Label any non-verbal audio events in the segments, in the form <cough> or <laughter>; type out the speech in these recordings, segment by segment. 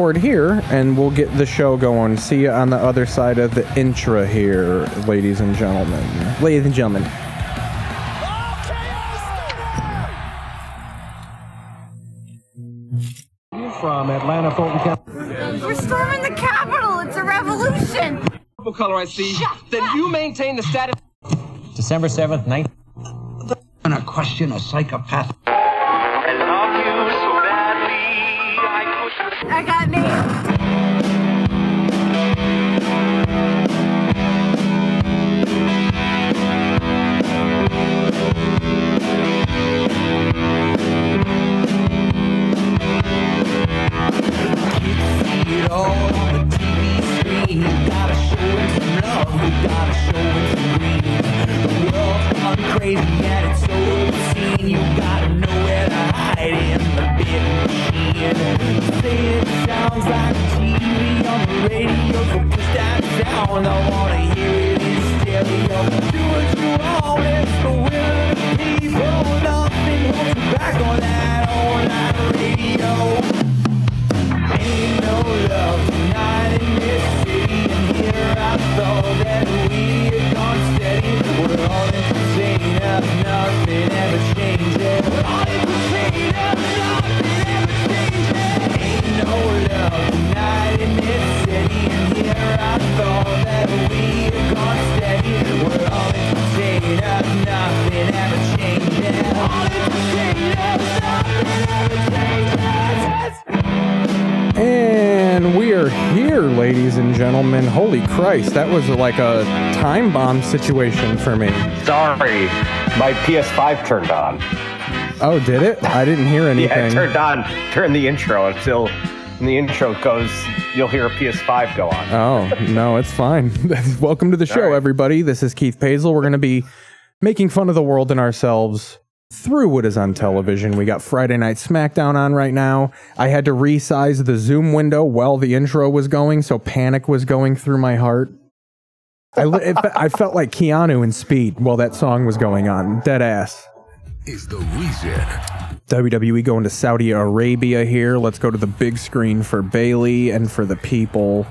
record here, and we'll get the show going. See you on the other side of the intra here, ladies and gentlemen. Ladies and gentlemen. From Atlanta, Fulton County. We're storming the Capitol. It's a revolution. Purple color I see. Then you maintain the status. December 7th, 19. gonna question a psychopath. Got named. Christ, that was like a time bomb situation for me. Sorry, my PS5 turned on. Oh, did it? I didn't hear Yeah, anything. it turned on during the intro until when the intro goes, you'll hear a PS5 go on. Oh, no, it's fine. <laughs> Welcome to the show, right. everybody. This is Keith Pazel. We're going to be making fun of the world and ourselves through what is on television. We got Friday Night SmackDown on right now. I had to resize the Zoom window while the intro was going, so panic was going through my heart. I, it, I felt like Keanu in Speed while that song was going on. Dead ass. is the reason. WWE going to Saudi Arabia here. Let's go to the big screen for Bailey and for the people.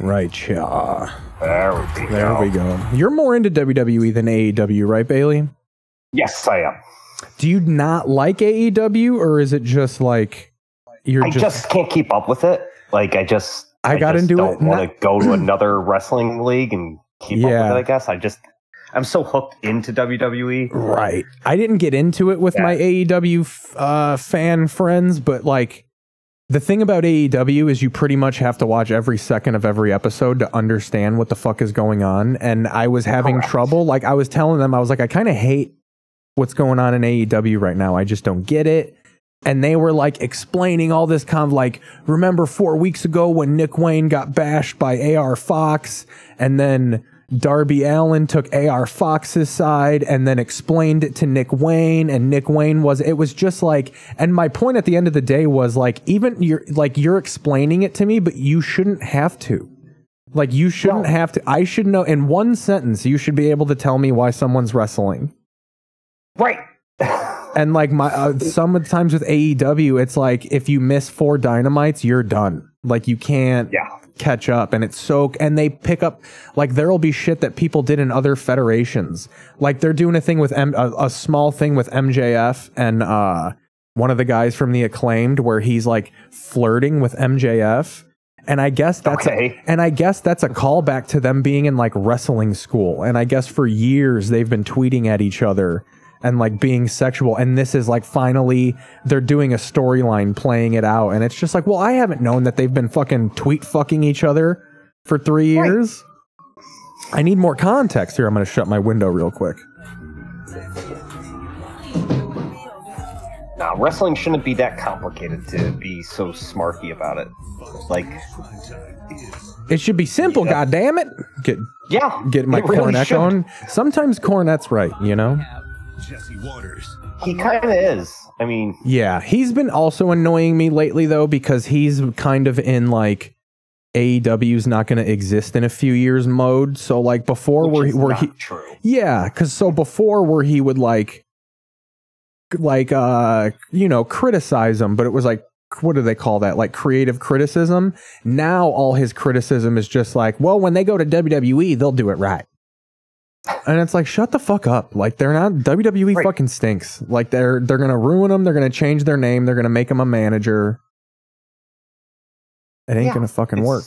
Right, yeah. There we go. There we go. You're more into WWE than AEW, right, Bailey? Yes, I am. Do you not like AEW, or is it just like you're I just, just, can't keep up with it. Like, I just. I got just into don't it want to go to <clears throat> another wrestling league and keep Yeah. up with it, I guess. I just. I'm so hooked into. WWE. right? I didn't get into it with Yeah. my AEW f- uh, fan friends, but like the thing about AEW is you pretty much have to watch every second of every episode to understand what the fuck is going on. And I was having Correct. trouble. Like I was telling them, I was like, I kind of hate what's going on in AEW right now. I just don't get it. And they were like explaining all this kind of like, remember four weeks ago when Nick Wayne got bashed by AR Fox? And then Darby Allin took AR Fox's side and then explained it to Nick Wayne. And Nick Wayne was it was just like and my point at the end of the day was like even you're like you're explaining it to me but you shouldn't have to. Like you shouldn't have to. I should know in one sentence you should be able to tell me why someone's wrestling Right. and like my uh, sometimes with AEW, it's like if you miss four dynamites, you're done. Like you can't Yeah. catch up, and it's so. And they pick up like there'll be shit that people did in other federations. Like they're doing a thing with M, a, a small thing with MJF and uh one of the guys from the acclaimed where he's like flirting with MJF. And I guess that's Okay. a, and I guess that's a callback to them being in like wrestling school. And I guess for years they've been tweeting at each other and like being sexual. And this is like finally they're doing a storyline playing it out. And it's just like, well, I haven't known that they've been fucking tweet fucking each other for three years. I need more context here. I'm going to shut my window real quick. Nah, wrestling shouldn't be that complicated to be so smarky about it. Like, It should be simple, God damn it! Get yeah, get my it really Cornette should. going. Sometimes Cornette's right, you know. Jesse Waters. He kind of is. I mean, Yeah, he's been also annoying me lately though because he's kind of in like AEW's not going to exist in a few years mode. So like before, which where he, where not he true. yeah, because so before where he would like like uh you know criticize him, but it was like what do they call that? Like creative criticism. Now all his criticism is just like, well, when they go to WWE, they'll do it right. And it's like, shut the fuck up. Like they're not WWE Right. fucking stinks. Like they're they're gonna ruin them. They're gonna change their name. They're gonna make him a manager. It ain't Yeah, gonna fucking work.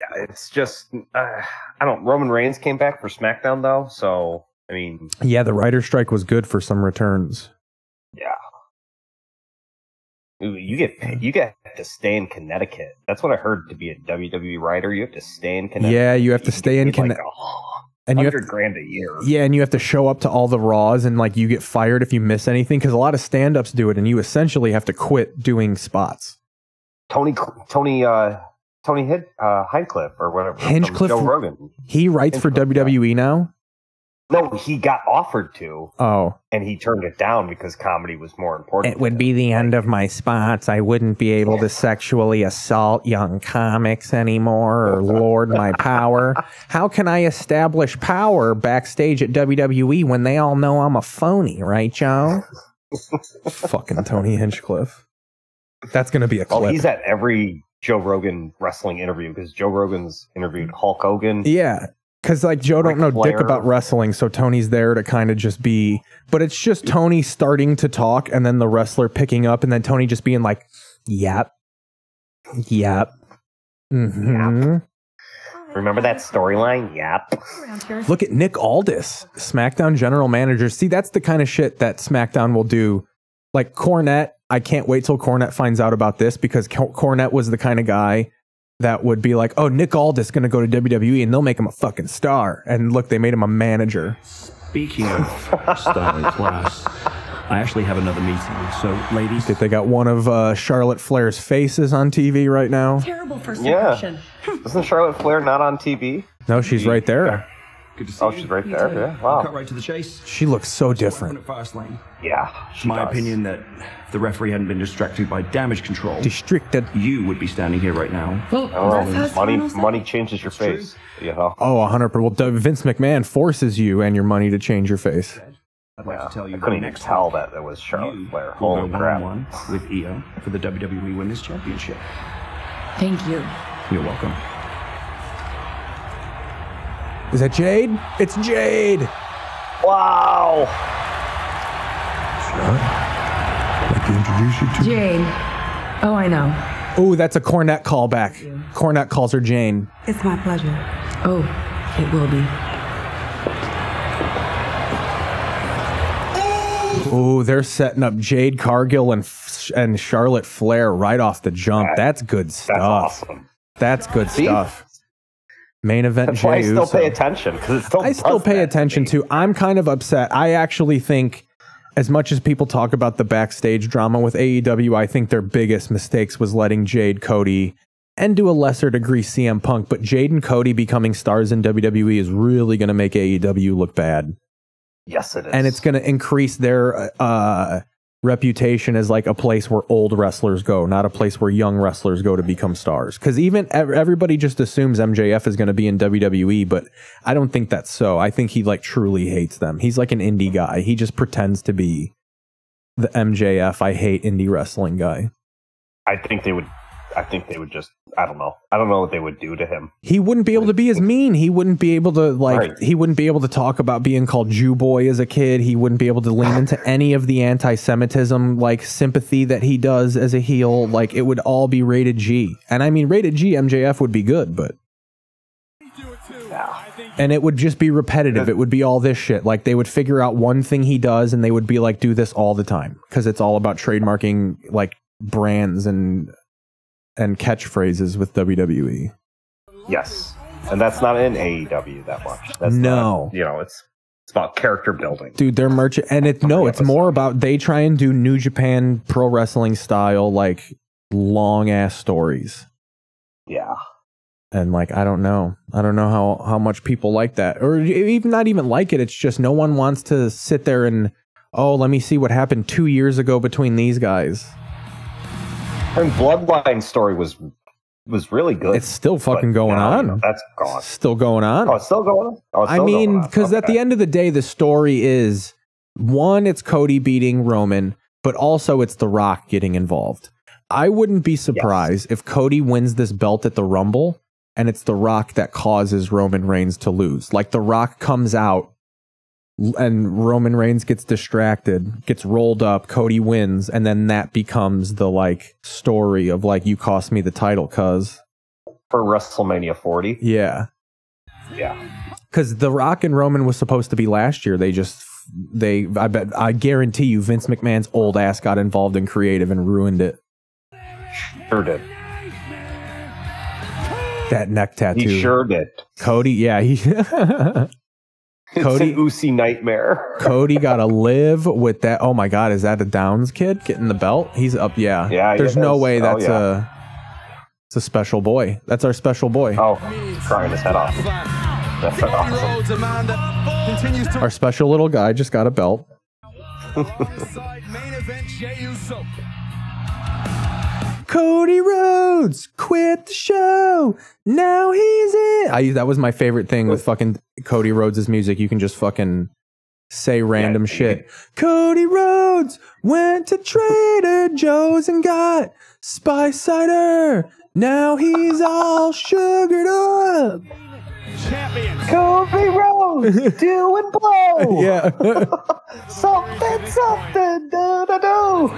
Yeah, it's just uh, I don't. Roman Reigns came back for SmackDown though, so I mean, Yeah, the writer strike was good for some returns. ooh, you get paid- you get to stay in Connecticut. That's what I heard to be a WWE writer. You have to stay in Connecticut. Yeah, you have to You stay in Connecticut. like a and you have hundred grand a year. Yeah, and you have to show up to all the Raws and like you get fired if you miss anything because a lot of stand ups do it and you essentially have to quit doing spots. Tony Tony uh Tony Hid, uh, or whatever. Hinchcliffe- Joe Rogan. He writes for Hinchcliffe, yeah. WWE now. No, he got offered to, Oh, and he turned it down because comedy was more important. it would be the end of my spots. I wouldn't be able to sexually assault young comics anymore or <laughs> lord my power. How can I establish power backstage at WWE when they all know I'm a phony, right, Joe? <laughs> Fucking Tony Hinchcliffe. That's going to be a Oh, he's at every Joe Rogan wrestling interview because Joe Rogan's interviewed Hulk Hogan. Yeah. Cause like Joe don't know dick about wrestling, so Tony's there to kind of just be but it's just Tony starting to talk and then the wrestler picking up and then Tony just being like, Yep. Yep. hmm Remember that storyline? Yep. Look at Nick Aldis, SmackDown general manager. See, that's the kind of shit that SmackDown will do. Like Cornette, I can't wait till Cornette finds out about this because Cor- Cornette was the kind of guy that would be like, "Oh, Nick Aldis going to go to WWE and they'll make him a fucking star." And look, they made him a manager. Speaking of star in <laughs> class, I actually have another meeting. So, ladies, They got one of uh, Charlotte Flair's faces on TV right now. Terrible first Yeah. impression. <laughs> Isn't Charlotte Flair not on TV? No, she's right there. good to see Oh, you. she's right there. Yeah. wow. Cut right to the chase. She looks so different. at fast lane. Yeah. It's she my does. opinion that if the referee hadn't been distracted by damage control, Distracted. you would be standing here right now. Well, Oh, that's money, Spinal money changes your face. You know. Oh, 100%. Well, Vince McMahon forces you and your money to change your face. I'd like Yeah. to tell you I couldn't that even next tell week, that it was Charlotte you Flair. will Holy go crap. one-on-one with Io for the WWE Women's Championship. Thank you. You're welcome. Is that Jade? It's Jade. Wow. I'd like to introduce you to Jane. Oh, I know. Oh, that's a Cornette callback. Cornette calls her Jane. It's my pleasure. Oh, it will be. Oh, they're setting up Jade Cargill and and Charlotte Flair right off the jump. That- That's good stuff. That's stuff. awesome. That's good See? stuff. Main event That's why I still Uso. pay attention because it still. I still does pay that attention me. to. I'm kind of upset. I actually think, as much as people talk about the backstage drama with AEW, I think their biggest mistakes was letting Jade Cody and to a lesser degree CM Punk, but Jade and Cody becoming stars in WWE is really going to make AEW look bad, Yes, it is. and it's going to increase their uh, reputation as like a place where old wrestlers go, not a place where young wrestlers go to become stars. Because even everybody just assumes MJF is going to be in WWE, but I don't think that's so. I think he like truly hates them. He's like an indie guy. He just pretends to be the MJF I hate indie wrestling guy. I think they would. I think they would just. I don't know. I don't know what they would do to him. He wouldn't be able to be as mean. He wouldn't be able to like. Right. He wouldn't be able to talk about being called Jew boy as a kid. He wouldn't be able to lean into <laughs> any of the anti-Semitism like sympathy that he does as a heel. Like it would all be rated G. And I mean, rated G MJF would be good, but and it would just be repetitive. It would be all this shit. Like they would figure out one thing he does, and they would be like, do this all the time because it's all about trademarking like brands and and catchphrases with. WWE. Yes, and that's not in AEW that much. That's No. not, you know, it's it's about character building. dude they're merch and it no it's more about they try and do new japan pro wrestling style like long ass stories Yeah, and like i don't know i don't know how how much people like that or even not even like it it's just no one wants to sit there and oh let me see what happened two years ago between these guys and Bloodline story was was really good. it's still but fucking going now, you on know, that's gone. still going on Oh, it's still going on. Oh, it's I mean, going because at the end of the day, the story is one, it's Cody beating Roman, but also it's The Rock getting involved. I wouldn't be surprised if Cody wins this belt at the Rumble and it's The Rock that causes Roman Reigns to lose. Like The Rock comes out and Roman Reigns gets distracted, gets rolled up, Cody wins, and then that becomes the like story of like you cost me the title cuz for WrestleMania 40. yeah. Yeah. Cuz The Rock and Roman was supposed to be last year. They just they I bet I guarantee you Vince McMahon's old ass got involved in creative and ruined it. Sure did. That neck tattoo. He sure did. Cody, yeah, he <laughs> <laughs> Cody- an Usi nightmare. Cody got to live with that. Oh my God, is that a Downs kid getting the belt? He's up. Yeah. Yeah, There's it no is. way Oh, that's yeah. a. It's a special boy. That's our special boy. Oh, crying his head off. That's awesome. Our special little guy just got a belt. <laughs> Cody Rhodes quit the show. Now he's in. I that was my favorite thing with fucking Cody Rhodes' music. You can just fucking say random you shit. Cody Rhodes went to Trader Joe's and got spice cider. Now he's all sugared up. Kobe Rose <laughs> doing blow. Yeah. <laughs> Something, something, do, do, do.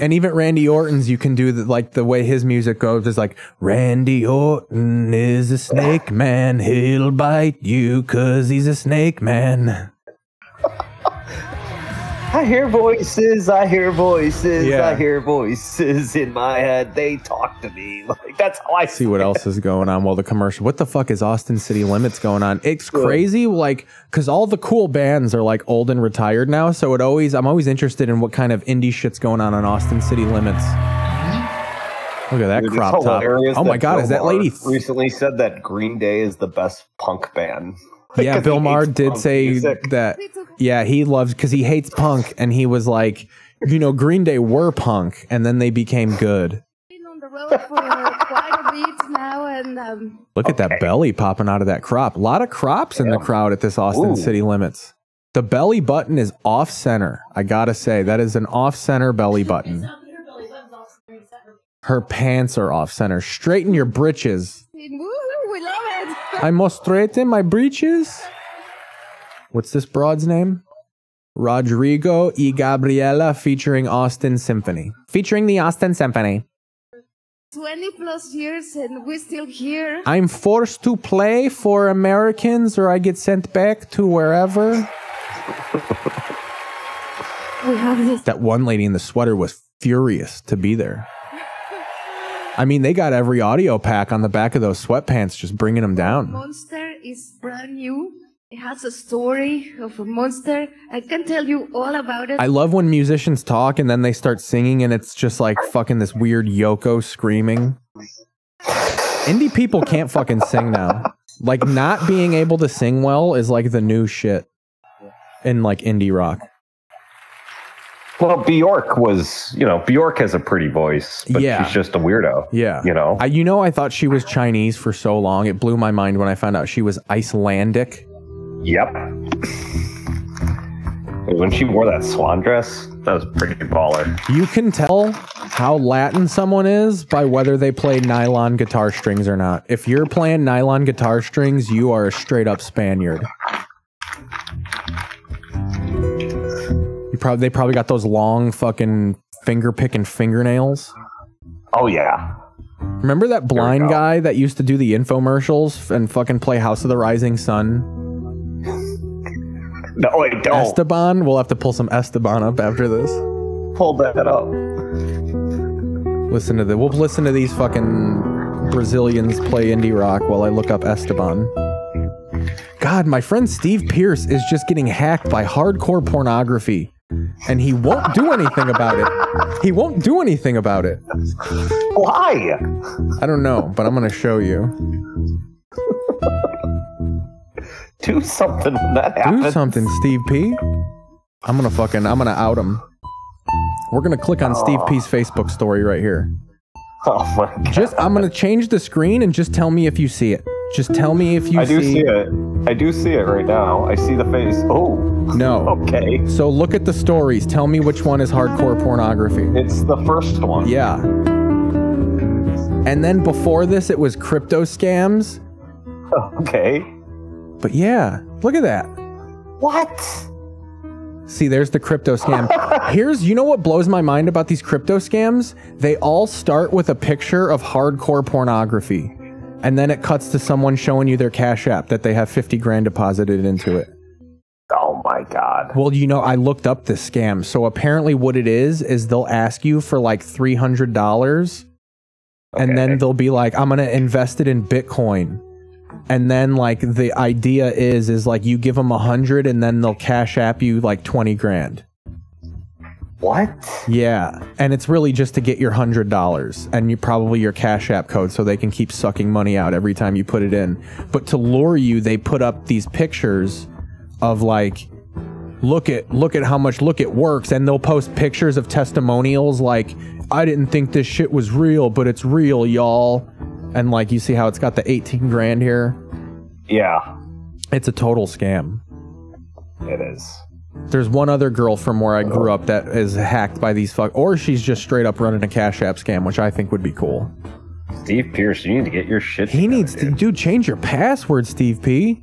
And even Randy Orton's, you can do the, like the way his music goes is like Randy Orton is a snake man. He'll bite you cause he's a snake man. <laughs> I hear voices, I hear voices, Yeah. I hear voices in my head. They talk to me. <laughs> Like that's how I See what else is going on while the commercial. What the fuck is Austin City Limits going on? It's crazy, like because all the cool bands are like old and retired now. So it always, I'm always interested in what kind of indie shit's going on on Austin City Limits. Mm-hmm. Look at that Dude, crop top. Oh my god, is that lady? recently said that Green Day is the best punk band? Yeah, 'Cause Bill he Maher did say music. that. Yeah, he loves because he hates punk, and he was like, you know, Green Day were punk, and then they became good. Been on the road for quite a bit now, and um, Look at that belly popping out of that crop. A lot of crops in the crowd at this Austin Ooh. City Limits. The belly button is off center. I gotta say that is an off center belly button. Her pants are off center. Straighten your britches. We love it. <laughs> I must straighten my breeches. What's this broad's name? Rodrigo y Gabriela featuring Austin Symphony. Featuring the Austin Symphony. 20 plus years, and we're still here. I'm forced to play for Americans or I get sent back to wherever. We have this. That one lady in the sweater was furious to be there. I mean, they got every audio pack on the back of those sweatpants, just bringing them down. Monster is brand new. It has a story of a monster. I can tell you all about it. I love when musicians talk and then they start singing and it's just like fucking this weird Yoko screaming. Indie people can't fucking sing now. Like not being able to sing well is like the new shit in like indie rock. Well, Bjork was, you know, Bjork has a pretty voice, but Yeah. she's just a weirdo. Yeah. You know? I you know I thought she was Chinese for so long. It blew my mind when I found out she was Icelandic. Yep. When she wore that swan dress, that was pretty baller. You can tell how Latin someone is by whether they play nylon guitar strings or not. If you're playing nylon guitar strings, you are a straight up Spaniard. Probably they probably got those long fucking finger picking fingernails. Oh yeah. Remember that blind guy that used to do the infomercials and fucking play House of the Rising Sun? <laughs> No, wait, don't Esteban? We'll have to pull some Esteban up after this. pull that up. Listen to the we'll listen to these fucking Brazilians play indie rock while I look up Esteban. God, my friend Steve Pierce is just getting hacked by hardcore pornography. And he won't do anything about it. He won't do anything about it. Why? I don't know, but I'm gonna show you. Do something when that Do something, Steve P. I'm gonna fucking I'm gonna out him. We're gonna click on Steve P's Facebook story right here. <laughs> Oh my god. Just I'm gonna change the screen and just tell me if you see it. Just tell me if you I do see, see it. I do see it right now. I see the face. Oh, No. <laughs> okay. So look at the stories. Tell me which one is hardcore pornography. It's the first one. Yeah. And then before this, it was crypto scams. <laughs> Okay. But yeah, look at that. What? See, there's the crypto scam. <laughs> Here's, you know what blows my mind about these crypto scams? They all start with a picture of hardcore pornography. And then it cuts to someone showing you their Cash App that they have 50 grand deposited into it. Oh my god. Well, you know, I looked up this scam. So apparently, what it is, is they'll ask you for like $300 and then they'll be like, I'm going to invest it in Bitcoin. And then, like, the idea is, is like you give them a hundred and then they'll cash app you like 20 grand. What? Yeah. And it's really just to get your hundred dollars and you probably your cash app code so they can keep sucking money out every time you put it in. But to lure you, they put up these pictures of like look at look at how much look it works and they'll post pictures of testimonials like I didn't think this shit was real, but it's real, y'all. And like you see how it's got the 18 grand here? Yeah, It's a total scam. it is. There's one other girl from where I grew oh. up that is hacked by these fuck, or she's just straight up running a Cash App scam, which I think would be cool. Steve Pierce, you need to get your shit. He together, needs to, dude. dude, change your password, Steve P.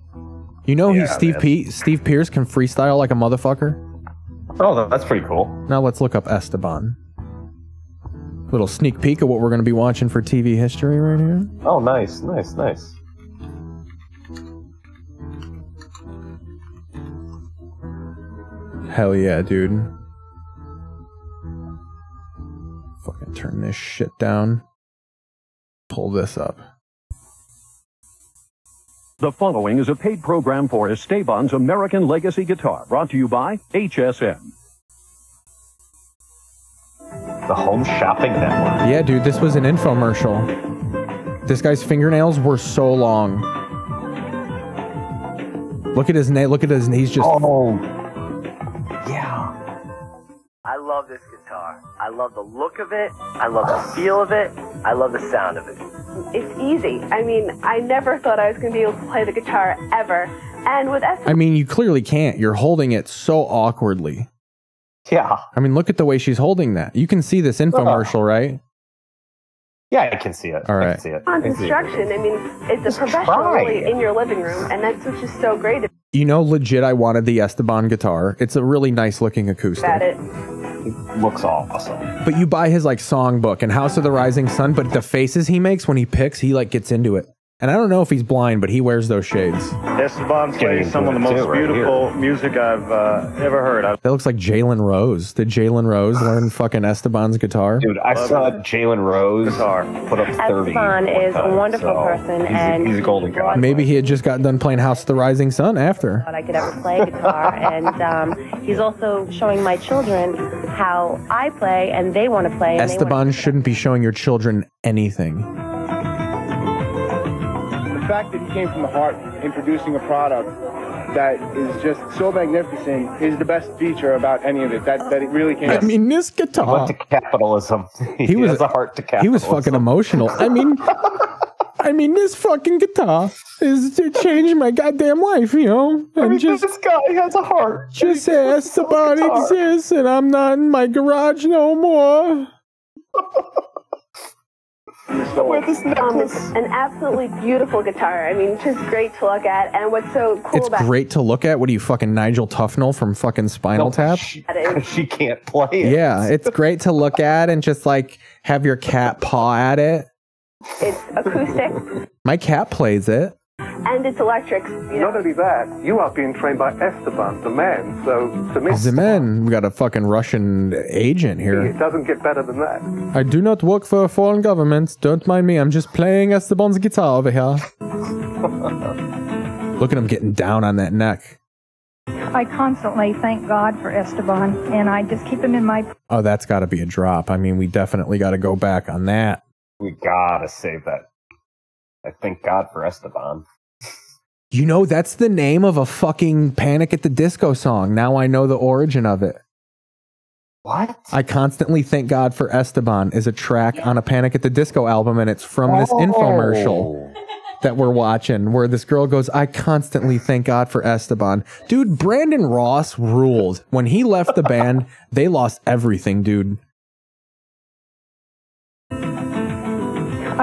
You know he's Yeah, Steve man. P. Steve Pierce can freestyle like a motherfucker. Oh, that's pretty cool. Now let's look up Esteban. Little sneak peek of what we're going to be watching for TV history right here. Oh, nice, nice, nice. Hell yeah, dude. Fucking turn this shit down. Pull this up. The following is a paid program for Esteban's American Legacy Guitar, brought to you by HSN. The Home Shopping Network. Yeah, dude, this was an infomercial. This guy's fingernails were so long. Look at his nail. Look at his. He's just. Oh, yeah. I love this guitar. I love the look of it. I love the feel of it. I love the sound of it. It's easy. I mean, I never thought I was going to be able to play the guitar ever. And with S, I mean, you clearly can't. You're holding it so awkwardly. <laughs> Yeah. I mean, look at the way she's holding that. You can see this infomercial, right? Yeah, I can see it. All I can see it. on I can see it. construction, I mean, it's a Just professional try. really in your living room, and that's what's just so great You know, legit, I wanted the Esteban guitar. It's a really nice looking acoustic. about it. It looks awesome. But you buy his like songbook and House of the Rising Sun, but the faces he makes when he picks, he like gets into it. And I don't know if he's blind, but he wears those shades. Esteban Getting plays some of the most too, right beautiful music I've uh, ever heard. I That looks like Jalen Rose. Did Jalen Rose learn fucking Esteban's guitar? Dude, I Love saw. Jalen Rose Guitar. put up 30. Esteban one is a wonderful so person, he's, and he's a golden guy. Maybe he had just gotten done playing House of the Rising Sun after. Thought I could ever play guitar, <laughs> and um, he's also showing my children how I play, and they want to play. and Esteban shouldn't be showing your children anything. The fact that he came from the heart, in producing a product that is just so magnificent, is the best feature about any of it. That that it really came. I mean, this He guitar. went to capitalism. <laughs> he, He was- has a heart to capitalism. He was fucking emotional. I mean, I mean, this fucking guitar is to change my goddamn life, you know? I And mean, just, this guy has a heart. just say about guitar. exists and I'm not in my garage no more. <laughs> Wear this Um, necklace. it's an absolutely beautiful guitar. I mean, just great to look at. And what's so cool It's about great to look at. What are you, fucking Nigel Tufnel from fucking Spinal Tap? <laughs> She, she can't play it. Yeah, it's great to look at and just like have your cat paw at it. it's acoustic My cat plays it. And it's electric. You know, Not only that, you are being trained by Esteban, the man. So to me, The man, we got a fucking Russian agent here. it doesn't get better than that. I do not work for a foreign government. Don't mind me. I'm just playing Esteban's guitar over here. <laughs> Look at him getting down on that neck. I constantly thank God for Esteban, and I just keep him in my Oh, that's got to be a drop. I mean, we definitely got to go back on that. We gotta save that. I thank God for Esteban. You know, that's the name of a fucking Panic at the Disco song. Now I know the origin of it. What? I constantly thank God for Esteban is a track on a Panic at the Disco album, and it's from this Oh. infomercial <laughs> that we're watching where this girl goes, I constantly thank God for Esteban. Dude, Brandon Ross ruled. When he left the band, they lost everything, dude.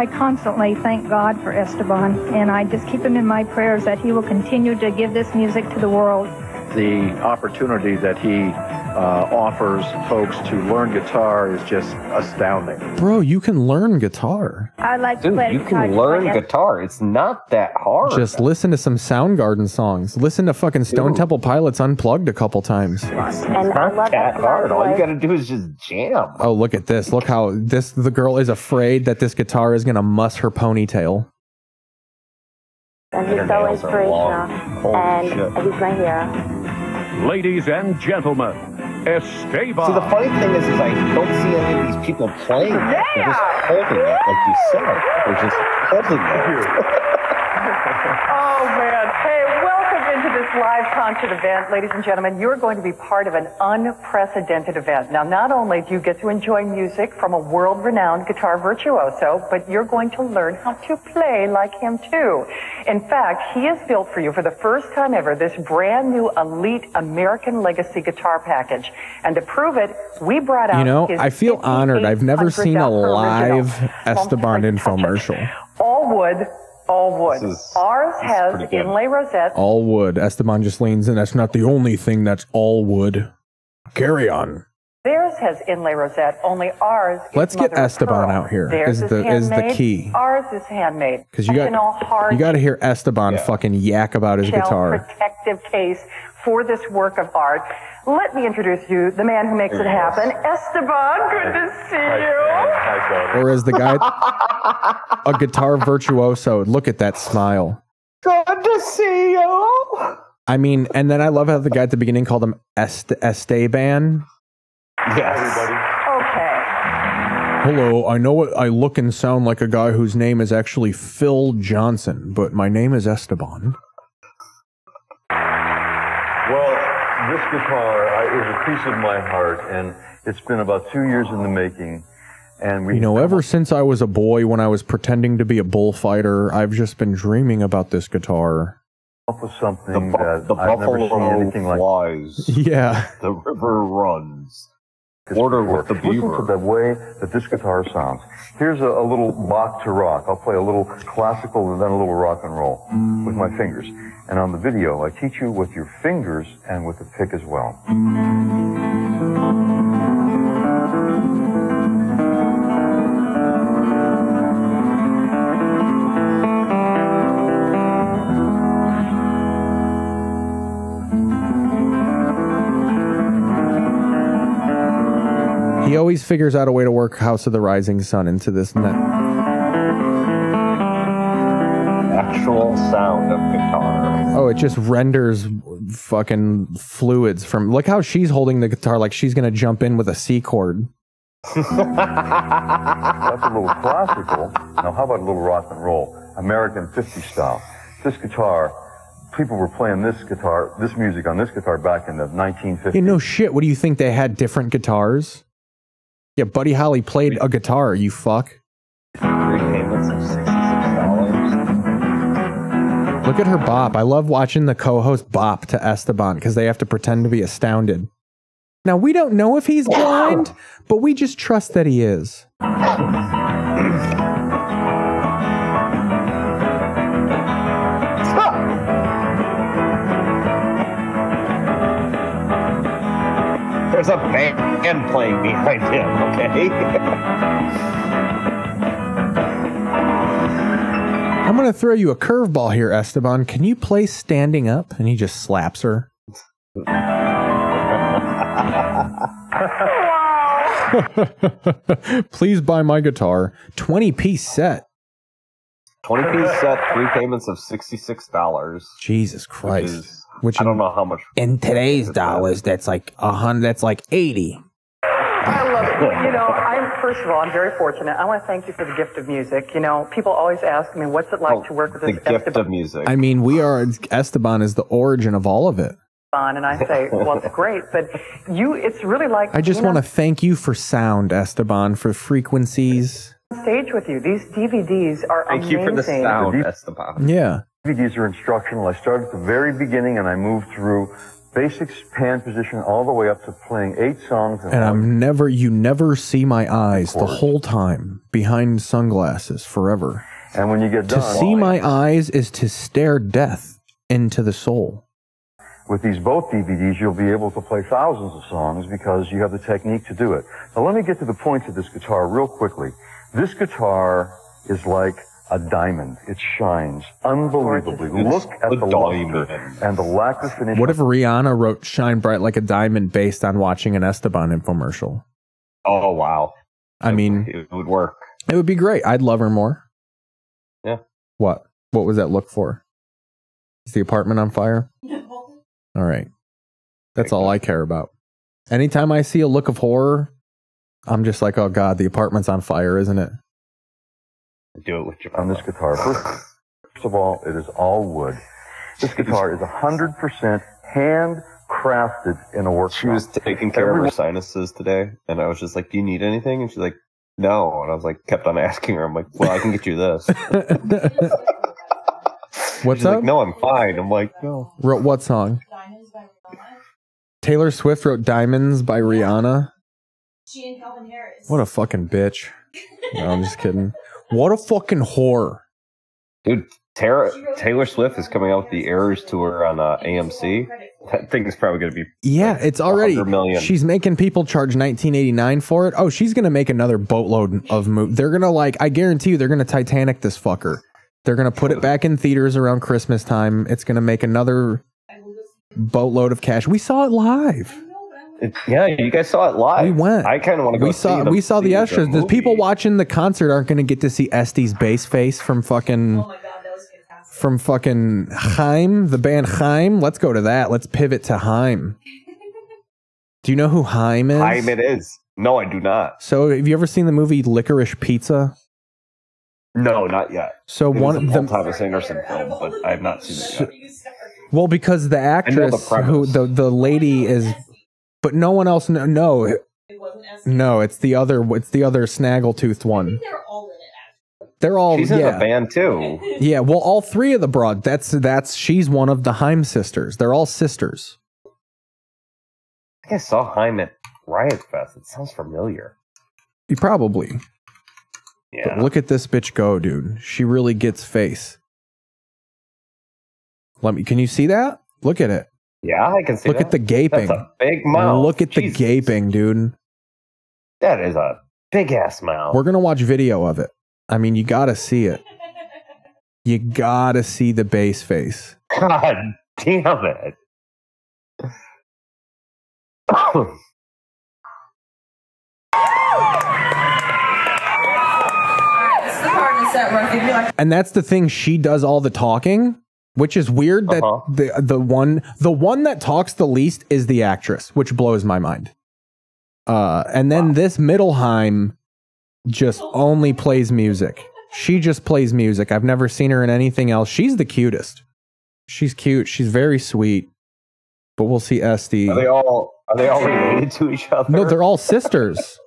I constantly thank God for Esteban, and I just keep him in my prayers that he will continue to give this music to the world. The opportunity that he uh, offers folks to learn guitar is just astounding. Bro, you can learn guitar. I like to Dude, play you guitar can learn like guitar. It's not that hard. Just listen to some Soundgarden songs. Listen to fucking Stone Dude. Temple Pilots unplugged a couple times. And I not love that hard. All you gotta do is just jam. Oh, look at this. Look how this the girl is afraid that this guitar is gonna muss her ponytail. And he's so nails are long. inspirational. And shit. he's my hero. Ladies and gentlemen, Esteban. See, the funny thing is, is I don't see any of these people playing it. They're just holding it, like you said. They're just holding it. <laughs> Oh man! Hey, welcome into this live concert event, ladies and gentlemen. You're going to be part of an unprecedented event. Now, not only do you get to enjoy music from a world-renowned guitar virtuoso, but you're going to learn how to play like him too. In fact, he has built for you for the first time ever this brand new elite American Legacy guitar package. And to prove it, we brought out You know, I feel honored. I've never seen a $5,800 live Esteban infomercial. all wood, all wood. Is- Ours has inlay rosettes. All wood. Esteban just leans in. That's not the only thing that's all wood. Carry on. Theirs has inlay rosette, only ours. is Let's get Esteban out here, Theirs is the- is the key. Ours is handmade. Because you got hard you got to hear Esteban fucking yak about his shell guitar. protective case for this work of art. Let me introduce you, the man who makes it happen, Esteban. Good to see you. Or as the guy, <laughs> a guitar virtuoso. Look at that smile. Good to see you. I mean, and then I love how the guy at the beginning called him Est- Esteban. Yes. Okay. Hello, I know I look and sound like a guy whose name is actually Phil Johnson, but my name is Esteban. Well, this guitar I, is a piece of my heart, and it's been about two years in the making. And we You know, ever since I was a boy when I was pretending to be a bullfighter, I've just been dreaming about this guitar. up with something that The I've never seen buffalo anything like. <laughs> Yeah. The river runs. Order with the Listen to the way that this guitar sounds. Here's a, a little Bach to rock. I'll play a little classical and then a little rock and roll with my fingers. And on the video, I teach you with your fingers and with the pick as well. Always figures out a way to work House of the Rising Sun into this net. Actual sound of guitar. Oh, it just renders fucking fluids from. Look how she's holding the guitar like she's gonna jump in with a C chord. That's a little classical. Now, how about a little rock and roll? American 50 style. This guitar, people were playing this guitar, this music on this guitar back in the 1950s. Yeah, no shit. What do you think? They had different guitars? Yeah, Buddy Holly played a guitar. You fuck. Look at her bop. I love watching the co-host bop to Esteban because they have to pretend to be astounded. Now we don't know if he's blind, but we just trust that he is. There's a band playing behind him, okay? <laughs> I'm gonna throw you a curveball here, Esteban. Can you play standing up? And he just slaps her. <laughs> Please buy my guitar. 20 piece set. 20 piece set, three payments of $66. Jesus Christ. Which I don't know how much. In today's dollars, that's like a hundred. That's like 80. I love it. You know, I'm first of all, I'm very fortunate. I want to thank you for the gift of music. You know, people always ask me, "What's it like oh, to work with Oh, The this gift of music. I mean, we are Esteban is the origin of all of it. Esteban?" And I say, "Well, it's great, but you, it's really like." I just you know, want to thank you for sound, Esteban, for frequencies. stage with you. These DVDs are Thank you for the amazing. sound, Esteban. Yeah. DVDs are instructional. I started at the very beginning and I moved through basic pan position all the way up to playing eight songs. And I'm never, you never see my eyes the whole time behind sunglasses forever. And when you get done, To see my eyes is to stare death into the soul. with these both DVDs, you'll be able to play thousands of songs because you have the technique to do it. Now let me get to the points of this guitar real quickly. This guitar is like a diamond. It shines unbelievably. Look at the luster and the lack of finish. What if Rihanna wrote Shine Bright Like a Diamond based on watching an Esteban infomercial? Oh wow. I mean, it would work. It would be great. I'd love her more. Yeah. What? What was that look for? Is the apartment on fire? <laughs> All right. That's all I care about. Anytime I see a look of horror, I'm just like, oh God, the apartment's on fire, isn't it? Do it with your on this guitar. First, first of all, it is all wood. This guitar is 100% handcrafted in a workshop. She was taking care of her sinuses today, and I was just like, "Do you need anything?" And she's like, "No." And I was like, kept on <laughs> asking her. I'm like, "Well, I can get you this." <laughs> What's she's up? Like, no, I'm fine. I'm like, no. Wrote what song? Taylor Swift wrote Diamonds by Rihanna. She and Calvin Harris. What a fucking bitch. No, I'm just kidding. What a fucking whore. Dude, Tara, Taylor Swift is coming out with the Eras tour on uh, AMC. That thing is probably going to be Yeah, it's already 100 million. She's making people charge 1989 for it. Oh, she's gonna make another boatload of movies. They're gonna like, I guarantee you, they're gonna Titanic this fucker. They're gonna put it <laughs> back in theaters around Christmas time. It's gonna make another boatload of cash. We saw it live. It- yeah, you guys saw it live. We went. I kind of want to go. We saw them- we saw the see extras. The movie. people watching the concert aren't gonna get to see Este's bass face from fucking from fucking Haim, the band Haim. Let's go to that. Let's pivot to Haim. <laughs> Do you know who Haim is? Time it is. No, I do not. So, have you ever seen the movie Licorice Pizza? No, not yet. So It one of a the Paul Thomas Anderson film, but I have not seen it yet. well, because the know the actress who the the lady is, but no one else. No, no, no, it's the other. It's the other snaggletooth one. They're all in it. They're all. She's in the band too. <laughs> Yeah, well, all three of the broad. That's that's she's one of the Haim sisters. They're all sisters. I think I saw Haim at Riot Fest. It sounds familiar. You probably. Yeah. But look at this bitch go, dude. She really gets face. Let me. Can you see that? Look at it. Yeah, I can see. Look that. at the gaping. That's a big mouth. Look at the gaping, dude. That is a big ass mouth. We're gonna watch video of it. I mean, you gotta see it. You gotta see the bass face. God damn it. This is the part in the set where I think like, And that's the thing. She does all the talking, which is weird. That Uh-huh. the the one the one that talks the least is the actress, which blows my mind. Uh, and then this Middleheim just only plays music. She just plays music. I've never seen her in anything else. She's the cutest. She's cute. She's very sweet. But we'll see Este. Are they all are they all related to each other? No, they're all sisters.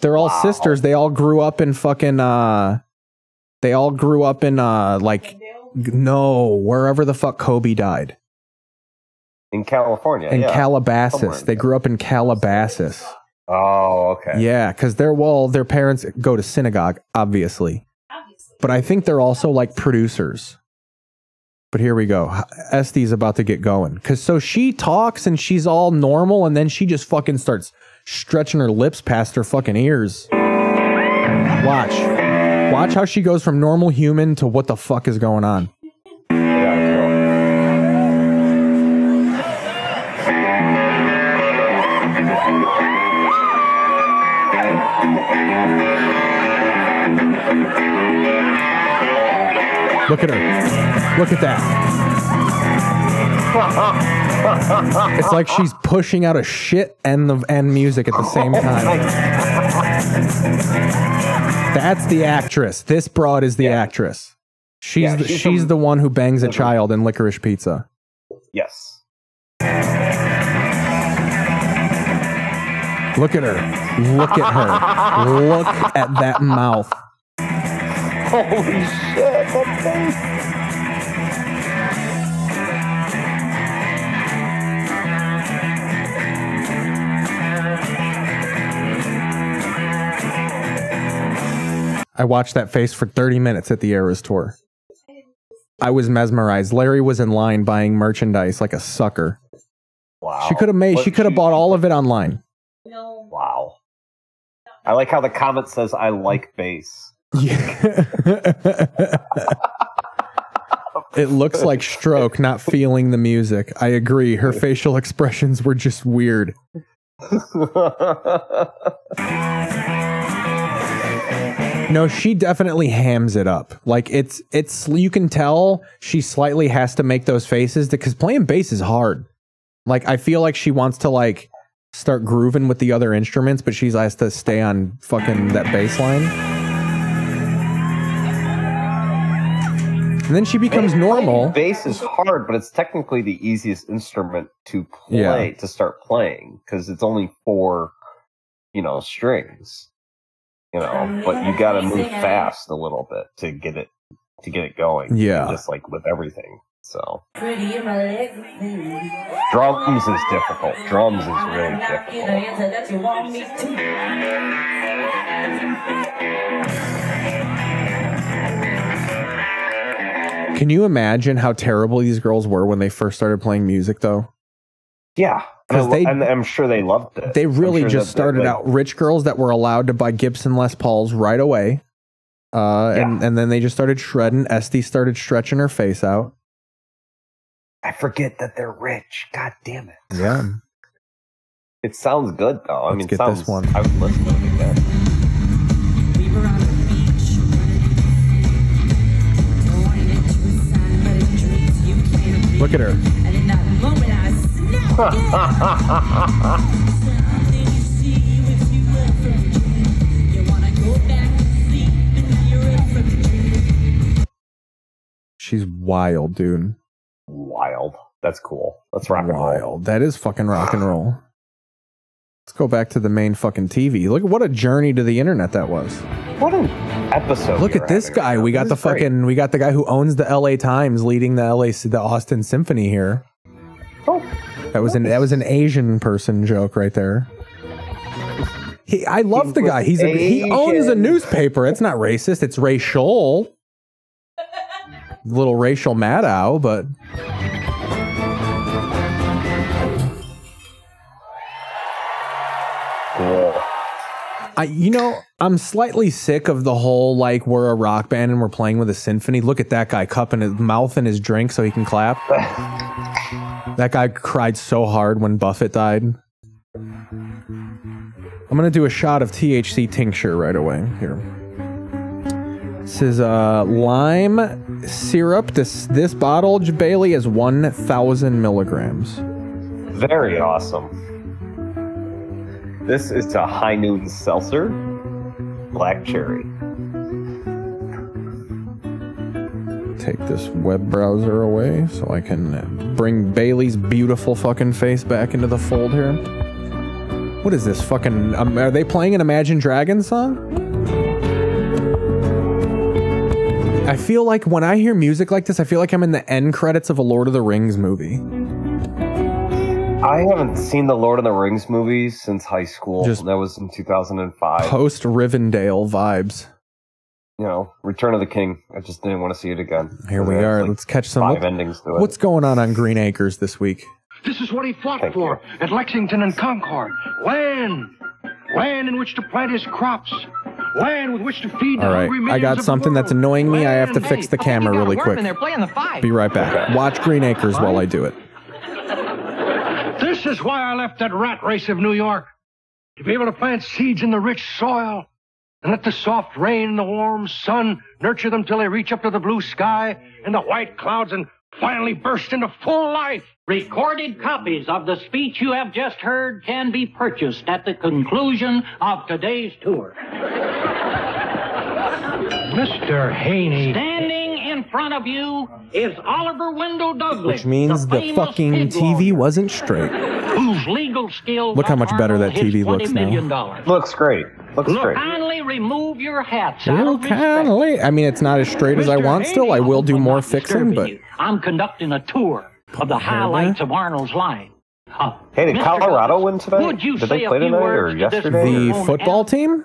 They're all sisters. They all grew up in fucking uh they all grew up in uh like no, wherever the fuck Kobe died. in California. In yeah. Calabasas. Somewhere in They grew up in Calabasas. Oh, okay. Yeah, cuz they're well their parents go to synagogue, obviously. obviously. But I think they're also like producers. But here we go. Este's about to get going. Cause so she talks and she's all normal and then she just fucking starts stretching her lips past her fucking ears. Watch. Watch how she goes from normal human to what the fuck is going on. Look at her. Look at that. It's like she's pushing out a shit and the and music at the same time. That's the actress. This broad is the actress. She's Yeah, the, she's she's from- the one who bangs a child in Licorice Pizza. Yes. Look at her. Look at her. Look at that mouth. <laughs> Holy shit, I watched that face for 30 minutes at the Eras tour. I was mesmerized. Larry was in line buying merchandise like a sucker. Wow. She could have made. What She could have bought all of it online. No. Wow. I like how the comment says, I like bass. Yeah. <laughs> It looks like stroke, not feeling the music. I agree. Her facial expressions were just weird. <laughs> No, she definitely hams it up. Like it's it's you can tell she slightly has to make those faces because playing bass is hard. Like I feel like she wants to like start grooving with the other instruments, but she's has to stay on fucking that bass line. And then she becomes normal. Bass is hard, but it's technically the easiest instrument to play Yeah. to start playing because it's only four, you know, strings. You know, oh, but you got to move fast a little bit to get it to get it going. Yeah. just like with everything. So Pretty in my legs. drums is difficult. Drums is really difficult. that you want me to. Can you imagine how terrible these girls were when they first started playing music though? Yeah, Because they- and I'm sure they loved it. They really sure just started like, out rich girls that were allowed to buy Gibson Les Pauls right away. Uh, and, and then they just started shredding. Este started stretching her face out. I forget that they're rich. God damn it. Yeah. It sounds good though. I Let's mean, get sounds, this one. I would listen to it again. Look at her. <laughs> She's wild, dude. Wild. That's cool. That's rock and roll. Wild. That is fucking rock and roll. Let's go back to the main fucking TV. Look at what a journey to the internet that was. What an episode. Look at this having right guy. We got This the is great. fucking we got the guy who owns the LA Times leading the LA the Austin Symphony here. Oh. That was an that was an Asian person joke right there. He, I love the guy. He's a, he owns a newspaper. It's not racist. It's racial. <laughs> Little racial Maddow, but I, you know, I'm slightly sick of the whole like we're a rock band and we're playing with a symphony. Look at that guy cupping his mouth in his drink so he can clap. <laughs> that guy cried so hard when Buffett died. I'm gonna do a shot of THC tincture right away here. This is uh, lime syrup. This this bottle, Bailey, is 1,000 milligrams. Very awesome. This is a high noon seltzer, black cherry. Take this web browser away so I can bring Bailey's beautiful fucking face back into the fold here. What is this fucking? Um, are they playing an Imagine Dragons song? I feel like when I hear music like this, I feel like I'm in the end credits of a Lord of the Rings movie. I haven't seen the Lord of the Rings movies since high school. Just that was in 2005. Post Rivendell vibes. You know, Return of the King. I just didn't want to see it again. Here we are. like, Let's catch some. five what- endings to it. what's going on on Green Acres this week? This is what he fought for at Lexington and Concord. Land. Land in which to plant his crops. Land with which to feed the All right, hungry I got something that's annoying me. I have to fix the camera really quick. They're playing the five. Be right back. Watch Green Acres while I do it. This is why I left that rat race of New York. To be able to plant seeds in the rich soil and let the soft rain and the warm sun nurture them till they reach up to the blue sky and the white clouds and finally burst into full life. Recorded copies of the speech you have just heard can be purchased at the conclusion of today's tour. Mr. Haney. Standing in front of you is Oliver Wendell Douglas. Which means the famous fucking pig TV wasn't straight. Whose legal skill Look how much better that TV looks now. million dollars. Looks great. Looks Look, great. kindly remove your hats out Well, of respect. kinda. I mean, it's not as straight as I Mr. want. Still, I will do more fixing, but you. I'm conducting a tour of the highlights of Arnold's life. Uh, Hey, did Mr. Colorado Douglas, win tonight? Would you Did they play few tonight or words to this yesterday? the own football team?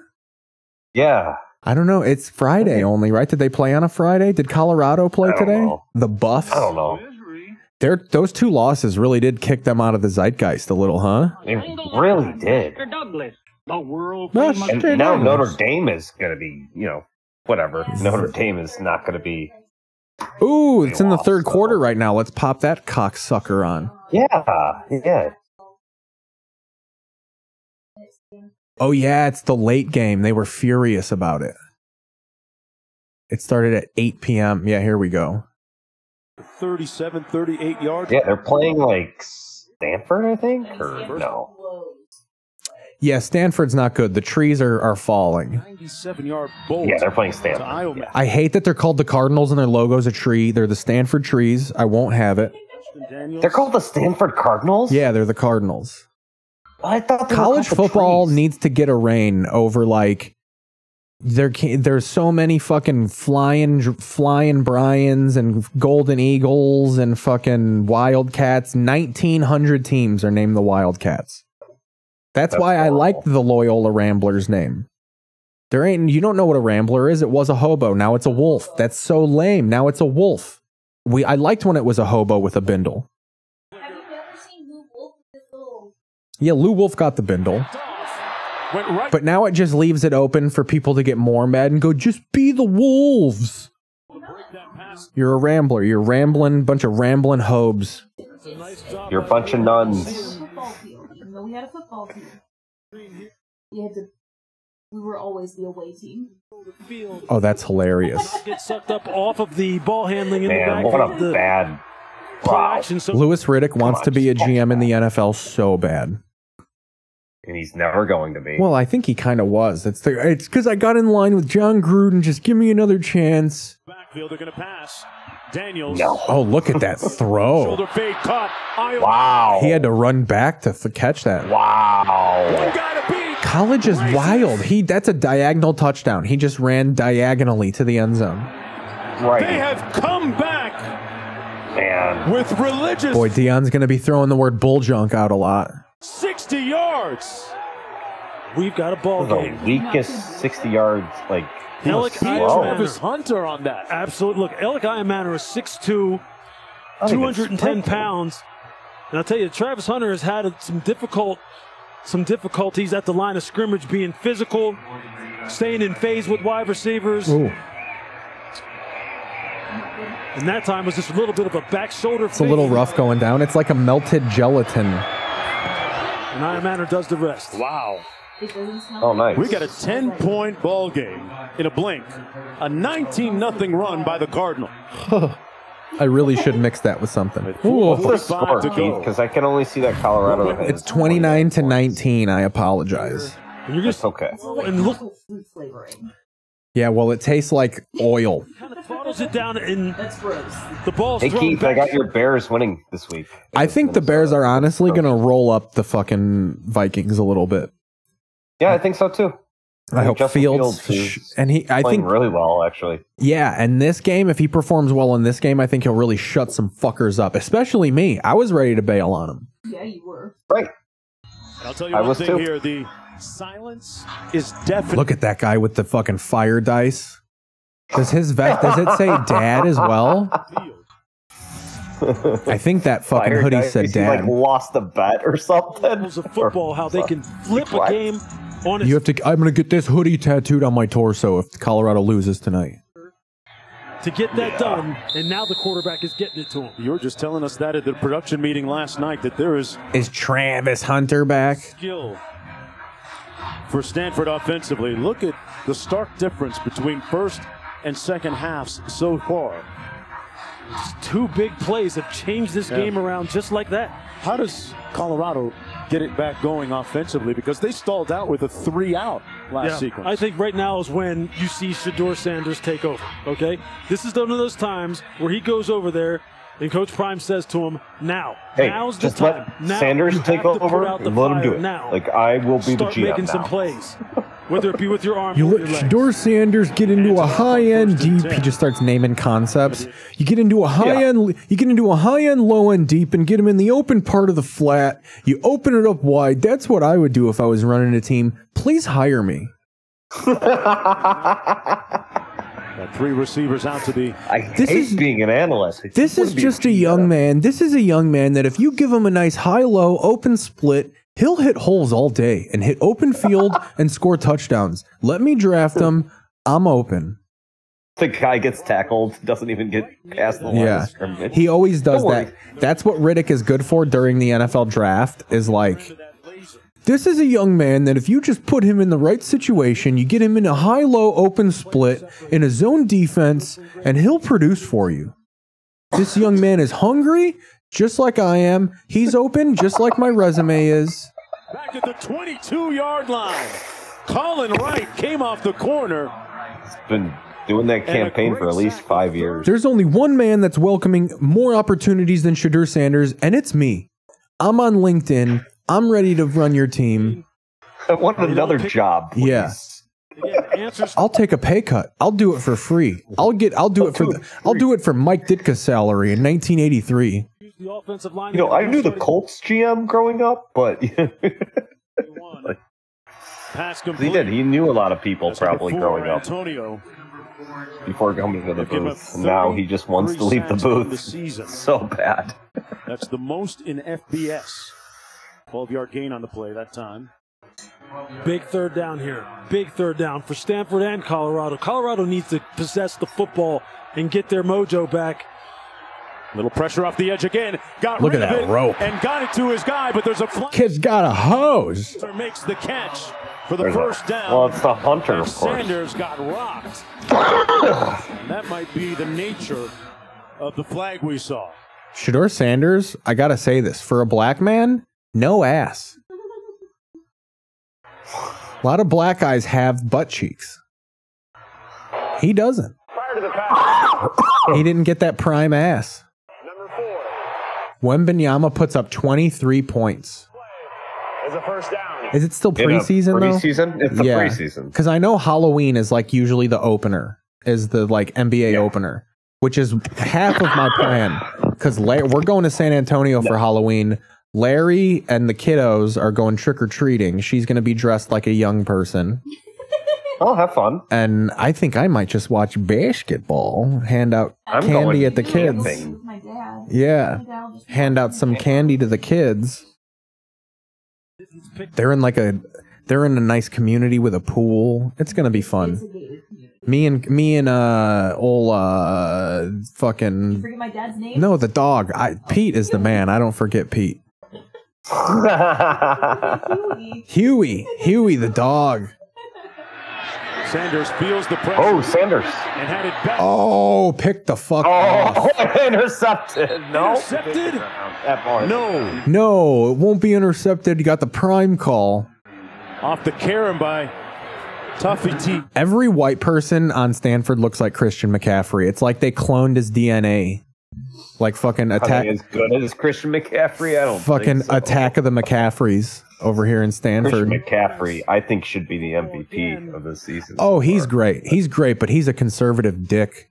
Yeah. I don't know. It's Friday only, right? Did they play on a Friday? Did Colorado play today? know. The Buffs. I don't know. They're, those two losses really did kick them out of the zeitgeist a little, huh? They really did. Mr. Douglas, the world Well. And now. Notre Dame is going to be, you know, whatever. Notre Dame is not going to be. Ooh, it's in the third quarter right now. Let's pop that cocksucker on. Yeah, yeah. Oh yeah, it's the late game. They were furious about it. It started at 8 p.m. Yeah, here we go. 37, 38 yards. Yeah, they're playing like Stanford, I think, or no? Yeah, Stanford's not good. The trees are, are falling. 97 yard bolt. Yeah, they're playing to Stanford. Iowa. I hate that they're called the Cardinals and their logo's a tree. They're the Stanford trees. I won't have it. They're called the Stanford Cardinals. Yeah, they're the Cardinals. I thought College football trees. needs to get a reign over like there can, there's so many fucking flying flying Bryans and Golden Eagles and fucking Wildcats. 1900 teams are named the Wildcats. That's, That's why I horrible. like the Loyola Ramblers name. There ain't you don't know what a rambler is. It was a hobo. Now it's a wolf. That's so lame. Now it's a wolf. We I liked when it was a hobo with a bindle. Have you ever seen Lou Wolf with the bindle. Yeah, Lou Wolf got the bindle. Went right. But now it just leaves it open for people to get more mad and go, just be the wolves. You're a rambler. You're rambling, bunch of rambling hobes. You're a bunch of nuns. We had a football team, we had to. We were always the away team. Oh, that's hilarious. Get sucked up off of the ball handling in the back what of a the bad. play Wow. action. So Louis Riddick wants to be a GM in the NFL so bad. And he's never going to be. Well, I think he kind of was. It's the, it's because I got in line with Jon Gruden. Just give me another chance. backfield, they're going to pass. Daniels. No. Oh, look at that <laughs> throw. Shoulder fade caught. Iowa. Wow. He had to run back to th- catch that. Wow. One guy to beat. College is wild. He that's a diagonal touchdown. He just ran diagonally to the end zone. Right. They have come back Man. with religious Boy, Deion's gonna be throwing the word bull junk out a lot. 60 yards. We've got a ball The game. weakest 60 yards, like. he was Alec slow. Travis Hunter on that. Absolutely. Look, Elic Ayomanor is 6'2", I think it's 210 pounds. And I'll tell you, Travis Hunter has had some difficult, some difficulties at the line of scrimmage, being physical, staying in phase with wide receivers. Ooh, And that time was just a little bit of a back shoulder. it's a little rough going down. It's like a melted gelatin. And Ayomanor does the rest. Wow. It doesn't sound Oh, nice. We got a 10 point ball game in a blink. A 19 nothing run by the Cardinal. <laughs> I really should mix that with something. What's the score, Keith? Because I can only see that Colorado. It's 29 to 19. I apologize. And you're just That's okay. and look, fruit flavoring. Yeah, well, it tastes like oil. kind of throttles it down, and the ball's Hey, thrown Keith, I back. got your Bears winning this week. I think the Bears are honestly going to roll up the fucking Vikings a little bit. Yeah, I think so too. I hope Justin Fields, Fields is and he. I playing think really well, actually. Yeah, and this game, if he performs well in this game, I think he'll really shut some fuckers up, especially me. I was ready to bail on him. Yeah, you were. Right. I'll tell you I one was thing too. here: the silence is definitely. Look at that guy with the fucking fire dice. Does his vest does it say dad as well? I think that <laughs> fucking Fire hoodie dice, said he, like dad. lost a bet or something. Rules of football, how they can flip a What? game on its You have to I'm going to get this hoodie tattooed on my torso if Colorado loses tonight. to get that done, and now the quarterback is getting it to him. You were just telling us that at the production meeting last night that there is Is Travis Hunter back? skill for Stanford offensively. Look at the stark difference between first and second halves so far. Two big plays have changed this Yeah. game around just like that. How does Colorado get it back going offensively? Because they stalled out with a three out last sequence. I think right now is when you see Shedeur Sanders take over. Okay, this is one of those times where he goes over there And Coach Prime says to him, "Now, Hey, now's the time. let Now Sanders take have to put over and let him do it. Now, Like I will be start the GM making now. some plays, whether it be with your arm You or let your legs. Shedeur Sanders get into a high end deep. He just starts naming concepts. You get into a high end, you get into a high end, low end deep, and get him in the open part of the flat. You open it up wide. That's what I would do if I was running a team. Please hire me. <laughs> Got three receivers out to the. I This hate is- being an analyst. It This is just a young man. This is a young man that if you give him a nice high low open split, he'll hit holes all day and hit open <laughs> field and score touchdowns. Let me draft him. I'm open. The guy gets tackled, doesn't even get past the line Yeah. He always does Don't that. worry. That's what Riddick is good for during the NFL draft is like this is a young man that if you just put him in the right situation, you get him in a high low open split in a zone defense and he'll produce for you. This young man is hungry just like I am. He's open just like my resume is. Back at the 22 yard line. Colin Wright came off the corner. Been doing that campaign for at least five years. There's only one man that's welcoming more opportunities than Shedeur Sanders, and it's me. I'm on LinkedIn. I'm ready to run your team. I want another job. please. Yeah. I'll take a pay cut. I'll do it for free. I'll get. I'll do it for. The, I'll do it for Mike Ditka's salary in 1983. The offensive line. You know, I knew the Colts GM growing up, but <laughs> Pass he did. He knew a lot of people probably growing up Antonio. before coming to the Give booth. Now he just wants to leave the 33 sacks on the booth <laughs> so bad. That's the most in FBS. 12 yard gain on the play that time. Big third down here. Big third down for Stanford and Colorado. Colorado needs to possess the football and get their mojo back. Little pressure off the edge again. Got Look rid at of that it rope. and got it to his guy, but there's a flag. Kid's got a hose. Makes the catch for the There's a- first down. well, it's the hunter, of course. Sanders got rocked. and that might be the nature of the flag we saw. Shedeur Sanders. I gotta say this for a black man, no ass. A lot of black guys have butt cheeks. He doesn't. He didn't get that prime ass. Wembanyama puts up 23 points. As a first down. Is it still In preseason though? preseason? It's the preseason. Because I know Halloween is like usually the opener, is the like NBA opener, which is half of my plan. Because we're going to San Antonio for Halloween. Larry and the kiddos are going trick or treating. She's going to be dressed like a young person. <laughs> Oh, have fun. And I think I might just watch basketball, hand out I'm candy at the kids. camping. My dad. Yeah. My dad will just Hand out some candy to the kids. They're in like a they're in a nice community with a pool. It's gonna be fun. Me and me and uh old uh fucking Forget my dad's name. no the dog. I Pete is the man. I don't forget Pete. Huey, Huey the dog. Sanders feels the pressure. Oh, Sanders. And had it back. Oh, pick the fuck oh, off. Oh, <laughs> intercepted. No. Intercepted? That ball. No. No, it won't be intercepted. You got the prime call. Off the Karen by Tuffy T. Every white person on Stanford looks like Christian McCaffrey. It's like they cloned his DNA. Like fucking attack as good as Christian McCaffrey? I don't fucking think so. attack of the McCaffreys over here in Stanford. Christian McCaffrey, I think, should be the oh, MVP of this season. Oh, he's great. He's great, but he's a conservative dick.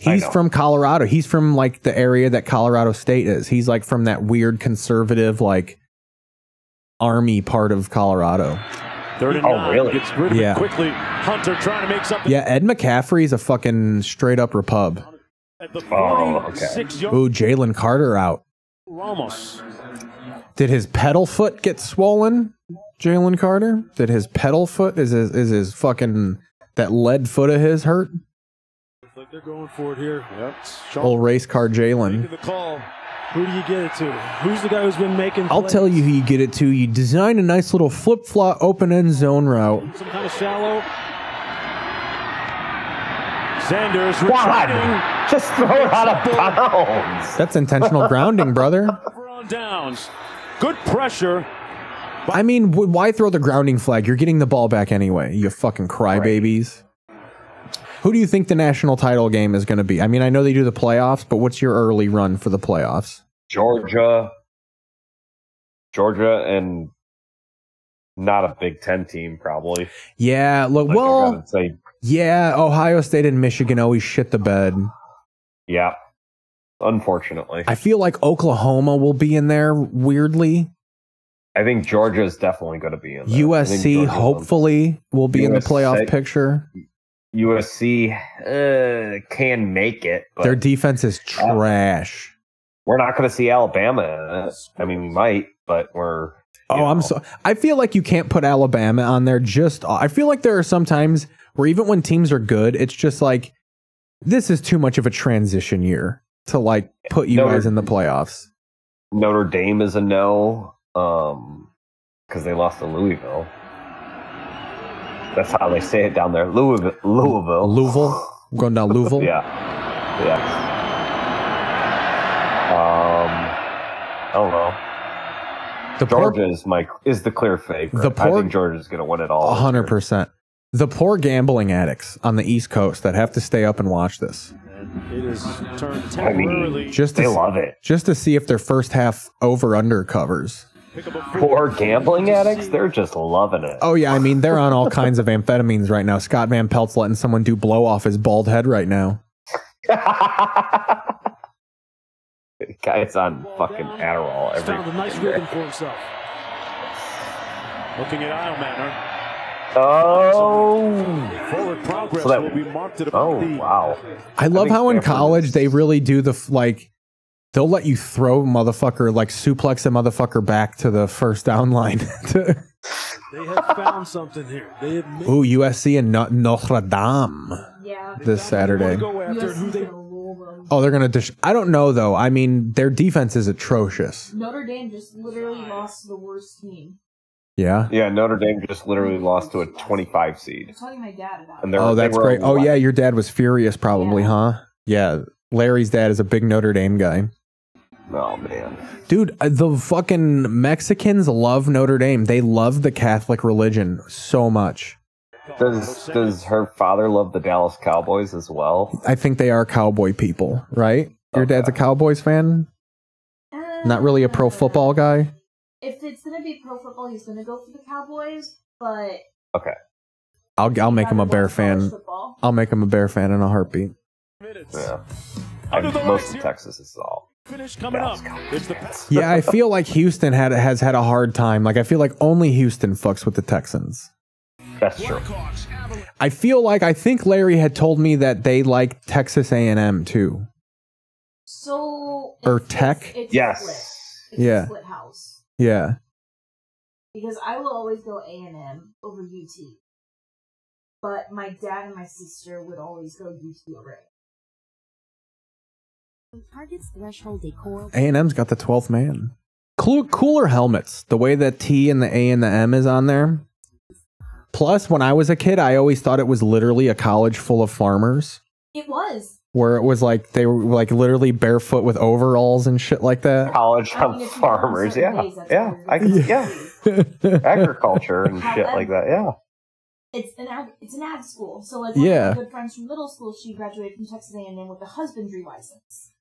He's from Colorado. He's from like the area that Colorado State is. He's like from that weird conservative like army part of Colorado. Third and Oh, nine. really? Gets rid of Yeah. it quickly. Hunter trying to make something. Yeah, Ed McCaffrey is a fucking straight up repub. At the Oh, 46 yard. Ooh, Jalen Carter out. Ramos. Did his pedal foot get swollen? Jalen Carter? Did his pedal foot is his is his fucking that lead foot of his hurt? Looks like they're going for it here. Yep. Sean Old race car Jalen. the call. Who do you get it to? Who's the guy who's been making? I'll plays? tell you who you get it to. You design a nice little flip flop open end zone route. Some kind of shallow. Sanders God, retreating. Just throw it out of bounds. That's intentional <laughs> grounding, brother. downs. Good pressure. I mean, wh- why throw the grounding flag? You're getting the ball back anyway. You fucking crybabies. Who do you think the national title game is going to be? I mean, I know they do the playoffs, but what's your early run for the playoffs? Georgia, Georgia, and not a Big Ten team probably. Yeah, look, Like, well, say, yeah, Ohio State and Michigan always shit the bed. Yeah. Unfortunately, I feel like Oklahoma will be in there weirdly. I think Georgia is definitely going to be in. There. USC hopefully will be in the playoff picture. USC uh, can make it, but Their defense is trash. we're not going to see Alabama. I mean, we might, but we're Oh, I'm so. I feel like you can't put Alabama on there. Just I feel like there are some times where even when teams are good, it's just like this is too much of a transition year to like put you Notre- guys in the playoffs. Notre Dame is a no, um, because they lost to Louisville. That's how they say it down there, Louisville. Louisville. Louisville, going down Louisville. <laughs> Yeah. Yeah. Um, I don't know. The Georgia is my is the clear favorite. The I poor- think Georgia's going to win it all. A hundred percent. The poor gambling addicts on the East Coast that have to stay up and watch this It is turned I mean, just to They s- love it. just to see if their first half over under covers. Poor gambling addicts, they're just loving it. Oh yeah, I mean they're on all <laughs> kinds of amphetamines right now. Scott Van Pelt's letting someone do blow off his bald head right now. <laughs> Guy's on fucking Adderall He's found a nice every. rhythm for himself. Looking at Ayomanor. Oh, So that- will be marked at about oh the wow! I love think how in college they really do the f- like they'll let you throw motherfucker like suplex a motherfucker back to the first down line. <laughs> to, They have found something here. They have made ooh, USC and No- Notre Dame Yeah. this Saturday. go after it, who they Oh, they're gonna. Dish- I don't know though. I mean, their defense is atrocious. Notre Dame just literally lost the worst team. Yeah. Yeah, Notre Dame just literally lost to a 25 seed. was talking to my dad about And it. Oh, that's great. Oh yeah, your dad was furious, probably, huh? Yeah. Larry's dad is a big Notre Dame guy. Oh man. Dude, uh, the fucking Mexicans love Notre Dame. They love the Catholic religion so much. Does does her father love the Dallas Cowboys as well? I think they are cowboy people, right? Your dad's a Cowboys fan? Not really a pro football guy? If it's gonna be pro football, he's gonna go for the Cowboys. But Okay. I'll I'll make him a Bear fan. football. I'll make him a Bear fan in a heartbeat. Yeah. And most of Texas is all. finish coming up. It's the Yeah, I <laughs> feel like Houston had has had a hard time. Like I feel like only Houston fucks with the Texans. That's true. I feel like I think Larry had told me that they like Texas A&M too. So Or Tech? It's, it's Yes. split. It's Yeah. A split house Yeah. because I will always go A and M over UT, but my dad and my sister would always go UT over. A&M. Target's threshold decor. A&M's got the 12th man. Cool, cooler helmets. The way that T and the A and the M is on there. Plus, when I was a kid, I always thought it was literally a college full of farmers, It was. Where it was like they were like literally barefoot with overalls and shit like that. College I mean, of if you go on farmers, yeah, days, yeah, I can, yeah, agriculture and shit like that, yeah. It's an ag, it's an ag school. So like one Yeah. of my good friends from middle school, she graduated from Texas A&M with a husbandry license.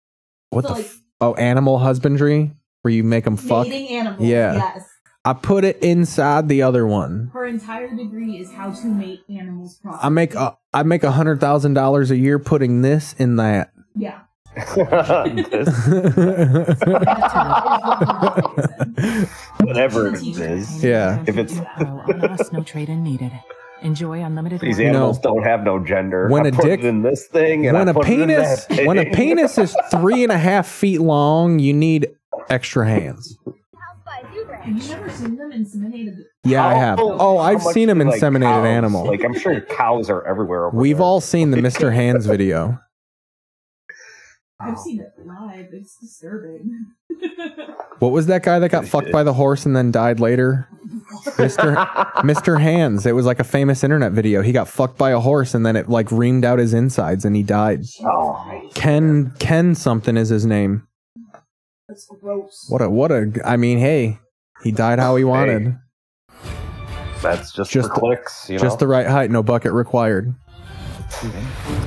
What so the? like F- oh, animal husbandry, where you make them fuck. mating animals. Yeah. Yes. I put it inside the other one. Her entire degree is how to mate animals properly. I make a I make a hundred thousand dollars a year putting this in that. Yeah. Whatever it is. Yeah. If it's no trade-in needed. Enjoy unlimited. these warranty. animals don't have no gender. When I a put dick- it in this thing, and when I a put it in penis that when a penis is three and a half feet long, you need extra hands. Have you never seen them inseminated? Yeah, I have. How- Oh, I've much seen them do, like, inseminated cows- animal. Like I'm sure cows are everywhere. Over We've there. all seen the Mr. Hands video. I've seen it live. It's disturbing. <laughs> What was that guy that got fucked by the horse and then died later? Mr. <laughs> Mr. Hands. It was like a famous internet video. He got fucked by a horse and then it like reamed out his insides and he died. Oh, Ken Ken something is his name. That's gross. What a what a I mean, hey, he died how he wanted. that's just, Just for clicks, you know. Just the right height, no bucket required.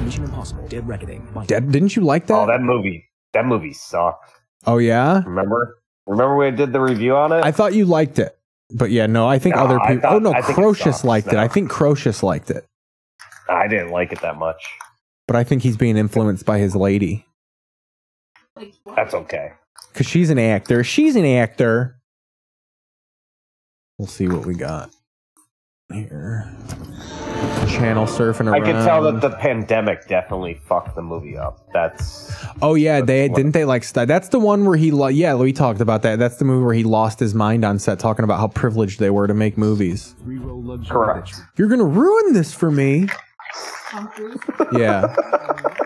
Mission Impossible: Dead Reckoning. Dead, didn't you like that? Oh, that movie. That movie sucked. Oh yeah. Remember? Remember we did the review on it? I thought you liked it, but yeah, no. I think No, other people. thought- oh no, I think it Crocious sucks liked it. I think Crocious liked it, I didn't like it that much. but I think he's being influenced by his lady That's okay. Because she's an actor. She's an actor. We'll see what we got here. Channel surfing around. I can tell that the pandemic definitely fucked the movie up. That's Oh yeah, they didn't they like st- that's the one where he lo- yeah we talked about that. That's the movie where he lost his mind on set talking about how privileged they were to make movies. correct. You're gonna ruin this for me. Yeah. <laughs>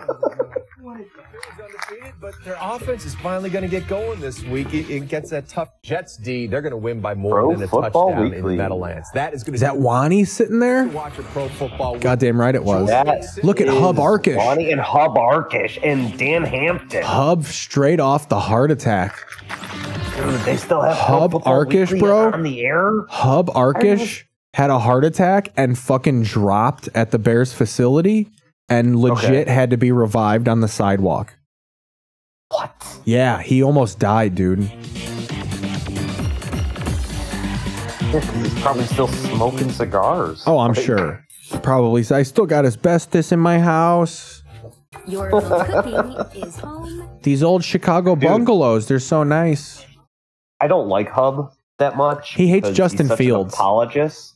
But their offense is finally going to get going this week. It, it gets that tough Jets D. They're going to win by more Pro than a Football touchdown in Weekly. the Meadowlands. That is going to Is that Wani sitting there? watch a pro football. Week. Goddamn right it was. That Look at Hub Arkush. Wani and Hub Arkush and Dan Hampton. Hub straight off the heart attack. Dude, they still have Hub Arkush, bro. on the air. Hub Arkush had a heart attack and fucking dropped at the Bears facility and legit Okay. had to be revived on the sidewalk. What? Yeah, he almost died, dude. He's probably still smoking cigars. Oh, I'm Like, sure. Probably. I still got asbestos in my house. Your cooking is home. <laughs> These old Chicago bungalows, they're so nice. I don't like Hub that much. He hates Justin he's such an Fields. apologist.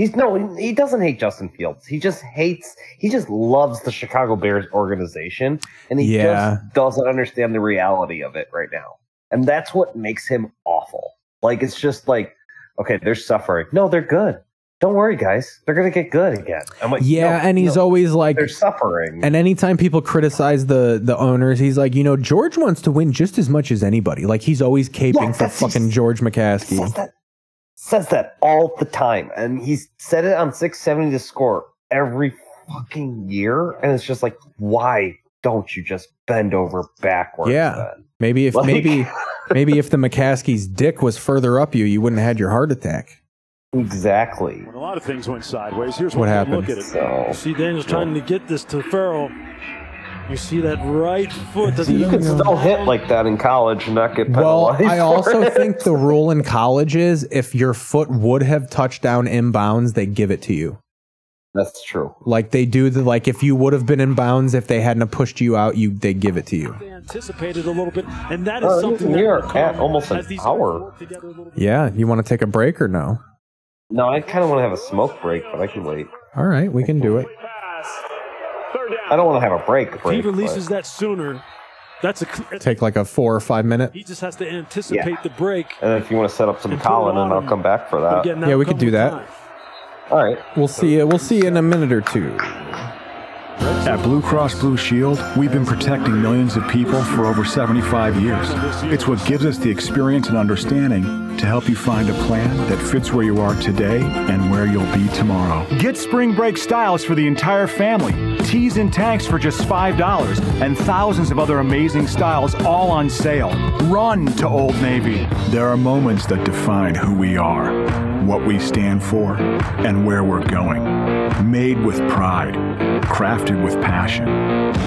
He's no, he- doesn't hate Justin Fields. He just hates. He just loves the Chicago Bears organization, and he Yeah. just doesn't understand the reality of it right now. And that's what makes him awful. Like it's just like, okay, they're suffering. No, they're good. Don't worry, guys. They're gonna get good again. I'm like, Yeah, no, and he's no, always like they're suffering. And anytime people criticize the the owners, he's like, you know, George wants to win just as much as anybody. Like he's always caping Yeah, for fucking George McCaskey. Says that all the time, and he's said it on 670 The Score every fucking year, and it's just like, why don't you just bend over backwards? Yeah. then? Maybe if Like- maybe <laughs> maybe if the McCaskey's dick was further up you, you wouldn't have had your heart attack. Exactly. When a lot of things went sideways, here's What one happened? look at it. So- you see Daniels trying to get this to Farrell. You see that right foot. See, you could still hit like that in college and not get penalized. Well. I for also it. think the rule in college is if your foot would have touched down inbounds, they give it to you. that's true. Like they do the like if you would have been in bounds if they hadn't have pushed you out, you they give it to you. They anticipated a little bit, and that is Oh, something we that are at almost an hour. Yeah, you want to take a break or no? No, I kind of want to have a smoke break, but I can wait. All right, we can do it. I don't want to have a break. If he break releases that sooner, that's a. cl- Take like a four or five minute. He just has to anticipate the break. and if you want to set up some And Colin, and I'll come back for that. Yeah, we a could do that. of times. All right. We'll see you. We'll see you in a minute or two. At Blue Cross Blue Shield, we've been protecting millions of people for over 75 years. It's what gives us the experience and understanding to help you find a plan that fits where you are today and where you'll be tomorrow. Get spring break styles for the entire family. Tees and tanks for just $5 and thousands of other amazing styles all on sale. Run to Old Navy. There are moments that define who we are, what we stand for, and where we're going. Made with pride, crafted with passion.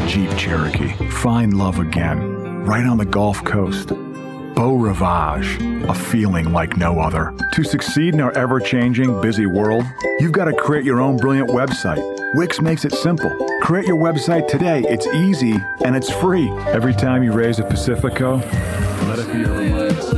Jeep Cherokee. Find love again. Right on the Gulf Coast. Beau Rivage, a feeling like no other. To succeed in our ever changing, busy world, you've got to create your own brilliant website. Wix makes it simple. Create your website today. It's easy and it's free. Every time you raise a Pacifico, let it be a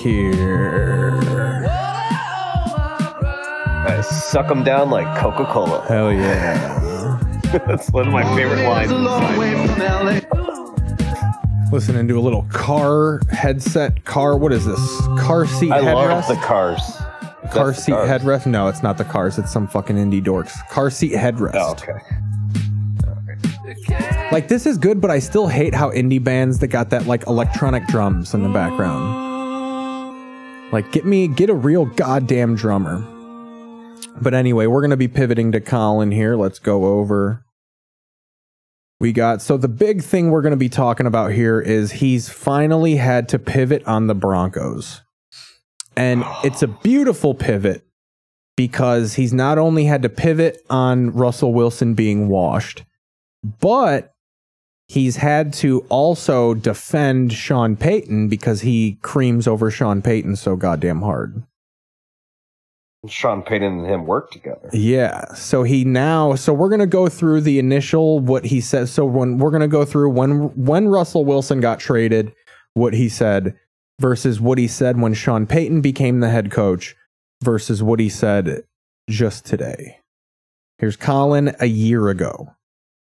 here. I suck them down like Coca Cola. Hell yeah. <laughs> That's one of my favorite lines. Listening to a little car headset, car. What is this? Car seat I headrest. love the cars. car That's the seat cars. headrest. No, it's not the cars. It's some fucking indie dorks. Car seat headrest. Oh, okay. Like this is good, but I still hate how indie bands that got that like electronic drums in the background. Like get me get a real goddamn drummer. But anyway, we're gonna be pivoting to Colin here. Let's go over. We got so the big thing we're gonna be talking about here is he's finally had to pivot on the Broncos. And it's a beautiful pivot because he's not only had to pivot on Russell Wilson being washed, but he's had to also defend Sean Payton because he creams over Sean Payton so goddamn hard. Sean Payton and him work together. Yeah. So he now so we're gonna go through the initial what he says. So when we're gonna go through when when Russell Wilson got traded, what he said versus what he said when Sean Payton became the head coach versus what he said just today. Here's Colin a year ago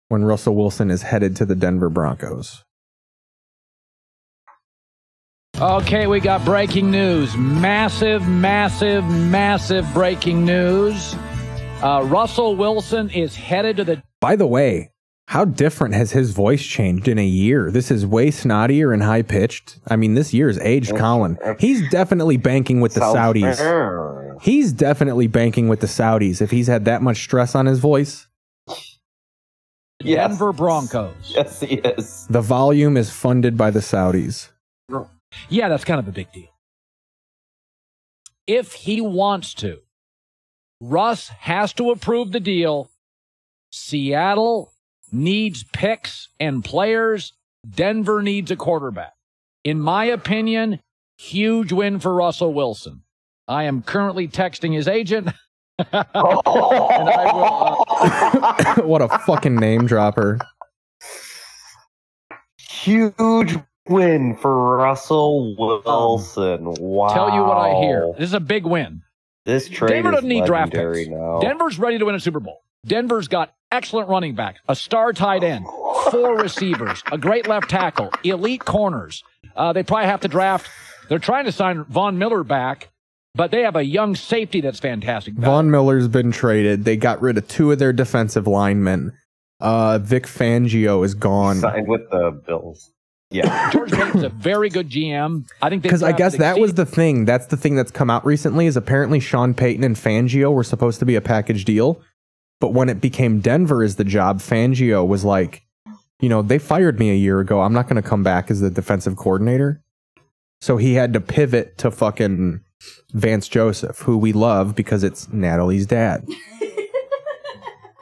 when Russell Wilson is headed to the Denver Broncos. Okay, we got breaking news. Massive, massive, massive breaking news. Uh, Russell Wilson is headed to the. By the way, how different has his voice changed in a year? This is way snottier and high pitched. I mean, this year's aged Colin. He's definitely banking with the Saudis. He's definitely banking with the Saudis if he's had that much stress on his voice. Denver Broncos. Yes, he is. The volume is funded by the Saudis. Yeah, that's kind of a big deal. If he wants to, Russ has to approve the deal. Seattle needs picks and players. Denver needs a quarterback. In my opinion, huge win for Russell Wilson. I am currently texting his agent. <laughs> and I will, uh, <laughs> what a fucking name dropper. Huge win for Russell Wilson. Wow. tell you what I hear. This is a big win. This trade Denver is doesn't need draft legendary picks. now. Denver's ready to win a Super Bowl. Denver's got excellent running back, a star tight end, four receivers, a great left tackle, elite corners. Uh, they probably have to draft. They're trying to sign Von Miller back, but they have a young safety that's fantastic. Von Miller's been traded. They got rid of two of their defensive linemen. Uh, Vic Fangio is gone. Signed with the Bills. Yeah. <coughs> George Paton's a very good GM. I think they Because I guess drafted that was the thing. That's the thing that's come out recently is apparently Sean Payton and Fangio were supposed to be a package deal. But when it became Denver as the job, Fangio was like, you know, they fired me a year ago. I'm not going to come back as the defensive coordinator. So he had to pivot to fucking Vance Joseph, who we love because it's Natalie's dad.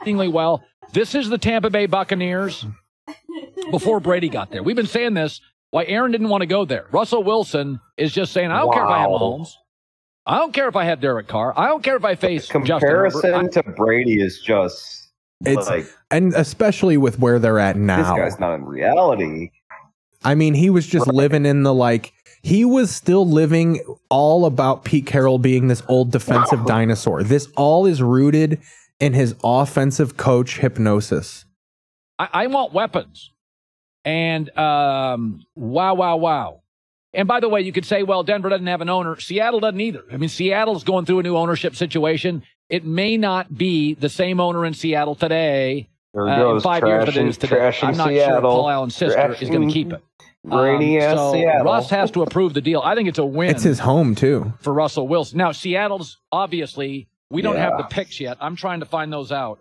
well. This is the Tampa Bay Buccaneers before Brady got there. We've been saying this. Why Aaron didn't want to go there. Russell Wilson is just saying, I don't care if I have Mahomes. I don't care if I have Derek Carr. I don't care if I face Justin Herbert. Comparison to Brady is just It's like and especially with where they're at now. this guy's not in reality. I mean, he was just living in the like he was still living all about Pete Carroll being this old defensive dinosaur. This all is rooted in his offensive coach hypnosis. I, I want weapons. And um, wow, wow, wow. And by the way, you could say, well, Denver doesn't have an owner. Seattle doesn't either. I mean, Seattle's going through a new ownership situation. It may not be the same owner in Seattle today There uh, in goes five years that it trashing- is today. I'm not sure Seattle. Paul Allen's sister is going to keep it. Rainy ass so Seattle. Russ has to approve the deal. I think it's a win It's his home too. for Russell Wilson. Now, Seattle's obviously we don't have the picks yet. I'm trying to find those out.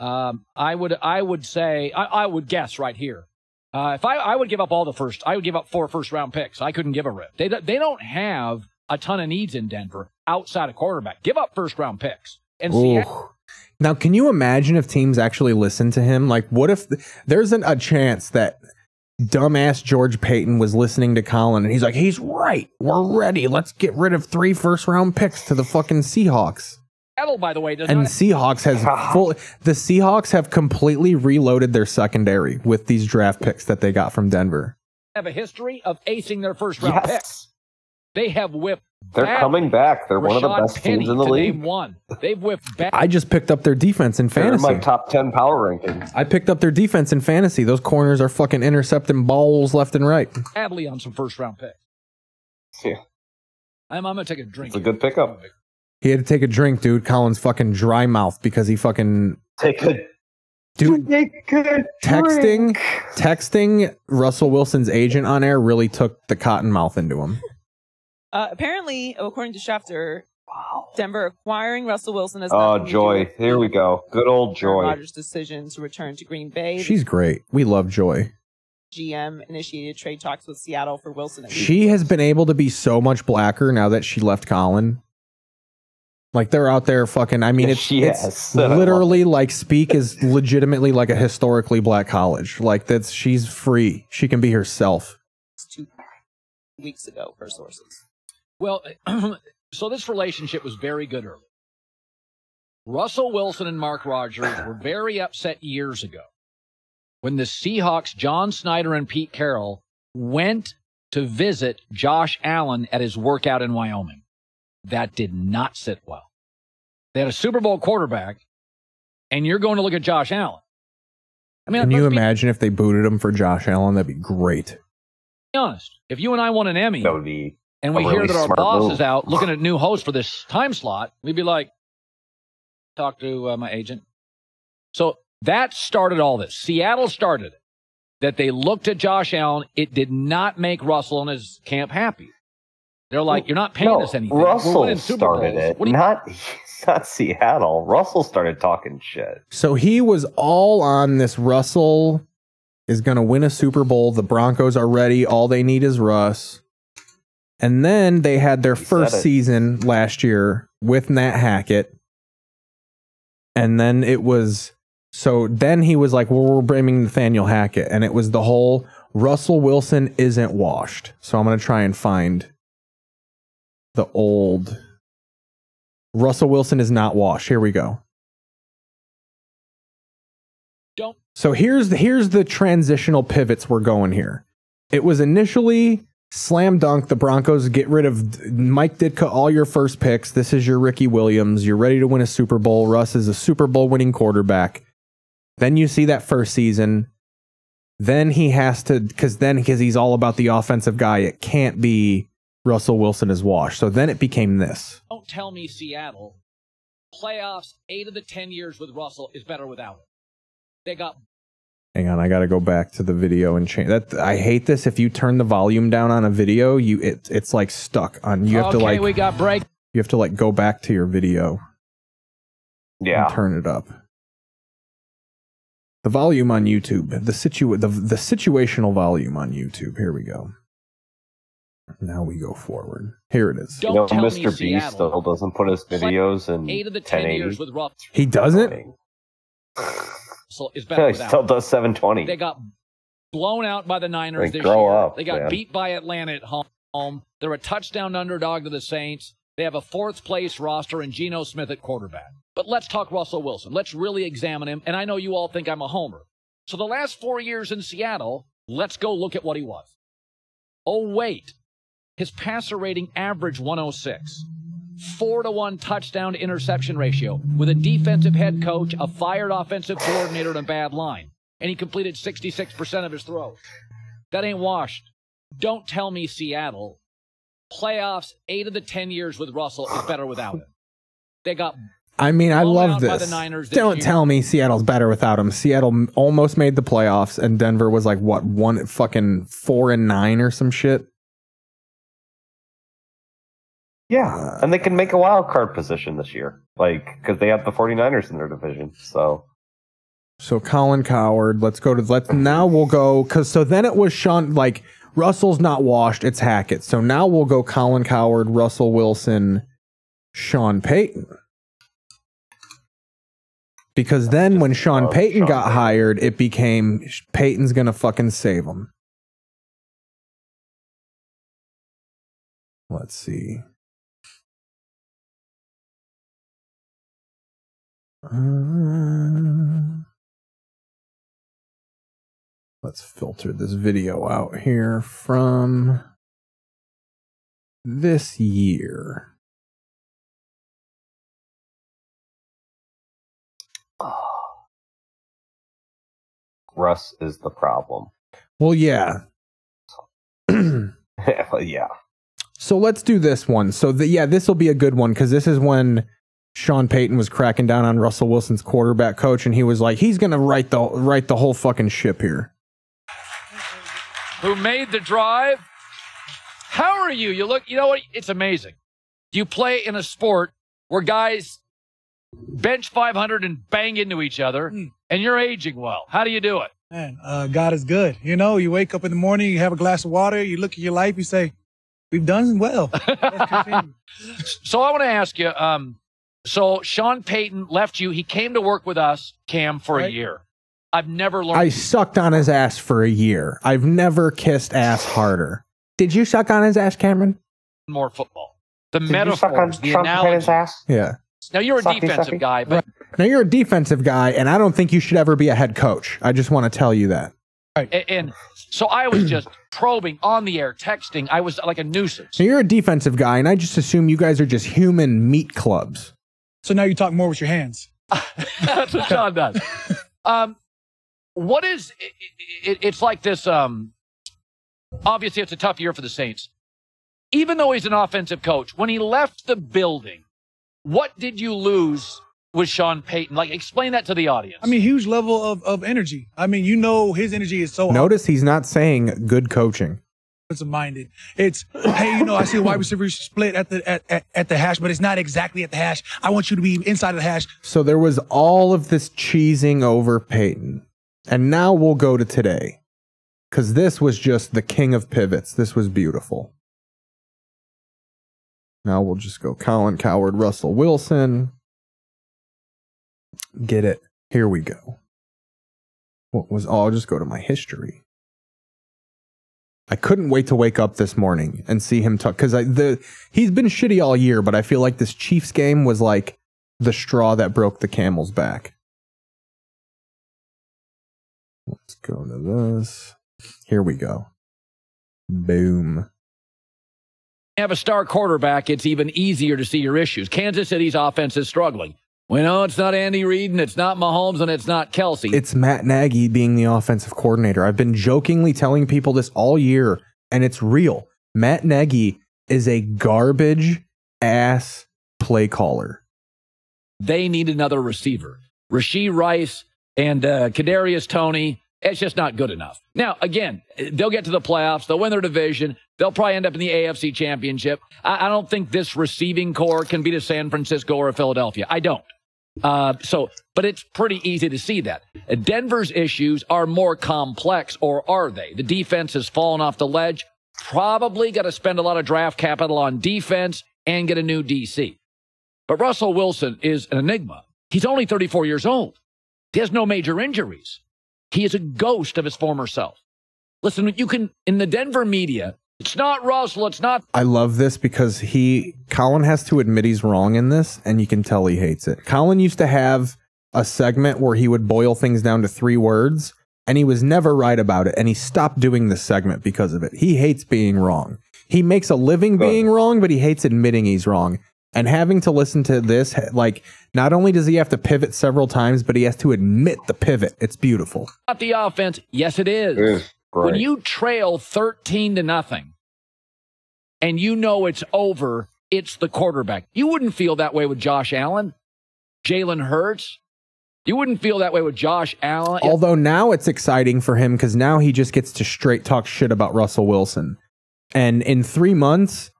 Um, I would I would say I, I would guess right here. Uh, if I, I would give up all the first, I would give up four first round picks. I couldn't give a rip. They don't- they don't have a ton of needs in Denver outside of quarterback. Give up first round picks. And Seattle, Now, can you imagine if teams actually listen to him? Like, what if there's an, a chance that dumbass George Paton was listening to Colin and he's like, he's right. We're ready. Let's get rid of three first round picks to the fucking Seahawks. Seattle, by the way, does And not Seahawks has <laughs> full. The Seahawks have completely reloaded their secondary with these draft picks that they got from Denver. have a history of acing their first round picks. Yes. They have whipped. They're badly. coming back. They're one of the best Penny teams in the to league. Name one. They've whipped back. I just picked up their defense in fantasy. They're in fantasy. my top 10 power rankings. I picked up their defense in fantasy. Those corners are fucking intercepting balls left and right. badly on some first round picks. Yeah. I'm, I'm gonna take a drink. It's a good pickup. He had to take a drink, dude. Colin's fucking dry mouth because he fucking Take a dude take a texting texting Russell Wilson's agent on air really took the cotton mouth into him. Uh, apparently, according to Schefter, Denver acquiring Russell Wilson has Oh, to do Joy. Here we go. Good old Joy. Rodgers' decision to return to Green Bay. She's great. We love Joy. GM initiated trade talks with Seattle for Wilson. and She has been able to be so much blacker now that she left Colin. Like they're out there fucking. I mean, Yeah, it's, she it's has. <laughs> literally like Speak is legitimately like a historically black college. Like that's she's free. She can be herself. two weeks ago, her sources. Well, <clears throat> so this relationship was very good early. Russell Wilson and Mark Rodgers were very upset years ago when the Seahawks, John Schneider and Pete Carroll, went to visit Josh Allen at his workout in Wyoming. That did not sit well. They had a Super Bowl quarterback, and you're going to look at Josh Allen. I mean, Can you let's be imagine if they booted him for Josh Allen? That'd be great. Be honest. If you and I won an Emmy, That would be and we a hear that our boss move. is out looking <laughs> at new hosts for this time slot, we'd be like, talk to uh, my agent. So that started all this. Seattle started it. That they looked at Josh Allen. It did not make Russell and his camp happy. They're like, you're not paying no, us anything. We're Russell Super started Bowls. it. What you- Not, <laughs> not Seattle. Russell started talking shit. So he was all on this. Russell is going to win a Super Bowl. The Broncos are ready. All they need is Russ. And then they had their first season last year with Nat Hackett. And then it was so then he was like, Well, we're blaming Nathaniel Hackett. And it was the whole Russell Wilson isn't washed. So I'm going to try and find the old Russell Wilson is not washed. Here we go. Don't. So here's the, here's the transitional pivots we're going here. It was initially slam dunk. The Broncos get rid of Mike Ditka, all your first picks. This is your Ricky Williams. You're ready to win a Super Bowl. Russ is a Super Bowl winning quarterback. Then you see that first season. Then he has to because then because he's all about the offensive guy. It can't be Russell Wilson is washed. So then it became this. Don't tell me Seattle playoffs eight of the ten years with Russell is better without him. They got Hang on, I got to go back to the video and change that. I hate this. If you turn the volume down on a video, you it it's like stuck on. You have okay. to like we got break. you have to like go back to your video. Yeah. and turn it up. The volume on YouTube, the situ the the situational volume on YouTube. Here we go. Now we go forward. Here it is. Don't You know, Mr. Beast still doesn't put his videos in eight of the ten 1080. years with Russell He doesn't. Is <laughs> better Yeah, without still does 720. They got blown out by the Niners Like, this grow year. up, they got man. beat by Atlanta at home. They're a touchdown underdog to the Saints. They have a fourth place roster and Geno Smith at quarterback. But let's talk Russell Wilson. Let's really examine him. And I know you all think I'm a homer. So the last four years in Seattle, let's go look at what he was. Oh, wait. His passer rating averaged 106. Four to one touchdown to interception ratio with a defensive head coach, a fired offensive coordinator, and a bad line. And he completed 66% of his throws. That ain't washed. Don't tell me Seattle. Playoffs, eight of the 10 years with Russell is better without him. They got I mean, I love this. this Don't year. tell me Seattle's better without him. Seattle almost made the playoffs, and Denver was like what one fucking four and nine or some shit. Yeah, uh, and they can make a wild card position this year, like because they have the 49ers in their division. So So Colin Cowherd, let's go to let's now we'll go because so then it was Sean like Russell's not washed, it's Hackett. So now we'll go Colin Cowherd, Russell Wilson, Sean Payton. Because then when Sean Payton Sean got Payton. hired, it became Payton's gonna fucking save him. Let's see. Uh, let's filter this video out here from this year. <sighs> Russ is the problem. Well, yeah. <clears throat> yeah. So let's do this one. So the, yeah, this will be a good one because this is when Sean Payton was cracking down on Russell Wilson's quarterback coach, and he was like, he's gonna write the right the whole fucking ship here. who made the drive. How are you? You look, you know what? It's amazing. You play in a sport where guys bench 500 and bang into each other, and you're aging well. How do you do it? Man, uh, God is good. You know, you wake up in the morning, you have a glass of water, you look at your life, you say, "We've done well." <laughs> So I want to ask you. Um, so Sean Payton left you. He came to work with us, Cam, for a year. I've never learned. I sucked on his ass for a year. I've never kissed ass harder. Did you suck on his ass, Cameron? more football. The Did you suck on metaphors, the Sean Payton's analogies. ass? Yeah. Now you're a Sucky, defensive sucky. guy, but Now you're a defensive guy, and I don't think you should ever be a head coach. I just want to tell you that. A- And so I was just probing on the air, texting. I was like a nuisance. Now you're a defensive guy, and I just assume you guys are just human meat clubs. So now you talk more with your hands. That's what Sean does. <laughs> Um, what is it, it, it's like this? Um, obviously, it's a tough year for the Saints. Even though he's an offensive coach, when he left the building, what did you lose with Sean Payton? Like, explain that to the audience. I mean, huge level of, of energy. I mean, you know, his energy is so Notice he's not saying good coaching. Offensive minded. It's hey, you know, I see a wide receiver split at the at, at, at the hash, but it's not exactly at the hash. I want you to be inside of the hash. So there was all of this cheesing over Peyton. And now we'll go to today. Because this was just the king of pivots. This was beautiful. Now we'll just go Colin Cowherd, Russell Wilson. Get it. Here we go. What was, oh, I'll just go to my history. I couldn't wait to wake up this morning and see him talk because the he's been shitty all year, but I feel like this Chiefs game was like the straw that broke the camel's back. Let's go to this. Here we go. Boom. have a star quarterback, it's even easier to see your issues. Kansas City's offense is struggling. We know it's not Andy Reid and it's not Mahomes and it's not Kelce. It's Matt Nagy being the offensive coordinator. I've been jokingly telling people this all year, and it's real. Matt Nagy is a garbage ass play caller. they need another receiver. Rasheed Rice and uh, Kadarius Toney. It's just not good enough. Now, again, they'll get to the playoffs. They'll win their division. They'll probably end up in the AFC Championship. I, I don't think this receiving corps can beat a San Francisco or a Philadelphia. I don't. Uh, so, but it's pretty easy to see that. Denver's issues are more complex, or are they? The defense has fallen off the ledge. Probably got to spend a lot of draft capital on defense and get a new DC. But Russell Wilson is an enigma. He's only 34 years old. He has no major injuries. He is a ghost of his former self. Listen, you can, in the Denver media, it's not Russell, it's not I love this because he Colin has to admit he's wrong in this, and you can tell he hates it. Colin used to have a segment where he would boil things down to three words, and he was never right about it, and he stopped doing this segment because of it. He hates being wrong. He makes a living being wrong, but he hates admitting he's wrong. And having to listen to this, like, not only does he have to pivot several times, but he has to admit the pivot. It's beautiful. not the offense. Yes, it is. Is. When you trail 13 to nothing and you know it's over, it's the quarterback. You wouldn't feel that way with Josh Allen. Jalen Hurts. You wouldn't feel that way with Josh Allen. Although now it's exciting for him because now he just gets to straight talk shit about Russell Wilson. And in three months,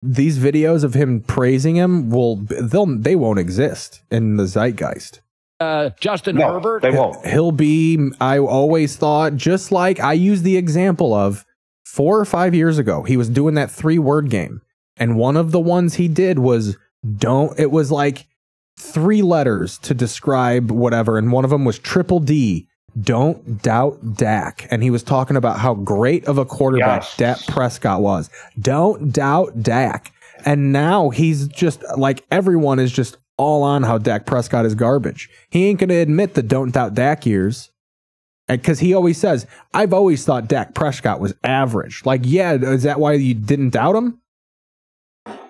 these videos of him praising him will they'll they won't exist in the zeitgeist. Uh, Justin Herbert. He'll be. I always thought, just like I used the example of four or five years ago, he was doing that three word game, and one of the ones he did was don't. It was like three letters to describe whatever, and one of them was triple D. Don't doubt Dak, and he was talking about how great of a quarterback Dak Prescott was. Don't doubt Dak, and now he's just like everyone is just all on how Dak Prescott is garbage. He ain't going to admit the don't doubt Dak years. Because he always says, I've always thought Dak Prescott was average. Like, yeah, is that why you didn't doubt him?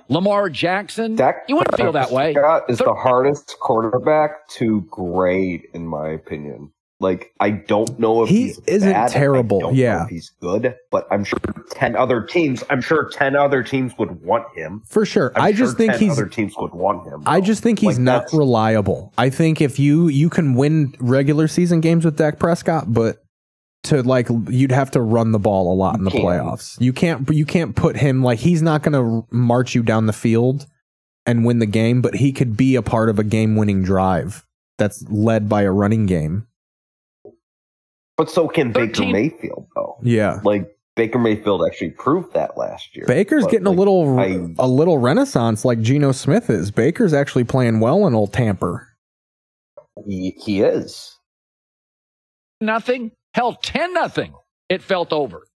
Lamar Jackson. Dak you wouldn't feel that way. Prescott is the hardest quarterback to grade, in my opinion. Like, I don't know if He he's isn't bad, terrible, yeah. he's good, but I'm sure ten other teams. I'm sure ten other teams would want him. For sure. I'm I sure just think 10 he's other teams would want him. I just think he's Like, not reliable. I think if you you can win regular season games with Dak Prescott, but to like you'd have to run the ball a lot in the can't. playoffs. You can't you can't put him like he's not going to march you down the field and win the game, but he could be a part of a game-winning drive that's led by a running game. But so can Baker Mayfield, though. Yeah. Like Baker Mayfield actually proved that last year. Baker's But, getting like, a little I- a little renaissance like Geno Smith is. Baker's actually playing well in old Tampa. He, he is. nothing. Hell, 10 nothing. It felt over.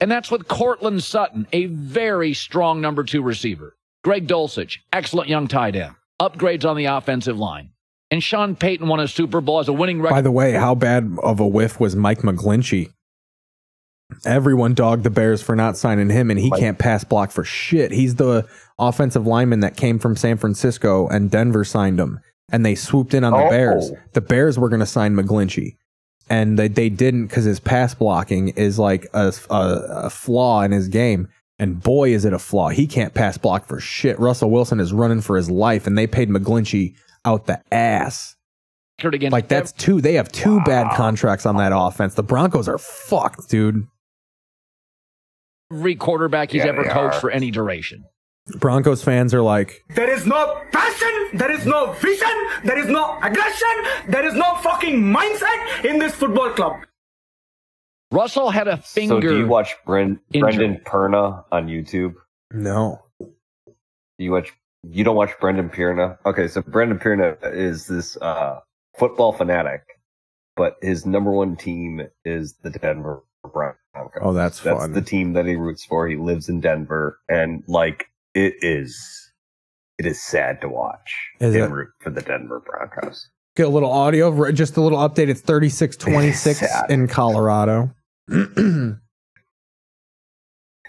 And that's with Courtland Sutton, a very strong number two receiver. Greg Dulcich, excellent young tight end. Upgrades on the offensive line. And Sean Payton won a Super Bowl as a winning record. By the way, how bad of a whiff was Mike McGlinchey? Everyone dogged the Bears for not signing him, and he can't pass block for shit. He's the offensive lineman that came from San Francisco, and Denver signed him, and they swooped in on the Oh. Bears. The Bears were going to sign McGlinchey, and they, they didn't because his pass blocking is like a, a, a flaw in his game. And boy, is it a flaw. He can't pass block for shit. Russell Wilson is running for his life, and they paid McGlinchey out the ass. against Like that's two. They have two bad contracts on that offense. The Broncos are fucked, dude. every quarterback he's Yeah, ever coached are. for any duration. Broncos fans are like, There is no passion, there is no vision, there is no aggression, there is no fucking mindset in this football club. Russell had a finger. So do you watch Bren- Brendan Perna on YouTube? No. Do You watch? You don't watch Brendan Perna? Okay, so Brendan Perna is this uh, football fanatic, but his number one team is the Denver Broncos. Oh, that's That's fun. the team that he roots for. He lives in Denver, and like it is, it is sad to watch. Is him it? root for the Denver Broncos? get a little audio, just a little update. It's 36 26 in Colorado.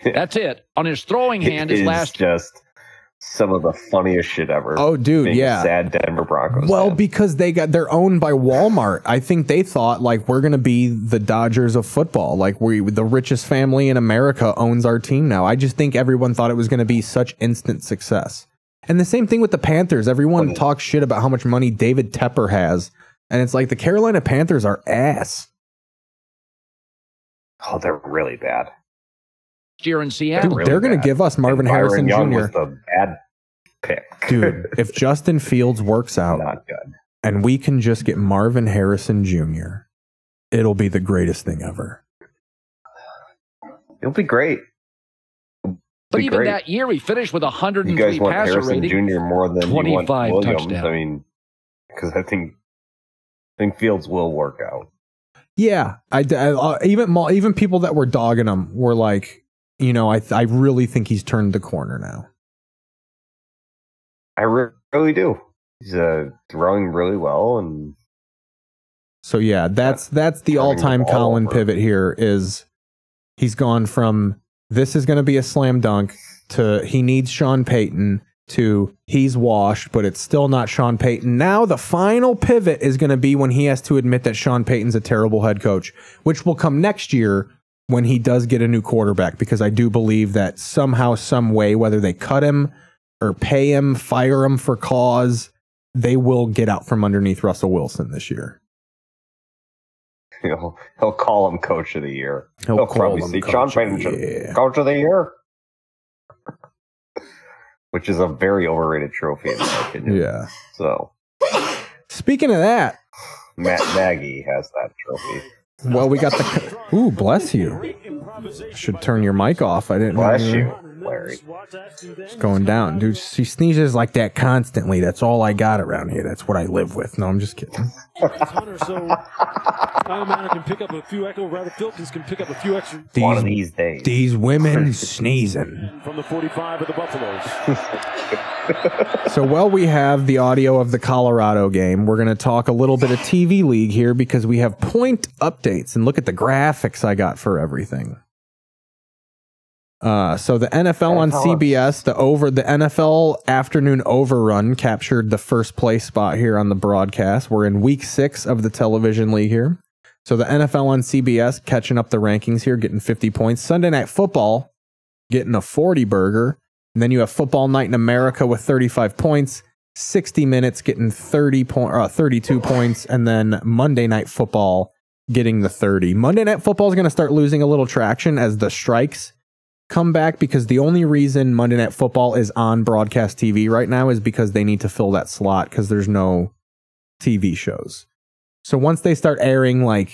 That's it. On his throwing hand, It his is last just some of the funniest shit ever. Oh, dude, yeah. sad Denver Broncos. Well, because they got they're owned by Walmart. I think they thought like we're gonna be the Dodgers of football. Like we the richest family in America owns our team now. I just think everyone thought it was gonna be such instant success. And the same thing with the Panthers. Everyone talks shit about how much money David Tepper has. And it's like the Carolina Panthers are ass. Oh, they're really bad. Year in Seattle. Dude, they're gonna give us Marvin And Byron Harrison Young Jr. was the bad pick. Dude, <laughs> if Justin Fields works out Not good. and we can just get Marvin Harrison Jr., it'll be the greatest thing ever. It'll be great. But be even great. that year, he finished with You 103 guys want passer Harrison rating. Jr. more than 25 touchdowns. I mean, because I think I think Fields will work out. Yeah, I, I- uh, even even people that were dogging him were like, you know, I I really think he's turned the corner now. I re- really do. He's uh, throwing really well, and So yeah, that's that's the all-time ball Colin over. pivot here is he's gone from this is going to be a slam dunk to he needs Sean Payton to he's washed, but it's still not Sean Payton. Now the final pivot is going to be when he has to admit that Sean Payton's a terrible head coach, which will come next year when he does get a new quarterback because I do believe that somehow some way whether they cut him or pay him, fire him for cause, they will get out from underneath Russell Wilson this year. He'll, he'll call him coach of the year. He'll He'll, call probably him see coach Sean Payton year. coach of the year. Which is a very overrated trophy in my opinion. Yeah. So Speaking of that, Matt Nagy has that trophy. Well, we got the. Ooh, bless you. Should turn your mic off. I didn't. know Bless you, Larry. It's going down, dude. She sneezes like that constantly. That's all I got around here. That's what I live with. No, I'm just kidding. Hunter, so Kyle can pick up a few echo, rather Filkins can pick up a few extra One of these days. These women <laughs> sneezing. from the 45 of the Buffaloes. So while we have the audio of the Colorado game, we're going to talk a little bit of TV League here because we have point updates and look at the graphics I got for everything. Uh, so the NFL on CBS, the over the NFL afternoon overrun captured the first place spot here on the broadcast. We're in week six of the television league here. So the NFL on CBS catching up the rankings here, getting 50 points. Sunday night football getting a 40 burger. And then you have football night in America with 35 points. 60 minutes getting 30 point, uh, 32 points. And then Monday night football getting the 30. Monday night football is going to start losing a little traction as the strikes come back because the only reason Monday Night Football is on broadcast TV right now is because they need to fill that slot because there's no TV shows. So once they start airing like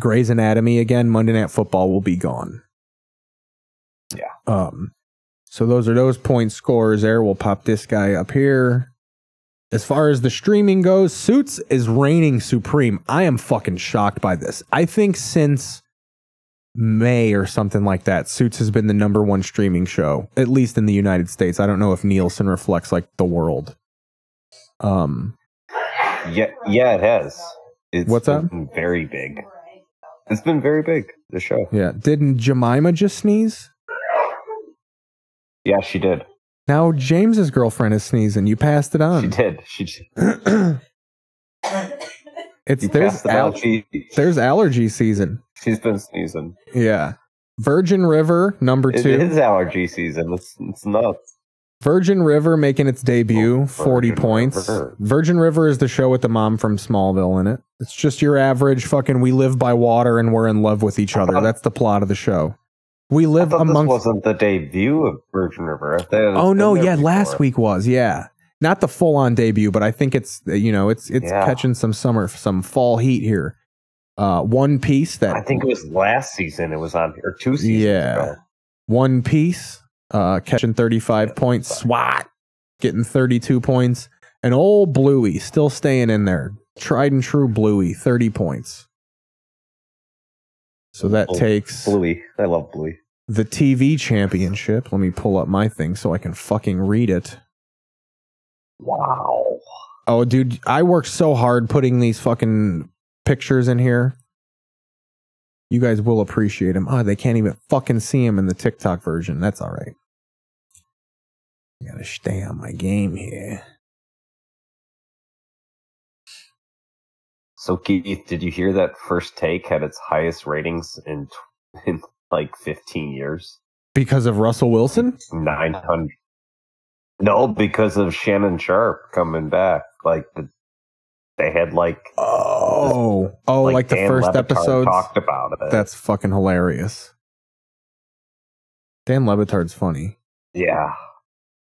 Grey's Anatomy again, Monday Night Football will be gone. Yeah. Um. So those are those point scores there. We'll pop this guy up here. As far as the streaming goes, Suits is reigning supreme. I am fucking shocked by this. I think since May or something like that, Suits has been the number one streaming show, at least in the United States. I don't know if Nielsen reflects like the world. Um, Yeah, yeah, it has. It's What's that? been Very big. It's been very big. The show. yeah. Didn't Jemima just sneeze? Yeah, she did. Now James's girlfriend is sneezing. You passed it on. She did. She. <clears throat> <coughs> It's You there's passed al- there's allergy season. She's been sneezing. Yeah. Virgin River number It two. is allergy season. It's it's nuts. Virgin River making its debut, 40 points. River. Virgin River is the show with the mom from Smallville in it. It's just your average fucking we live by water and we're in love with each other. That's the plot of the show. We live thought this wasn't the debut of Virgin River. It Oh no, yeah, last week was. Yeah. Not the full on debut, but I think it's you know, it's it's Yeah. catching some summer some fall heat here. Uh One Piece that I think it was last season. It was on or two seasons Yeah. ago. One Piece, uh, catching 35 points. SWAT getting 32 points. And old Bluey still staying in there. Tried and true Bluey, 30 points. So that Oh, takes Bluey. I love Bluey. the TV championship. Let me pull up my thing so I can fucking read it. Wow. Oh, dude, I worked so hard putting these fucking pictures in here. You guys will appreciate them. Oh, ah, they can't even fucking see him in the TikTok version. That's all right. I gotta stay on my game here. So Keith, did you hear that First Take had its highest ratings in <laughs> in like 15 years? Because of Russell Wilson? 900. No, because of Shannon Sharpe coming back. Like the, they had like Oh, oh, like, the first episode. talked about it. That's fucking hilarious. Dan Le Batard's funny. yeah.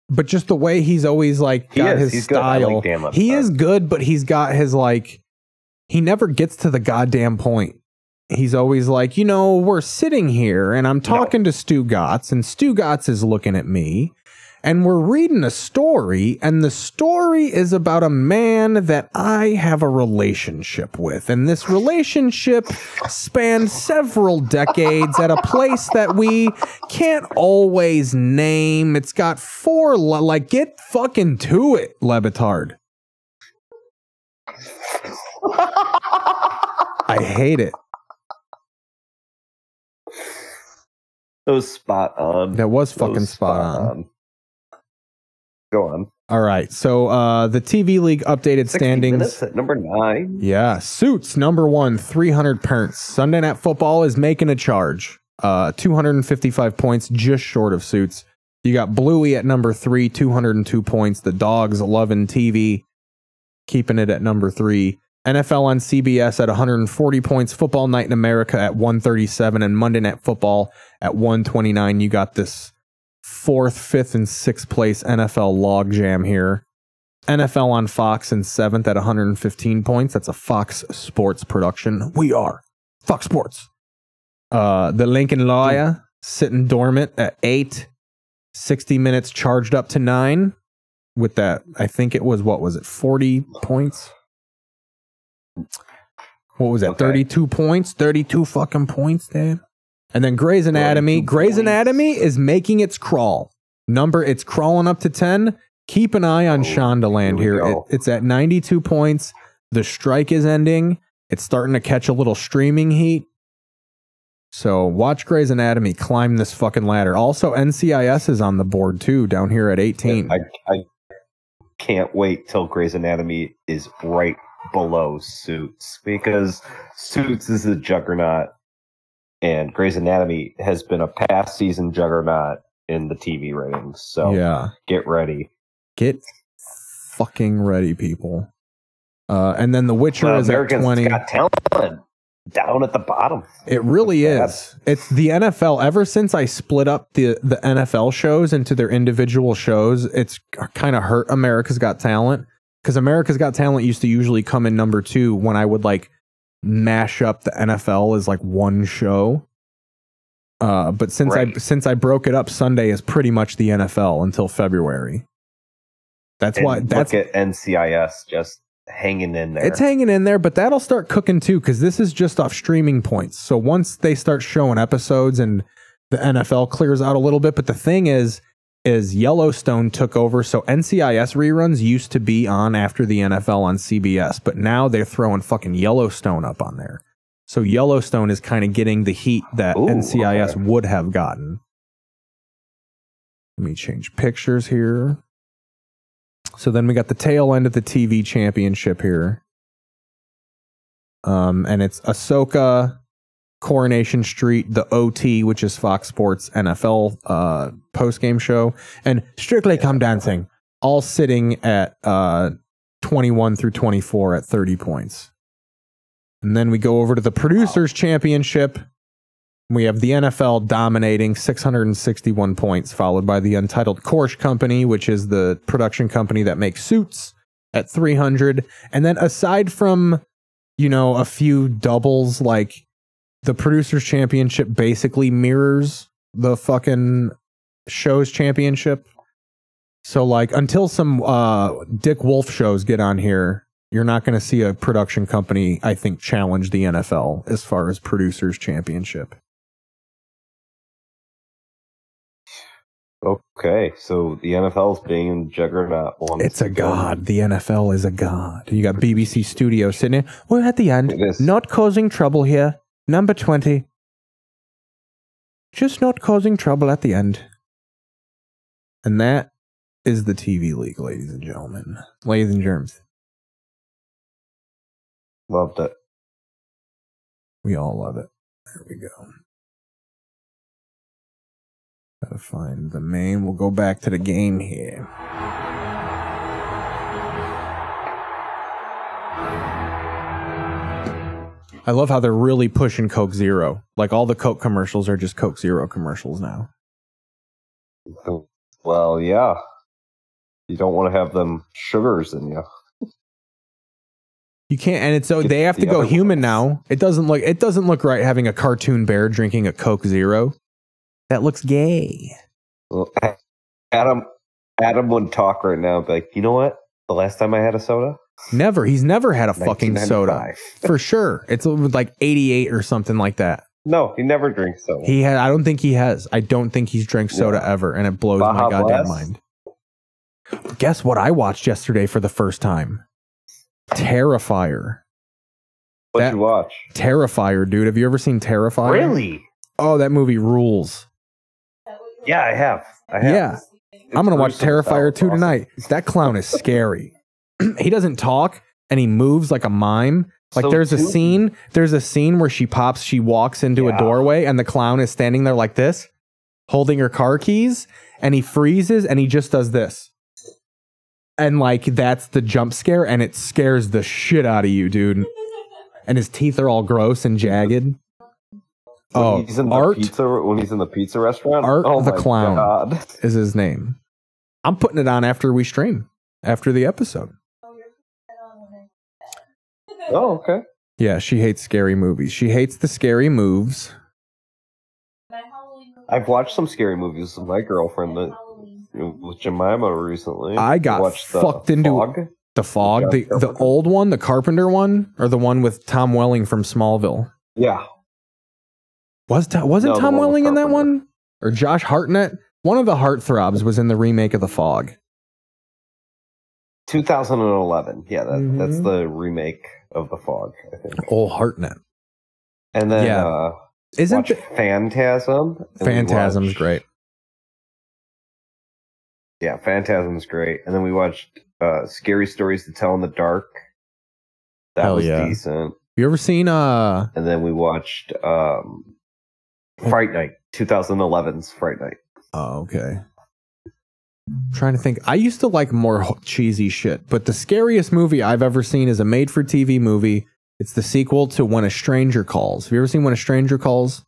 but just the way he's always like He got is. his He's style. like he is good, but he's got his like he never gets to the goddamn point. He's always like, you know, we're sitting here and I'm talking to Stugotz, and Stugotz is looking at me, and we're reading a story, and the story is about a man that I have a relationship with. And this relationship spanned several decades at a place that we can't always name. It's got four, le- like, get fucking to it, Le Batard. <laughs> I hate it. That was spot on. That was That fucking spot on. Go on. All right. So uh the TV League updated standings. at number nine. Yeah, Suits number one, 300 points. Sunday Night Football is making a charge. Uh, 255 points, just short of Suits. You got Bluey at number three, 202 points. The Dogs, 11 TV, keeping it at number three. NFL on CBS at 140 points, Football Night in America at 137, and Monday Night Football at 129. You got this fourth, fifth, and sixth place NFL logjam here. NFL on Fox in seventh at 115 points. That's a Fox Sports production. We are Fox Sports. Uh, the Lincoln Lawyer sitting dormant at eight. 60 minutes charged up to nine with that. I think it was, what was it, 40 points? What was that, 32 points? 32 fucking points, Dan. And then Grey's Anatomy. Grey's Anatomy is making its crawl. Number, it's crawling up to 10. Keep an eye on oh, Shondaland here. It, it's at 92 points. The strike is ending. It's starting to catch a little streaming heat. So watch Grey's Anatomy climb this fucking ladder. Also, NCIS is on the board too, down here at 18. I, I can't wait till Grey's Anatomy is right below Suits because Suits is a juggernaut, and Grey's Anatomy has been a past season juggernaut in the TV ratings. So Yeah. get ready. Get fucking ready, people. Uh, and then The Witcher is Americans at 20. Got talent down at the bottom. It really is. It's the NFL. Ever since I split up the the NFL shows into their individual shows, it's kind of hurt America's Got Talent because America's Got Talent used to usually come in number two when I would like mash up the NFL as like one show. Uh, but since I since I broke it up, Sunday is pretty much the NFL until February. That's And why. That's look at NCIS just hanging in there. it's hanging in there, but that'll start cooking too because this is just off streaming points. So once they start showing episodes and the NFL clears out a little bit, but the thing is, is Yellowstone took over. So NCIS reruns used to be on after the NFL on CBS, but now they're throwing fucking Yellowstone up on there. So Yellowstone is kind of getting the heat that NCIS would have gotten. Let me change pictures here. So then we got the tail end of the TV championship here. Um, and it's Ahsoka, Coronation Street, the OT, which is Fox Sports NFL uh, post game show, and Strictly Come Dancing, all sitting at uh, 21 through 24 at 30 points. And then we go over to the Producers Championship. We have the NFL dominating 661 points, followed by the Untitled Korsh Company, which is the production company that makes suits at 300. And then aside from, you know, a few doubles, like the Producers Championship basically mirrors the fucking show's championship. So like until some uh Dick Wolf shows get on here, you're not going to see a production company I think challenge the NFL as far as producers championship. Okay, so the NFL's being juggernaut once. It's a god. The NFL is a god. You got BBC Studios sitting there. We're at the end. Not causing trouble here. Number 20. Just not causing trouble at the end. And that is the TV league, ladies and gentlemen. Ladies and germs. Loved it. We all love it. There we go. Gotta find the main. We'll go back to the game here. I love how they're really pushing Coke Zero. Like all the Coke commercials are just Coke Zero commercials now. Oh, well, yeah. You don't want to have them sugars in you. You can't, and it's so they have to go human now. It doesn't look. It doesn't look right having a cartoon bear drinking a Coke Zero. That looks gay. Well, Adam, Adam would talk right now, be like, you know what? The last time I had a soda, Never. He's never had a fucking soda <laughs> for sure. It's like eighty eight or something like that. no, he never drinks soda. He had. I don't think he has. I don't think he's drank soda ever, and it blows my goddamn Blast? mind. Guess what I watched yesterday for the first time? Terrifier. What'd you watch? Terrifier, dude. Have you ever seen Terrifier? Really? Oh, that movie rules. Yeah, I have. I have. Yeah. I'm gonna watch gruesome as hell. Terrifier 2 awesome. tonight. That clown is scary. <clears throat> he doesn't talk and he moves like a mime. Like So there's a too- scene, there's a scene where she pops, she walks into a doorway and the clown is standing there like this, holding her car keys, and he freezes and he just does this. and like that's the jump scare, and it scares the shit out of you, dude. And his teeth are all gross and jagged. Oh, he's in the Art pizza when he's in the pizza restaurant. Art oh the Clown God. is his name. I'm putting it on after we stream, after the episode. Oh, okay. Yeah, she hates scary movies. She hates the scary moves. I've watched some scary movies with my girlfriend that, with Jemima recently. I got watched the fucked into Fog. the fog, the the old one, the Carpenter one, or the one with Tom Welling from Smallville. Yeah. Was Tom, wasn't No, Tom Welling in that one? Or Josh Hartnett? One of the heartthrobs was in the remake of The Fog. 2011. Yeah, that, that's Mhm. the remake of The Fog, I think. Old Hartnett. And then Yeah. uh, Isn't watched Phantasm. Phantasm's watched- great. Yeah, Phantasm's great. And then we watched uh, Scary Stories to Tell in the Dark. That Hell was yeah. decent. You ever seen uh And then we watched um, Fright Night, 2011's Fright Night. Oh, okay. Trying to think. I used to like more cheesy shit, but the scariest movie I've ever seen is a made for TV movie. It's the sequel to When a Stranger Calls. Have you ever seen When a Stranger Calls?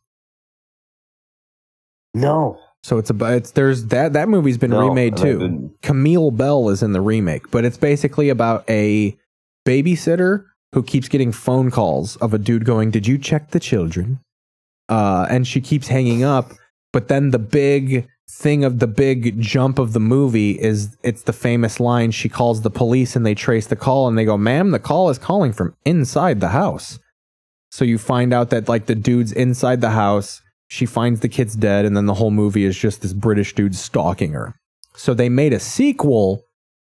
No. So it's about it's there's that that movie's been No, remade too. Camilla Belle is in the remake, but it's basically about a babysitter who keeps getting phone calls of a dude going, "Did you check the children?" Uh, and she keeps hanging up. But then the big thing of the big jump of the movie is it's the famous line she calls the police and they trace the call and they go, "Ma'am, the call is calling from inside the house." So you find out that like the dude's inside the house, she finds the kid's dead, and then the whole movie is just this British dude stalking her. So they made a sequel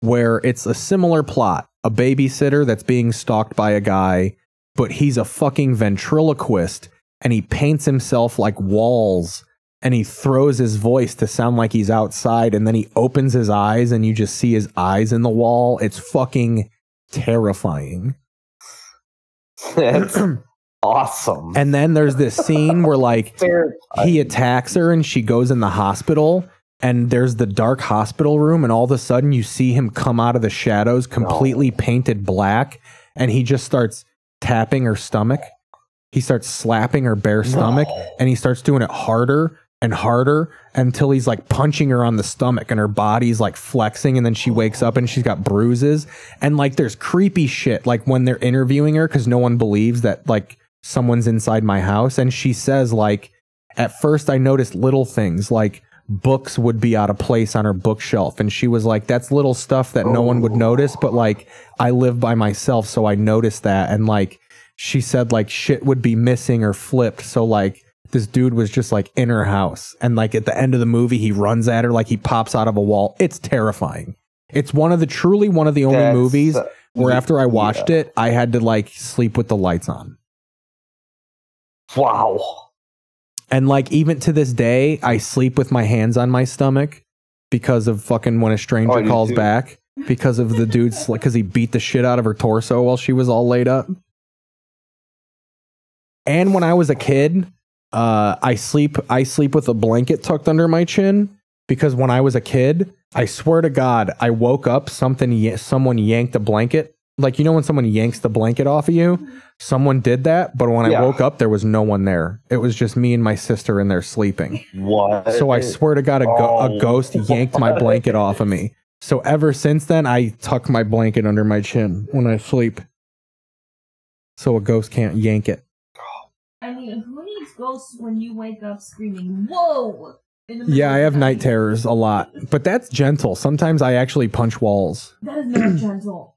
where it's a similar plot a babysitter that's being stalked by a guy, but he's a fucking ventriloquist and he paints himself like walls and he throws his voice to sound like he's outside and then he opens his eyes and you just see his eyes in the wall. It's fucking terrifying. That's <clears throat> awesome. And then there's this scene where like <laughs> he attacks her and she goes in the hospital and there's the dark hospital room and all of a sudden you see him come out of the shadows completely painted black and he just starts tapping her stomach. He starts slapping her bare stomach and he starts doing it harder and harder until he's like punching her on the stomach and her body's like flexing and then she wakes up and she's got bruises. And like there's creepy shit like when they're interviewing her cuz no one believes that like someone's inside my house. And she says like at first I noticed little things like books would be out of place on her bookshelf. And she was like that's little stuff that no one would notice but like I live by myself so I noticed that. And like she said like shit would be missing or flipped. So like this dude was just like in her house and like at the end of the movie he runs at her like he pops out of a wall it's terrifying it's one of the truly one of the only That's, movies uh, where after I watched yeah. it I had to like sleep with the lights on Wow. And like even to this day, I sleep with my hands on my stomach because of fucking when a Oh, stranger do calls too. back because of the dude's like because he beat the shit out of her torso while she was all laid up. And when I was a kid, uh, I sleep I sleep with a blanket tucked under my chin because when I was a kid, I swear to God, I woke up something someone yanked a blanket. Like you know when someone yanks the blanket off of you, someone did that, but when I woke up there was no one there. It was just me and my sister in there sleeping. What? So I swear to God, a, go- Oh, a ghost yanked my blanket off of me. So ever since then, I tuck my blanket under my chin when I sleep, so a ghost can't yank it. I mean, who ghosts when you wake up screaming, "Whoa!" in the Yeah, I have the night terrors a lot, but that's gentle. Sometimes I actually punch walls. That is not gentle.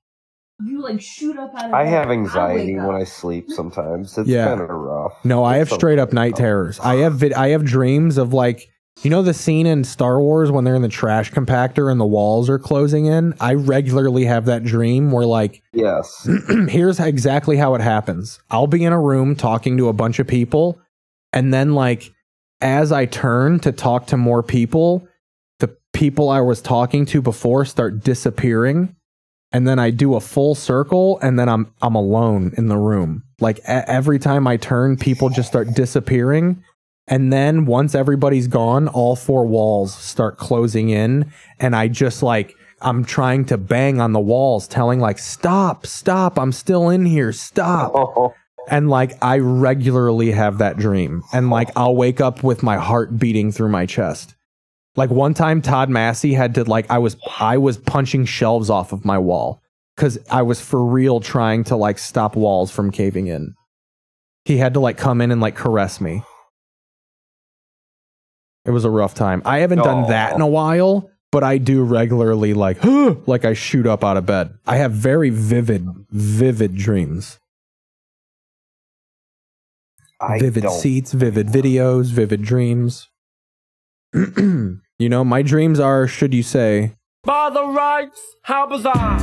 You like shoot up out of I bed. have anxiety up. when I sleep sometimes. It's Yeah. kind of rough. No, I have straight up night terrors. I have vid- I have dreams of like you know the scene in Star Wars when they're in the trash compactor and the walls are closing in. I regularly have that dream where like <clears throat> Yes. here's exactly how it happens. I'll be in a room talking to a bunch of people, and then like as I turn to talk to more people, the people I was talking to before start disappearing, and then I do a full circle, and then I'm I'm alone in the room. Like e- every time I turn, people just start disappearing. And then once everybody's gone, all four walls start closing in, and I just like I'm trying to bang on the walls, telling like, stop, stop, I'm still in here, stop. Oh. And like I regularly have that dream. And like I'll wake up with my heart beating through my chest. Like one time Todd Massey had to like I was I was punching shelves off of my wall cuz I was for real trying to like stop walls from caving in. He had to like come in and like caress me. It was a rough time. I haven't done that in a while, but I do regularly like <gasps> like I shoot up out of bed. I have very vivid vivid dreams. I vivid seats, vivid videos, vivid dreams. <clears throat> you know, my dreams are, should you say, By the rights, how bizarre!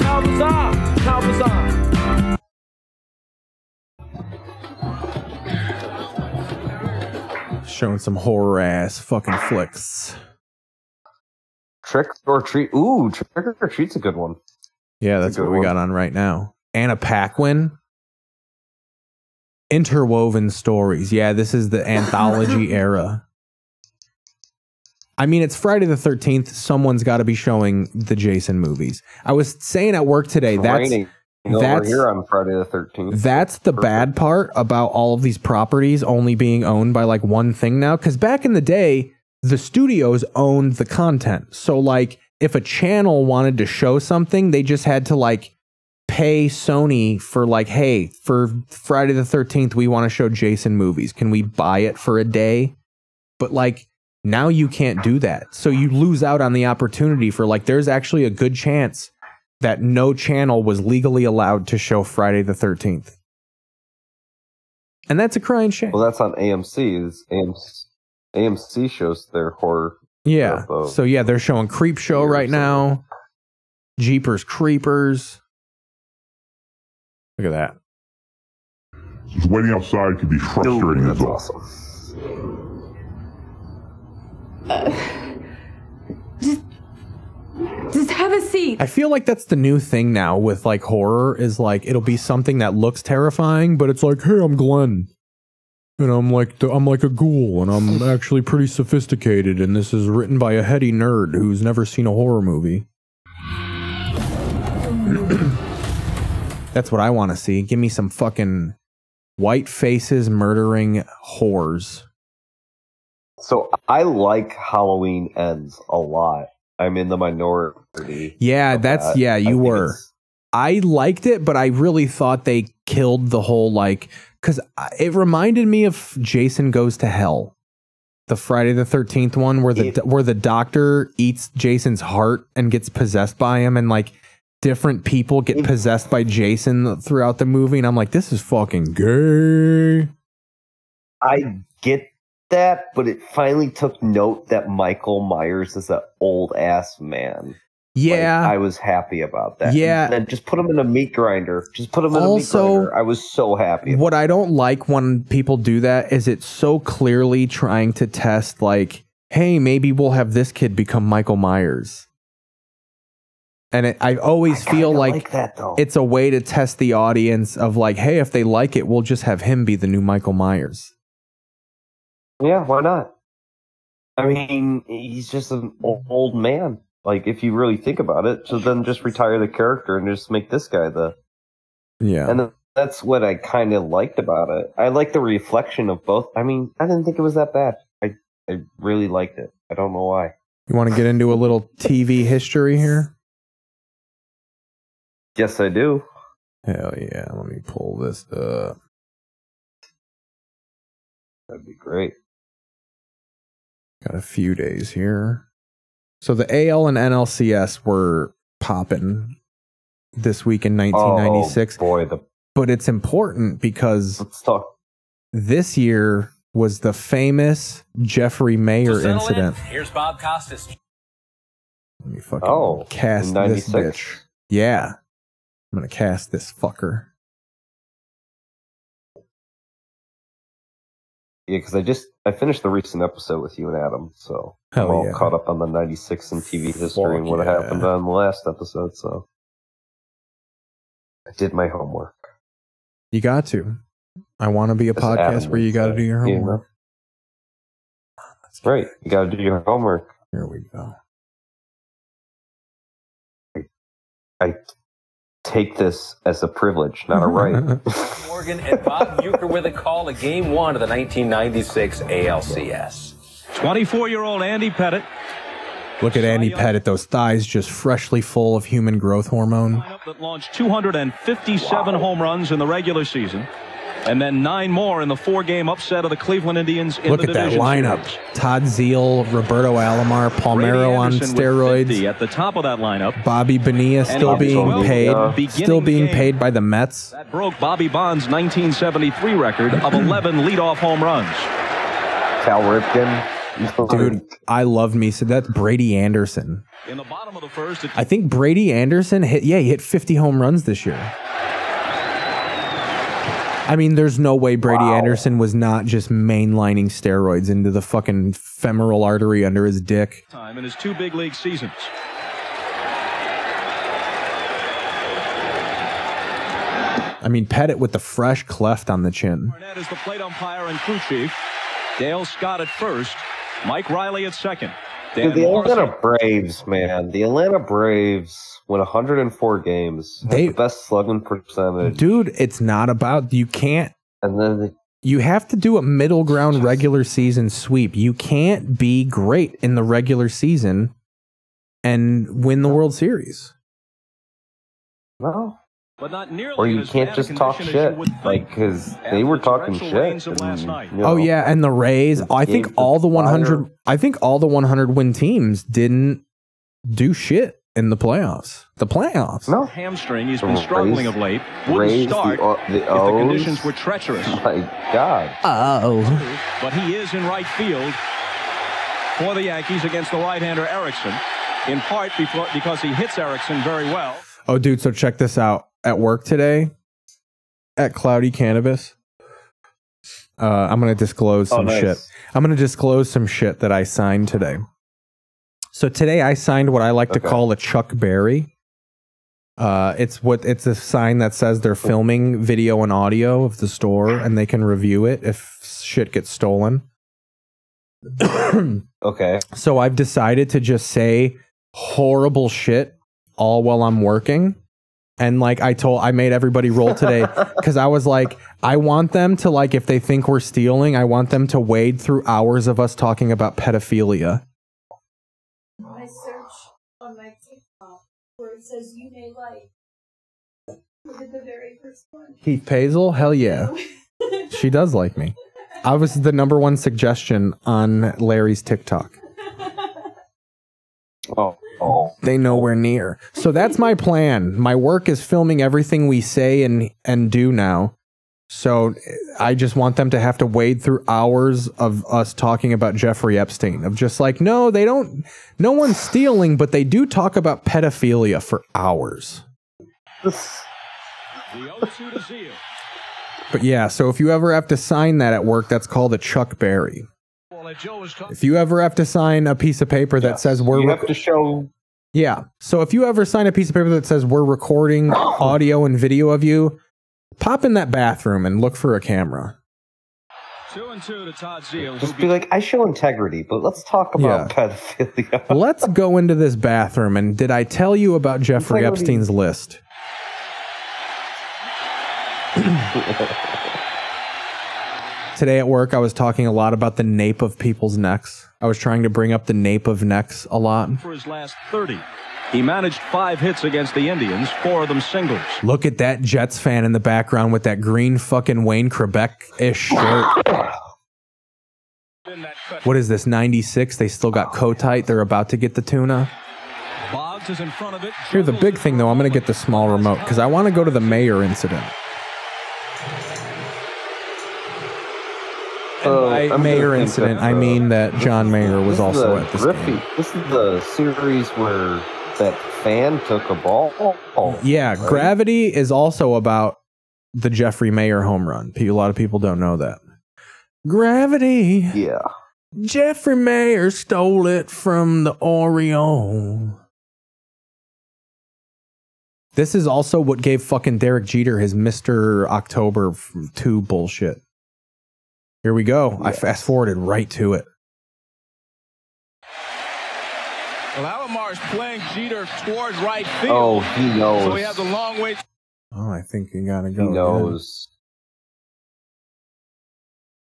How bizarre! How bizarre! showing some horror ass fucking flicks. Trick or treat. Ooh, trick or treat's a good one. Yeah, that's a what we one. got on right now. Anna Paquin. Interwoven stories. Yeah, this is the anthology <laughs> era. I mean, it's Friday the 13th. Someone's got to be showing the Jason movies. I was saying at work today, that's Raining over that's here on Friday the 13th. that's the bad part about all of these properties only being owned by like one thing now. Because back in the day, the studios owned the content. So, like, if a channel wanted to show something, they just had to like pay Sony for, like, hey, for Friday the 13th, we want to show Jason movies. Can we buy it for a day? But, like, now you can't do that. So you lose out on the opportunity for, like, there's actually a good chance that no channel was legally allowed to show Friday the 13th. And that's a crying shame. Well, that's on AMC. Is AMC, AMC shows their horror. Yeah. stuff. Uh, so yeah, they're showing Creep Show right now. Jeepers Creepers. Look at that. Just waiting outside can be frustrating as well. Uh, just have a seat. I feel like that's the new thing now with like horror is like it'll be something that looks terrifying, but it's like, hey, I'm Glenn. And I'm like the, I'm like a ghoul and I'm actually pretty sophisticated and this is written by a heady nerd who's never seen a horror movie. <clears throat> That's what I want to see. Give me some fucking white faces murdering whores. So I like Halloween Ends a lot. I'm in the minority. Yeah, that's that. yeah, you think were. I liked it, but I really thought they killed the whole like cuz it reminded me of Jason Goes to Hell. The Friday the 13th one where the where the doctor eats Jason's heart and gets possessed by him and like different people get mm. possessed by Jason throughout the movie and I'm like this is fucking gay. I get that, but it finally took note that Michael Myers is an old ass man. Yeah. Like, I was happy about that. Yeah. And then just put him in a meat grinder. Just put him in a meat Also- grinder. I was so happy. What I don't like when people do that is it's so clearly trying to test, like, hey, maybe we'll have this kid become Michael Myers. And it, I always feel like, like that, it's a way to test the audience of like, hey, if they like it, we'll just have him be the new Michael Myers. Yeah, why not? I mean, he's just an old man. Like, if you really think about it, so then just retire the character and just make this guy the. Yeah. And that's what I kind of liked about it. I like the reflection of both. I mean, I didn't think it was that bad. I I really liked it. I don't know why. You want to get into a little TV history here? Yes, I do. Hell yeah. Let me pull this up. That'd be great. Got a few days here. So the AL and NLCS were popping this week in 1996. Oh, boy, the but it's important because let's talk. This year was the famous Jeffrey Maier incident. Here's Bob Costas. Let me fucking Oh, cast this 96? bitch. Yeah. I'm gonna cast this fucker. Yeah, because I just I finished the recent episode with you and Adam, so Hell I'm all yeah. caught up on the '96 and TV history Fuck and what yeah. happened on the last episode. So I did my homework. You got to. I want to be a podcast where you got to do your homework. That's right. You got to do your homework. Here we go. I, I take this as a privilege, not a right. <laughs> Morgan and Bob Uecker with a call to Game One of the 1996 ALCS. 24-year-old Andy Pettitte Look at Andy Pettitte; those thighs just freshly full of human growth hormone. that launched 257 home runs in the regular season, and then nine more in the four-game upset of the Cleveland Indians in Look the at that division lineup: series. Todd Zeile, Roberto Alomar, Palmeiro on steroids. at the top of that lineup. Bobby Bonilla still being Bonilla, paid, uh, still being game. paid by the Mets. That broke Bobby Bonds' 1973 record of <clears throat> 11 leadoff home runs. Cal Ripken. Dude, I love me. So that's Brady Anderson. In the bottom of the first, I think Brady Anderson hit. Yeah, he hit 50 home runs this year. I mean, there's no way Brady Anderson was not just mainlining steroids into the fucking femoral artery under his dick. time in his two big league seasons. I mean, Pettitte with the fresh cleft on the chin. Barnett is the plate umpire and crew chief. Dale Scott at first. Mike Riley at second. Dude, the Atlanta Braves, man. The Atlanta Braves win 104 games. They- the best slugging percentage. Dude, it's not about you can't And then you have to do a middle ground regular season sweep. You can't be great in the regular season and win the World Series. no. But not nearly Or you can't just talk condition as you shit. Like, because they were talking shit. of last and, night. you oh, know, Oh yeah, and the Rays. I think Games all the 100 fire. I think all the 100 win teams didn't do shit in the playoffs. The playoffs. No. Hamstring. He's The been struggling Rays- of late. Wouldn't Rays, start the, O- the if the conditions were treacherous. <laughs> My God. Oh. But he is in right field for the Yankees against the right-hander Erickson, in part before, because he hits Erickson very well. Oh dude, so check this out. At work today at Cloudy Cannabis, uh, I'm going to disclose Oh, some nice. shit. I'm going to disclose some shit that I signed today. So today I signed what I like to call a Chuck Berry. Uh, it's what it's a sign that says they're filming video and audio of the store and they can review it if shit gets stolen. <coughs> Okay. So I've decided to just say horrible shit all while I'm working. And like I told, I made everybody roll today <laughs> because I was like, I want them to like, if they think we're stealing, I want them to wade through hours of us talking about pedophilia. I search on my TikTok where it says you may like. Look at the very first one. Keith Pazel, hell yeah, <laughs> she does like me. I was the number one suggestion on Larry's TikTok. Oh. <laughs> Oh. They nowhere near. So that's my plan. My work is filming everything we say and and do now. So I just want them to have to wade through hours of us talking about Jeffrey Epstein. Of just like, no, they don't. No one's stealing, but they do talk about pedophilia for hours. The 0-2 to Zeile. But yeah, so if you ever have to sign that at work, that's called a Chuck Berry. Well, that Joe was talking- If you ever have to sign a piece of paper that says we're You rec- to show. Yeah. So if you ever sign a piece of paper that says we're recording <coughs> audio and video of you, pop in that bathroom and look for a camera. Two and two to Todd Zeile. Just be like, I show integrity, but let's talk about Yeah. pedophilia. <laughs> Let's go into this bathroom and did I tell you about Jeffrey like what he- Epstein's list? <clears throat> Today at work, I was talking a lot about the nape of people's necks. I was trying to bring up the nape of necks a lot. for his last 30. He managed five hits against the Indians, four of them singles. Look at that Jets fan in the background with that green fucking Wayne Chrebet ish shirt. What is this, 96? They still got Kotite. They're about to get the tuna. Boggs is in front of it. Here, the big thing though, I'm going to get the small remote because I want to go to the mayor incident. Oh, By I'm mayor incident, I mean that John Mayer was also at this Griffey- game. This is the series where that fan took a ball. Oh, Yeah, right? Gravity is also about the Jeffrey Maier home run. A lot of people don't know that. Gravity. Yeah. Jeffrey Maier stole it from the Oriole. This is also what gave fucking Derek Jeter his Mr. October 2 bullshit. Here we go. I fast forwarded right to it. Well, Alomar is playing Jeter towards right field. Oh, he knows. So he has a long way. Oh, I think you gotta He go. again. knows.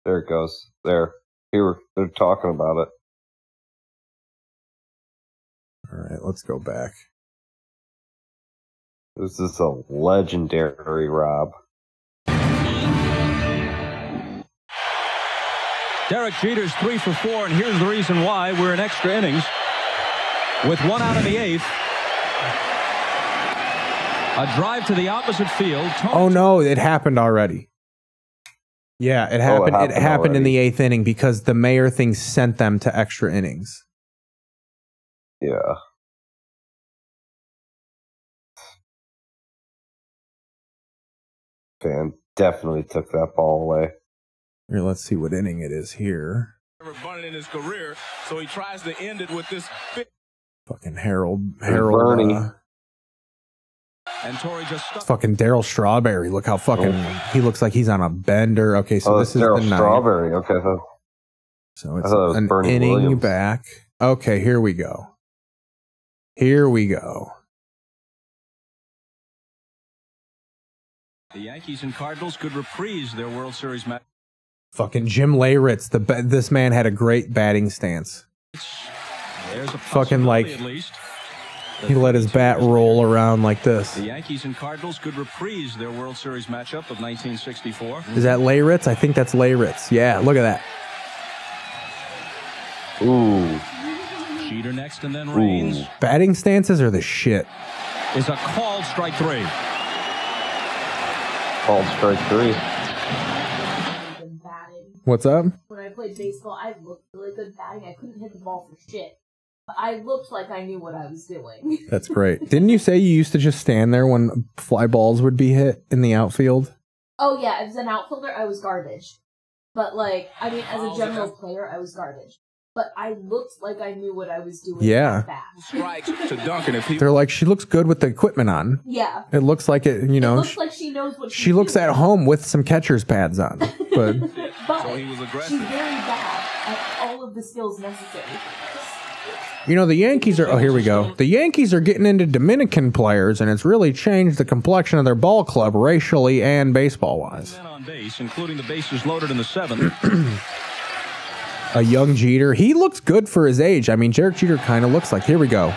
There it goes. There. Here, they're talking about it. All right, let's go back. This is a legendary Rob. Derek Jeter's three for four, and here's the reason why we're in extra innings with one out in the eighth. A drive to the opposite field. Tony Oh no, it happened already. Yeah, oh, it happened. it happened, happened in the eighth inning because the mayor thing sent them to extra innings. Yeah. Fan definitely took that ball away. Here, let's see what inning it is here. Ever bunted in his career, so he tries to end it with this. Fit. Fucking Harold, Harold, Bernie. uh, and Torrey just stuck. fucking Darryl Strawberry. Look how fucking he looks like he's on a bender. Okay, so oh, this is Darryl the ninth. Strawberry. Okay, so So I it's thought it was an Bernie inning Williams. back. Okay, here we go. Here we go. The Yankees and Cardinals could reprise their World Series match. Fucking Jim Leyritz. The ba- this man had a great batting stance. There's a Fucking like at least. he let his bat roll around like this. The Yankees and Cardinals could reprise their World Series matchup of 1964. Is that Leyritz? I think that's Leyritz. Yeah, look at that. Ooh. Jeter next, and then Raines Batting stances are the shit. is a called strike three. Called strike three. What's up? When I played baseball, I looked really good batting. I couldn't hit the ball for shit. But I looked like I knew what I was doing. <laughs> That's great. Didn't you say you used to just stand there when fly balls would be hit in the outfield? oh yeah, as an outfielder, I was garbage. But like, I mean, as a oh, general player, I was garbage. But I looked like I knew what I was doing. Yeah. Strikes to Duncan if he. They're like, she looks good with the equipment on. Yeah. It looks like it, you It know. looks sh- like she knows what she she's looks doing. at home with some catcher's pads on. <laughs> But But So he was she's very bad at all of the skills necessary you know, the Yankees are. Oh, here we go. The Yankees are getting into Dominican players, and it's really changed the complexion of their ball club racially and baseball wise. On base, including the bases loaded in the seventh. <clears throat> A young Jeter, he looks good for his age. I mean, Derek Jeter kind of looks like. Here we go.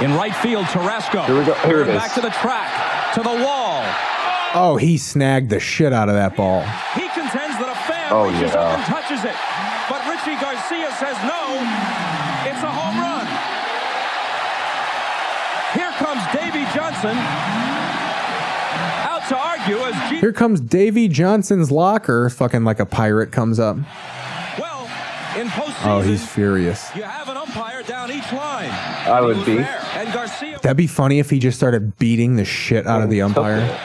In right field, Tarasco. Here we go. Here it Turned is. Back to the track, to the wall. Oh, he snagged the shit out of that ball. He contends that a fan Oh, reaches yeah. up and touches it. But Richie Garcia says no. It's a home run. Here comes Davey Johnson out to argue as G. Here comes Davey Johnson's locker, fucking like a pirate comes up. Well, in postseason, Oh, he's furious. you have an umpire down each line. I would be. And Garcia, That'd be funny if he just started beating the shit out of the oh, umpire.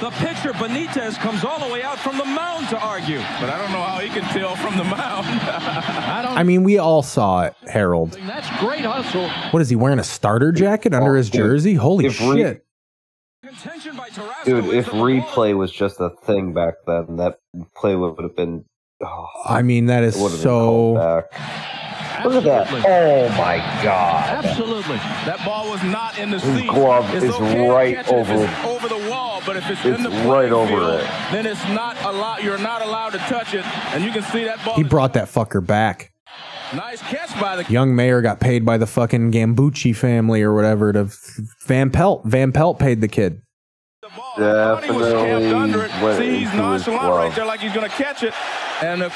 The pitcher Benitez comes all the way out from the mound to argue. But I don't know how he can tell from the mound. <laughs> I don't. I mean, we all saw it, Harold. That's great hustle. What is he wearing? A starter jacket under his dude, jersey? Holy if re- shit. Dude, if replay was just a thing back then, that play would have been. Oh, I mean, that is it would have been called so. Look at that! Oh my god! Absolutely. That ball was not in the His seat. glove It's is okay right catch it if over- over the wall, but if it's, It's in the right over field, it. then it's not allowed. You're not allowed to touch it, and you can see that ball. He brought that fucker back. nice catch by the Young mayor got paid by the fucking Gambucci family or whatever to Van Pelt. Van Pelt paid the kid. Definitely camped under it. See, he's nonchalant right there, like he's gonna catch it, and the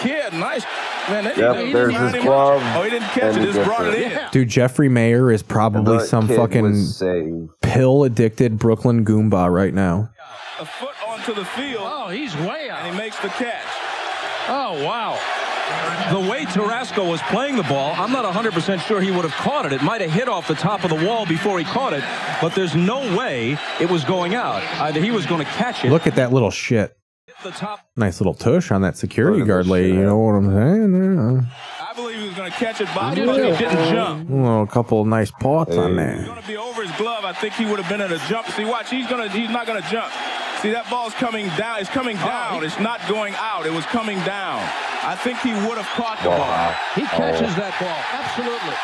kid, nice. Man, that Yep, he didn't there's his glove, Oh, he didn't catch and it. Just brought it it. in. Dude, Jeffrey Maier is probably The some fucking pill addicted Brooklyn Goomba right now. A foot onto the field. Oh, he's way out. And he makes the catch. Oh, wow. The way Tarasco was playing the ball, I'm not 100% sure he would have caught it. It might have hit off the top of the wall before he caught it, but there's no way it was going out. Either he was going to catch it. Look at that little shit. The top. Nice little tush on that security Look guard lady. You know what I'm saying? I believe he was gonna catch it, but but he didn't jump. A little couple nice pots on there. gonna be over his glove. I think he would have been at a jump. See, watch, he's gonna he's not gonna jump. See that ball's coming down. It's coming oh, down. It's not going out. It was coming down. I think he would have caught the Wow. ball. He catches Oh. that ball. Absolutely.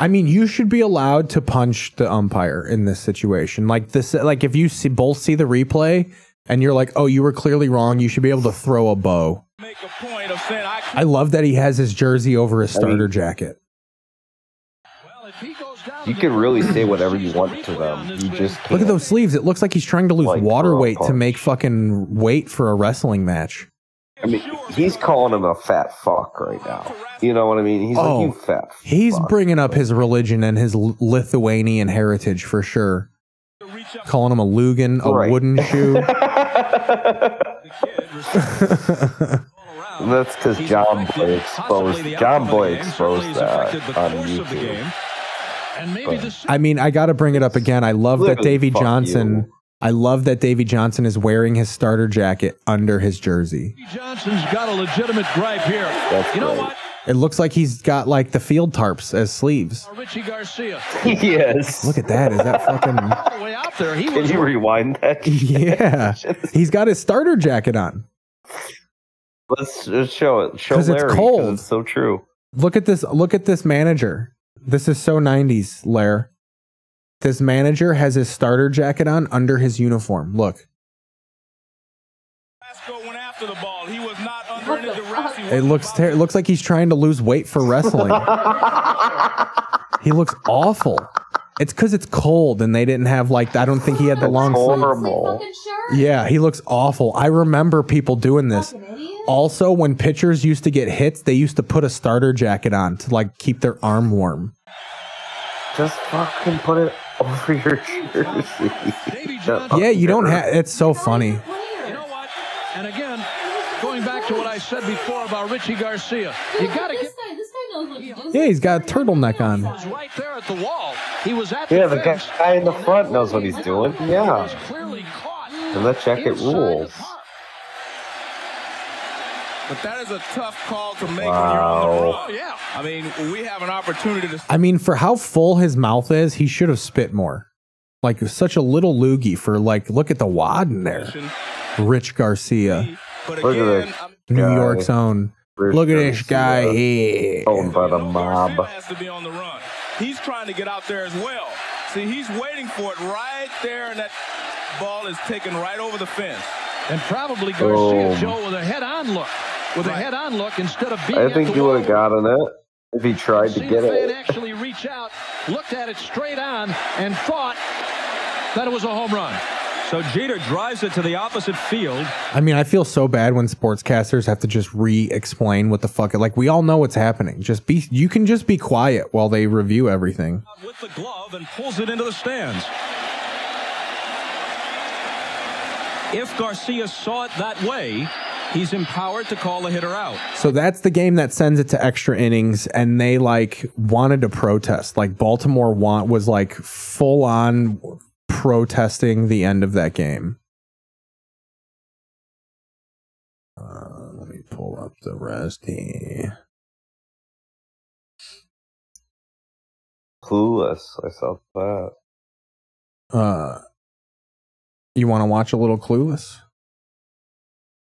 I mean, you should be allowed to punch the umpire in this situation. Like this, like if you see both see the replay and you're like, "Oh, you were clearly wrong," you should be able to throw a bow. Make a point of saying I I love that he has his jersey over his starter jacket. You can really say whatever you want to them. You just can't. Look at those sleeves. It looks like he's trying to lose Like water throw a weight to make fucking weight for a wrestling match. I mean, he's calling him a fat fuck right now. You know what I mean? He's Oh, like, you fat. He's bringing up his religion and his Lithuanian heritage for sure. Calling him a Lugan, a Right. wooden shoe. <laughs> And that's because John Boy exposed John Boy exposed that on YouTube. But- I mean, I got to bring it up again. I love that Literally, Davey fuck Johnson. I love that Davey Johnson is wearing his starter jacket under his jersey. Johnson's got a legitimate gripe here. you know what? It looks like he's got like the field tarps as sleeves. Richie Garcia. yes. Look at that. Is that fucking. <laughs> All the way out there. He Can was. you rewind that? <laughs> Yeah. <laughs> He's got his starter jacket on. Let's just show it. Show 'Cause it's Larry. 'cause cold. It's so true. Look at this. Look at this manager. This is so 90s, Lair. This manager has his starter jacket on under his uniform. Look. after the ball. He was not under any duress. He It looks ter- it looks like he's trying to lose weight for wrestling. <laughs> he looks awful. It's because it's cold and they didn't have like I don't think he had the long sleeves. Horrible. Yeah, he looks awful. I remember people doing this. Also, when pitchers used to get hits, they used to put a starter jacket on to like keep their arm warm. Just fucking put it <laughs> over your jersey. Yeah, you don't have. It's so funny. And again, going back to what I said before about Richie Garcia, you got to get. Guy, this guy knows what he's doing. Yeah, he's got a turtleneck on. He was right there at the wall. He was at Yeah, the the fence. guy in the front knows what he's doing. Yeah. And that jacket rules. But that is a tough call to make Wow. when you're on the run. Yeah. I mean, we have an opportunity to I mean, for how full his mouth is, he should have spit more. Like such a little loogie for like. Look at the wad in there. Rich Garcia, But Look at again, this New guy. York's own. Rich Look at this guy here. Owned by the mob. has to be on the run. He's trying to get out there as well. See, he's waiting for it right there, and that ball is taken right over the fence. And probably oh. Garcia, Boom. Joe, with a head-on look. With a head-on look instead of being I think he would have wall. gotten it if he tried to get the fan it. actually reach out, looked at it straight on, and thought that it was a home run. So Jeter drives it to the opposite field. I mean, I feel so bad when sportscasters have to just re-explain what the fuck. Like we all know what's happening. Just be. You can just be quiet while they review everything. with the glove and pulls it into the stands. If Garcia saw it that way, he's empowered to call the hitter out. So that's the game that sends it to extra innings, and they like wanted to protest. Like Baltimore want was like full on protesting the end of that game. Uh, let me pull up the rest here. Clueless. I saw that. Uh, you want to watch a little Clueless?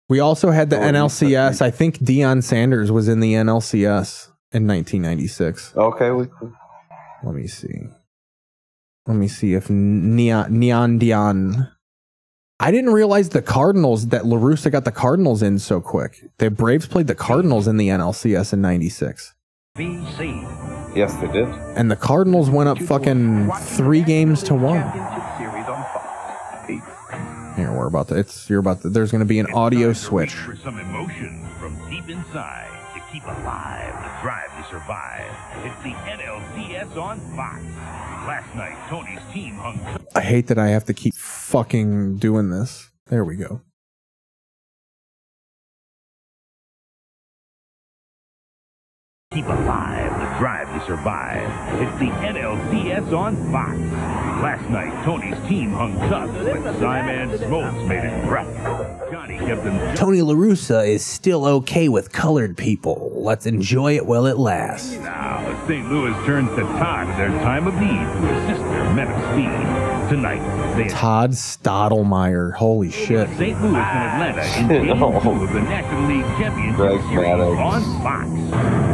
We also had the Oh, NLCS. I think Deion Sanders was in the NLCS in 1996. Okay, we Let me see. Let me see if Neon Neon Deion. I didn't realize the Cardinals that La Russa got the Cardinals in so quick. The Braves played the Cardinals in the NLCS in '96, BC. Yes, they did. and the Cardinals went up fucking three games to one. Here we're about to. It's you're about to. There's going to be an audio switch. For some emotion from deep inside to keep alive the drive to survive. It's the NLCS on Fox. Last night, Tony's team hung I hate that I have to keep fucking doing this. There we go. Keep alive the drive to survive. It's the NLCS on Fox. Last night, Tony's team hung tough, but Simon Smoltz made it rough. Johnny kept them Tony La Russa is still okay with colored people. Let's enjoy it while it lasts. Now, St. Louis turns to Todd at their time of need to assist their men of speed. Tonight, they Todd Stottlemyre. Holy shit. St. Louis and Atlanta in <laughs> Game Oh. 2 of the National League Championship Greg Series on Fox.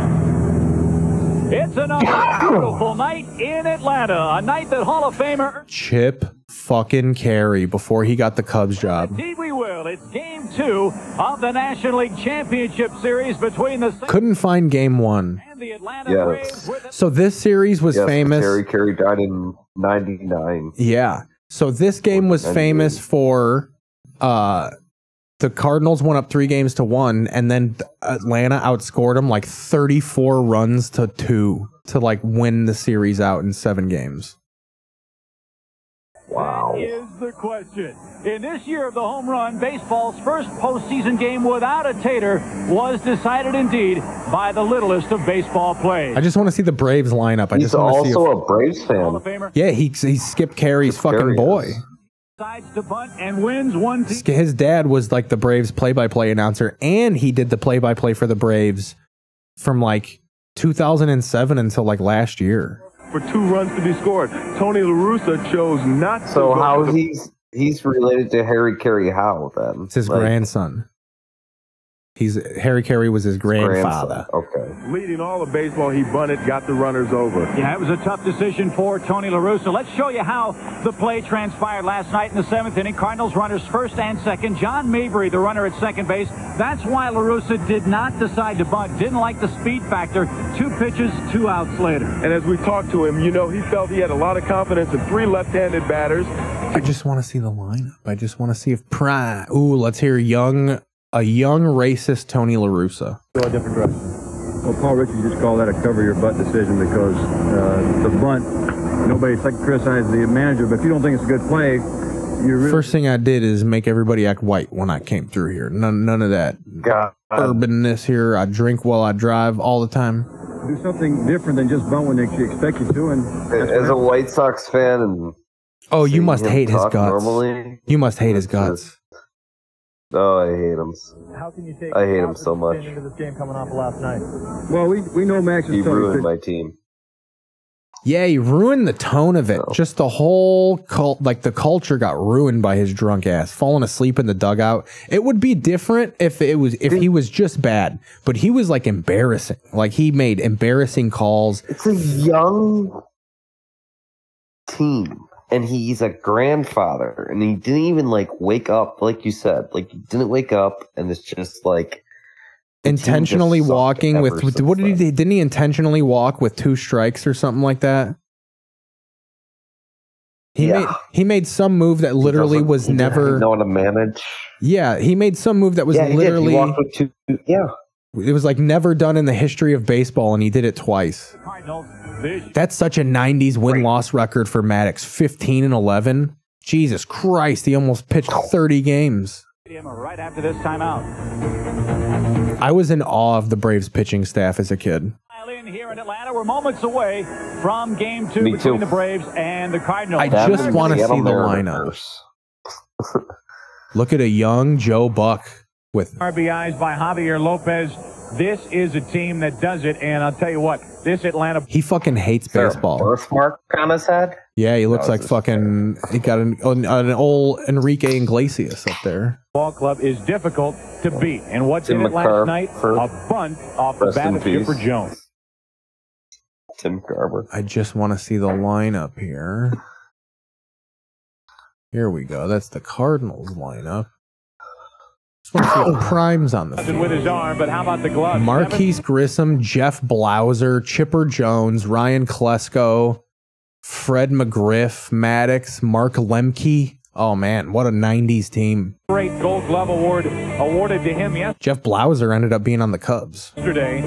It's another beautiful night in Atlanta. A night that Hall of Famer. Chip fucking Caray before he got the Cubs job. Indeed, we will. It's game two of the National League Championship Series between the Couldn't find game one. the Atlanta Braves. Yes. So this series was yes, famous. Terry Caray died in '99. Yeah. So this game was famous for uh the Cardinals went up 3 games to 1 and then Atlanta outscored them like 34 runs to 2 to like win the series out in 7 games. Wow. Is the question. In this year of the home run, baseball's first postseason game without a tater was decided indeed by the littlest of baseball plays. I just want to see the Braves lineup. I He's just want to see also if, a Braves fan. Yeah, he he Skip Caray's fucking Carey boy. Is. Decides to bunt and wins one Sk- His dad was like the Braves play-by-play announcer and he did the play-by-play for the Braves from like 2007 until like last year. for two runs to be scored. Tony La Russa chose not to. So go how the- he's he's related to Harry Caray? How then? It's his Like, grandson. He's Harry Caray was his grandfather. Okay. leading all of baseball, he bunted, got the runners over. Yeah, it was a tough decision for Tony La Russa. Let's show you how the play transpired last night in the seventh inning. Cardinals runners first and second. John Mabry, the runner at second base. That's why La Russa did not decide to bunt. Didn't like the speed factor. Two pitches, two outs later. And as we talked to him, you know, he felt he had a lot of confidence in three left-handed batters. I just want to see the lineup. I just want to see if Prime. Ooh, let's hear young a young racist Tony La Russa. Go a different direction. Well, Paul Richards just called that a cover your butt decision because uh, the bunt, nobody's like to the manager, but if you don't think it's a good play, you're really First thing I did is make everybody act white when I came through here. None none of that God. urbanness here. I drink while I drive all the time. do something different than just bunt when they expect you to. And As a White Sox fan and Oh, you must hate his guts. Normally, You must hate his guts. just- oh, I hate him. How can you take I hate him so much. into this game coming off last night? Well, we, we know Max is He ruined pitch- my team. Yeah, he ruined the tone of it. Just the whole cult, like the culture got ruined by his drunk ass, falling asleep in the dugout. It would be different if it was if he was just bad, but he was like embarrassing. Like he made embarrassing calls. It's a young team, and he's a grandfather, and he didn't even like wake up, like you said, like he didn't wake up, and it's just like the just intentionally walking with, with what did he then. Didn't he intentionally walk with two strikes or something like that? He Yeah. made he made some move that literally doesn't- was he doesn't never know how to manage. Yeah, he made some move that was yeah, he did. He literally walked with two. Yeah, it was like never done in the history of baseball and he did it twice. Cardinals, vision. That's such a 90s win loss record for Maddux 15 and 11. Jesus Christ, he almost pitched 30 games. Right after this timeout. I was in awe of the Braves pitching staff as a kid. In here in Atlanta, we're moments away from game two Me between too. the Braves and the Cardinals. I just want to see the lineup. <laughs> Look at a young Joe Buck with RBIs by Javier Lopez. This is a team that does it, and I'll tell you what, this Atlanta he fucking hates Is there a baseball. birthmark on his head. Yeah, he looks No, like it's fucking he got an, an, an old Enrique Iglesias up there. ball club is difficult to beat. And what Tim did it last McCarver. night? A bunt off the Rest in bat of Chipper peace. Jones. Tim Garber. I just want to see the lineup here. Here we go. That's the Cardinals lineup. Just want to see if Prime's on the Nothing field. with his arm, but how about the glove? Marquis Grissom, Jeff Blauser, Chipper Jones, Ryan Klesko, Fred McGriff, Maddux, Mark Lemke. Oh man, what a '90s team! Great Gold Glove Award awarded to him Yes. Jeff Blauser ended up being on the Cubs. yesterday.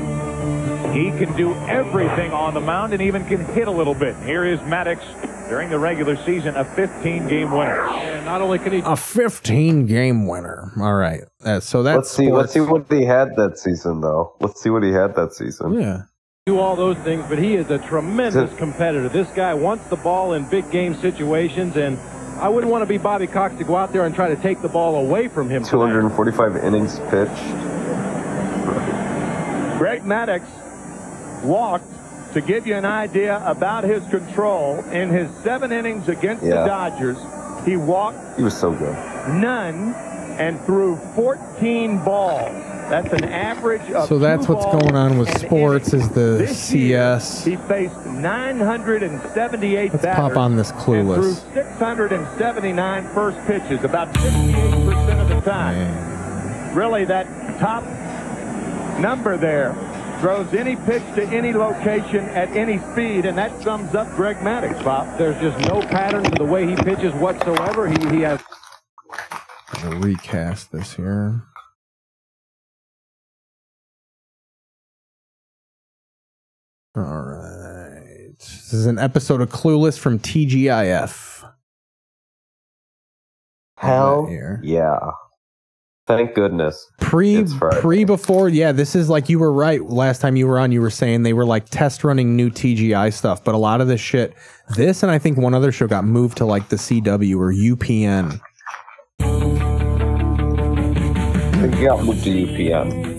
He can do everything on the mound and even can hit a little bit. Here is Maddux during the regular season, a 15 game winner. And not only can he A 15 game winner. All right, uh, so that's Let's see. Let's see what he had that season, though. Let's see what he had that season. Yeah. do all those things, but he is a tremendous competitor. This guy wants the ball in big game situations, and I wouldn't want to be Bobby Cox to go out there and try to take the ball away from him. 245 innings pitched. Greg Maddux walked to give you an idea about his control, in his seven innings against the Dodgers, he walked He was so good. none and threw 14 balls. That's an average of So that's two what's balls going on with sports is the This year, CS. He faced 978 Let's batters pop on this and threw clueless. 679 first pitches, about 58% of the time. Really, that top number there throws any pitch to any location at any speed, and that sums up Greg Maddux, Bob. There's just no pattern to the way he pitches whatsoever. He, he has I'm gonna recast this here. All right. This is an episode of Clueless from TGIF. Hell yeah. Thank goodness. Pre pre before, yeah, this is like you were right. Last time you were on, you were saying they were like test running new TGI stuff, but a lot of this shit, this and I think one other show got moved to like the CW or UPN. They got moved to UPN.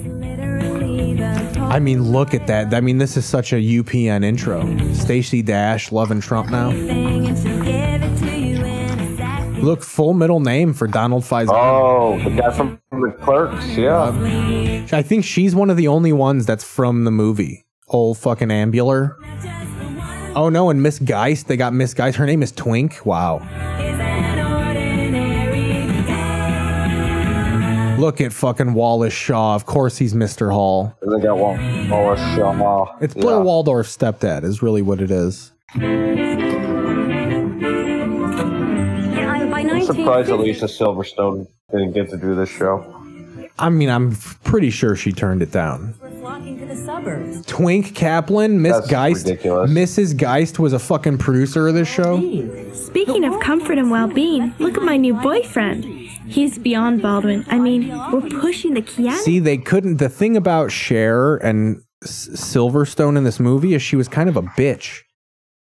I mean, look at that. I mean, this is such a UPN intro. Stacey Dash loving Trump now. Look, full middle name for Donald Faison. Oh, the guy from the Clerks, yeah. I think she's one of the only ones that's from the movie. Old fucking Ambular. Oh no, and Miss Geist, they got Miss Geist. Her name is Twink. Wow. Look at fucking Wallace Shawn. Of course he's Mr. Hall. They got. Wallace Shawn. It's Blair Waldorf's stepdad, is really what it is. Surprised 1950, Alicia Silverstone didn't get to do this show. I mean, I'm pretty sure she turned it down. we're flocking to the suburbs. Twink Caplan, Miss That's Geist. ridiculous. Mrs. Geist was a fucking producer of this show. Speaking of comfort and well being, look at my new boyfriend. He's beyond Baldwin. I mean, we're pushing the Keanu. See, they couldn't. The thing about Cher and S- Silverstone in this movie is she was kind of a bitch.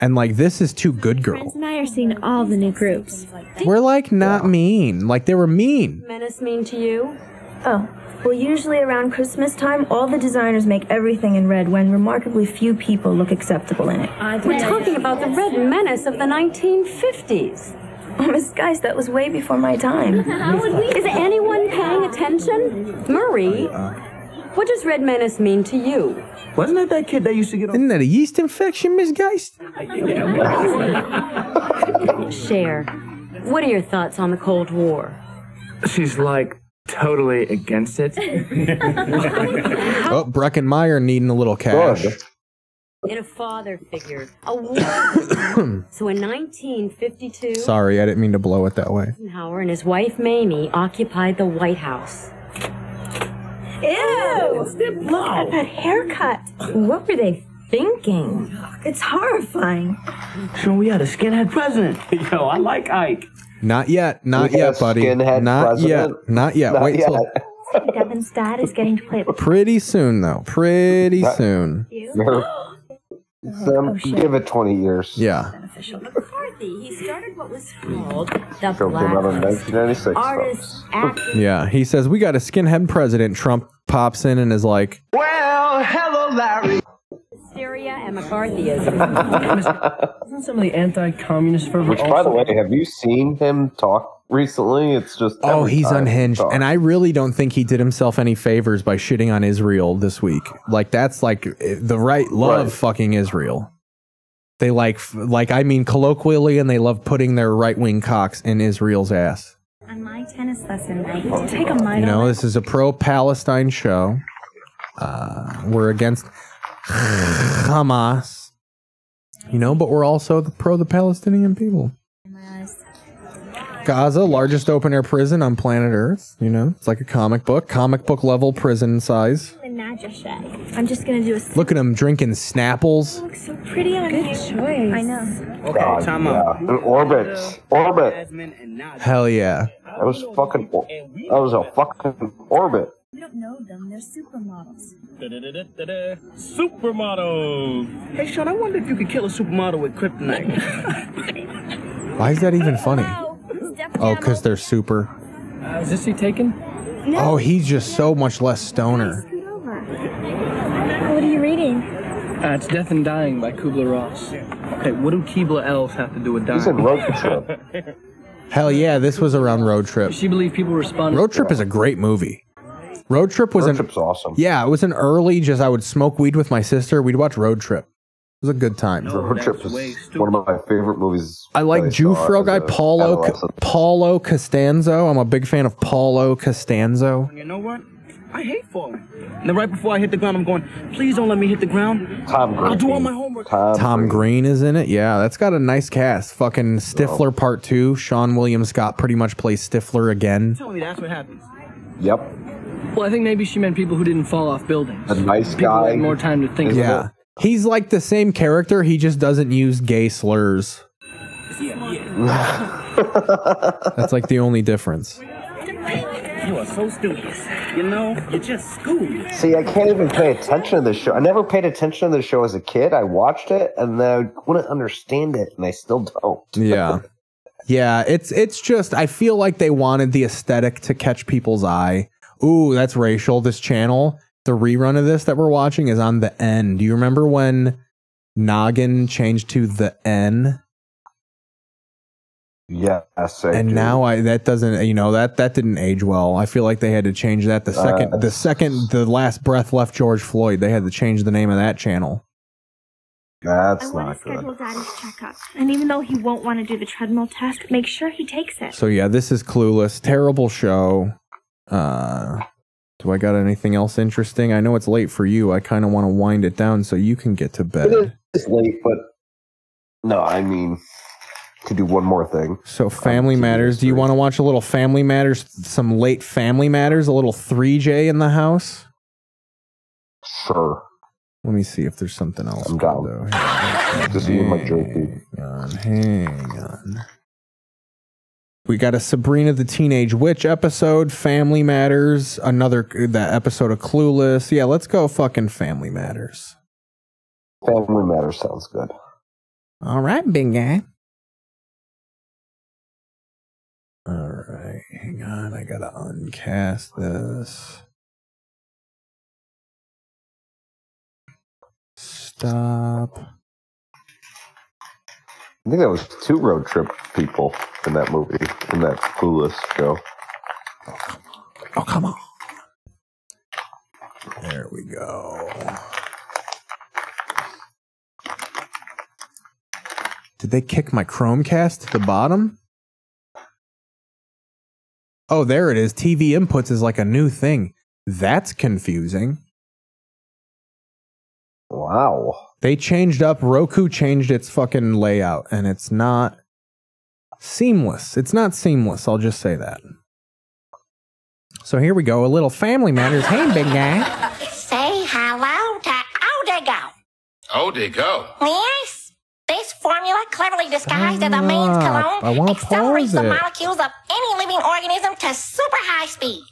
And like, this is too good girl. Friends and I are seeing all the new groups. We're like not mean. Like, they were mean. Menace mean to you? Oh, well, usually around Christmas time, all the designers make everything in red when remarkably few people look acceptable in it. We're talking about the red menace of the 1950s. Oh, Miss Geist, that was way before my time. <laughs> Is anyone paying attention? Murray, what does red menace mean to you? Wasn't that that kid that used to get Isn't that a yeast infection, Miss Geist? <laughs> Cher, what are your thoughts on the Cold War? She's like totally against it. <laughs> Oh, Breck and Breckin Meyer needing a little cash. In a father figure, <coughs> a war. <coughs> so in 1952, Sorry, I didn't mean to blow it that way. Eisenhower and his wife Mamie occupied the White House. Ew! Look at that haircut. What were they thinking? It's horrifying. So we had a skinhead president. <laughs> Yo, I like Ike. Not yet. Not We yet, buddy. skinhead Not president? yet. Not yet. Not Wait yet. till <laughs> Devin's dad is getting to play. pretty soon, though. Pretty soon. Sam, <gasps> give it 20 years. Yeah. McCarthy, he started what was called the Show came out in 1996. Artists Act. Yeah. He says, We got a skinhead president. Trump pops in and is like, Well, hello, Larry. Hysteria and McCarthyism. <laughs> Isn't some of the anti-communist fervor Which, by the also- way, have you seen him talk recently? It's just. Oh, every he's time he unhinged. talks. And I really don't think he did himself any favors by shitting on Israel this week. Like, that's like eh, the right love Right. fucking Israel. They like, like, I mean, colloquially, and they love putting their right wing cocks in Israel's ass. On my tennis lesson, I take a You know, this is a pro Palestine show. Uh, we're against Hamas. You know, but we're also the pro the Palestinian people. Gaza, largest open air prison on planet Earth. You know, it's like a comic book, comic book level prison size. I'm just gonna do a Look at him drinking Snapples. looks so pretty on Good choice. I know. God, yeah. An orbit. Orbit. Hell yeah. That was fucking. or- That was a fucking orbit. We don't know them. They're supermodels. Supermodel. Hey, Sean, I wonder if you could kill a supermodel with kryptonite. Why is that even funny? Oh, because they're super. Uh, is this he taken? Oh, he's just so much less stoner. What are you reading? Uh, it's Death and Dying by Kubler Ross. Okay, what do Keebler elves have to do with dying? He's in Road <laughs> Trip. Hell yeah, this was around Road Trip. She believed people responded. Road Trip is a great movie. Road Trip was Road an Trip's awesome. yeah, it was an early. Just I would smoke weed with my sister. We'd watch Road Trip. It was a good time. Road Trip is one of my favorite movies. I like that saw Jufro guy Paulo adolescent. Paulo Costanzo. I'm a big fan of Paulo Costanzo. You know what? I hate falling. And then right before I hit the ground, I'm going, please don't let me hit the ground. Tom Green. I'll do all Green. my homework. Tom, Tom Green is in it. Yeah, that's got a nice cast. Fucking Stifler Part Two. Seann William Scott pretty much plays Stifler again. Tell me that's what happens. Yep. Well, I think maybe she meant people who didn't fall off buildings. A nice People who guy. had more time to think. Yeah, he's like the same character. He just doesn't use gay slurs. <laughs> That's like the only difference. You are so stupid. You know, you're just school. See, I can't even pay attention to the show. I never paid attention to the show as a kid. I watched it and then I wouldn't understand it, and I still don't. <laughs> Yeah. Yeah, it's it's just I feel like they wanted the aesthetic to catch people's eye. Ooh, that's racial. This channel, the rerun of this that we're watching is on the N. Do you remember when Noggin changed to the N? Yes, I and do. now I that doesn't you know that that didn't age well. I feel like they had to change that the second Uh, the second the last breath left George Floyd. They had to change the name of that channel. That's I want to schedule Daddy's checkup, and even though he won't want to do the treadmill test, make sure he takes it. So yeah, this is Clueless. Terrible show. Uh do I got anything else interesting? I know it's late for you. I kind of want to wind it down so you can get to bed. It is late, but no, I mean, to do one more thing. So Family Matters. Do you want to watch a little Family Matters? Some late Family Matters. A little 3J in the house. Sure. Let me see if there's something else. I'm down. Though. Just my jerky. Hang on, hang on. We got a Sabrina the Teenage Witch episode, Family Matters, another that episode of Clueless. Yeah, let's go fucking Family Matters. Family Matters sounds good. All right, big guy. All right, hang on. I gotta uncast this. Stop. I think that was two road trip people in that movie, in that Clueless show. Oh, come on. There we go. Did they kick my Chromecast to the bottom? Oh, there it is. TV inputs is like a new thing. That's confusing. Wow. They changed up, Roku changed its fucking layout, and it's not seamless. It's not seamless, I'll just say that. So here we go. A little family matters. Hey, big guy. Say hello to Odigo. Odigo. Yes. This formula, cleverly disguised as a man's Stop. cologne, accelerates the it. molecules of any living organism to super high speed.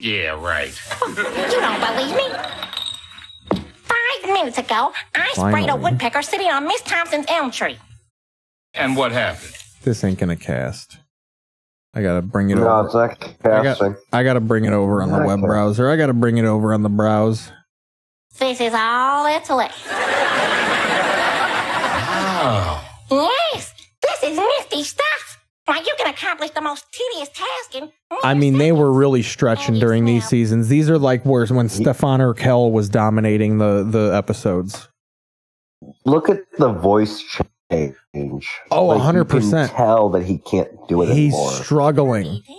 Yeah, right. <laughs> You don't believe me? Five minutes ago, I sprayed a Finally. woodpecker sitting on Miss Thompson's elm tree. And what happened? This ain't gonna cast. I gotta bring it No, over. it's not I, casting. got, I gotta bring it over on the web casting. browser. I gotta bring it over on the browse. This is all it's like. Oh. Yes, this is nifty stuff. Why, you can accomplish the most tedious task in I mean, they were really stretching oh, during these seasons. These are like where when Stefan Urkel was dominating the the episodes. Look at the voice change. Oh, Like, 100%. can Tell that he can't do it He's anymore. struggling. <laughs>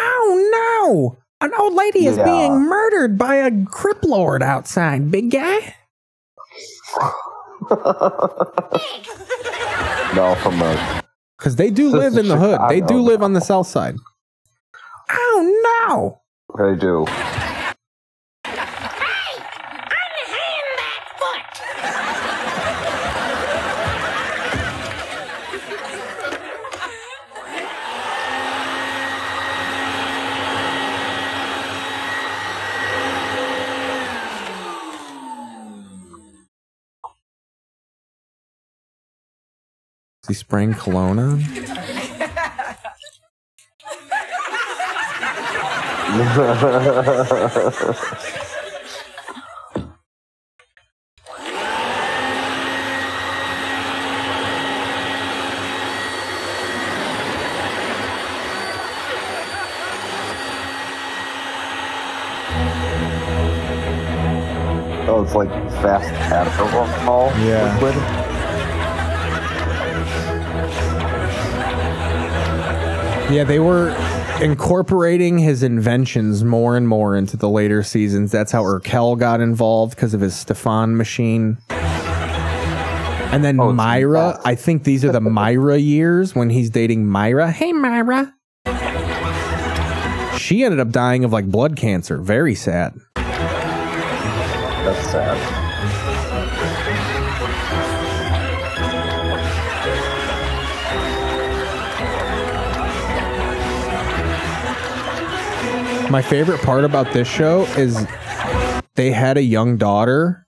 Oh no! Why the woodpecker's going after Miss Thompson's wooden leg? No! An old lady is Yeah. being murdered by a crip lord outside, big guy. <laughs> no, from the Because they do live in the hood. They do live on the south side. Oh no! they do. he spraying cologne on? Oh, it's like fast alcohol yeah. liquid. Yeah, they were incorporating his inventions more and more into the later seasons. That's how Urkel got involved because of his Stefan machine. And then oh, Myra, I think these are the Myra years when he's dating Myra. Hey, Myra. She ended up dying of like blood cancer. Very sad. That's sad. My favorite part about this show is they had a young daughter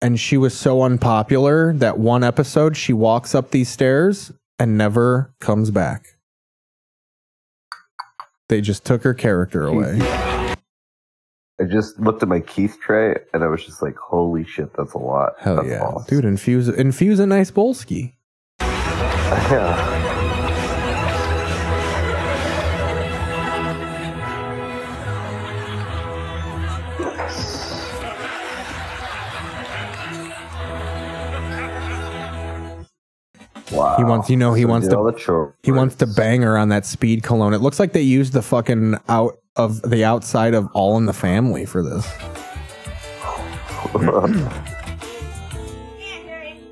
and she was so unpopular that one episode she walks up these stairs and never comes back. They just took her character away. I just looked at my kief tray and I was just like, holy shit, that's a lot. Hell That's yeah. awesome. Dude, infuse infuse a nice bolski. <laughs> Yeah. Wow. He wants you know he So wants did all the to he wants to bang her on that speed cologne. It looks like they used the fucking out of the outside of All in the Family for this.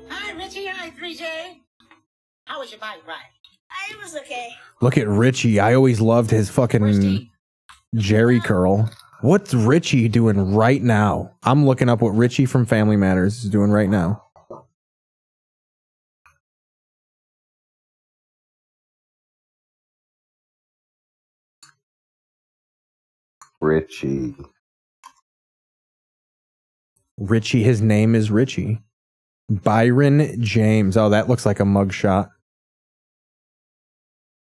Hi, Richie. Hi, 3J. How was your bike ride? Uh, it was okay. Look at Richie. I always loved his fucking Jheri uh, curl. What's Richie doing right now? I'm looking up what Richie from Family Matters is doing right now. Richie. Richie, his name is Richie. Bryton James. Oh, that looks like a mugshot.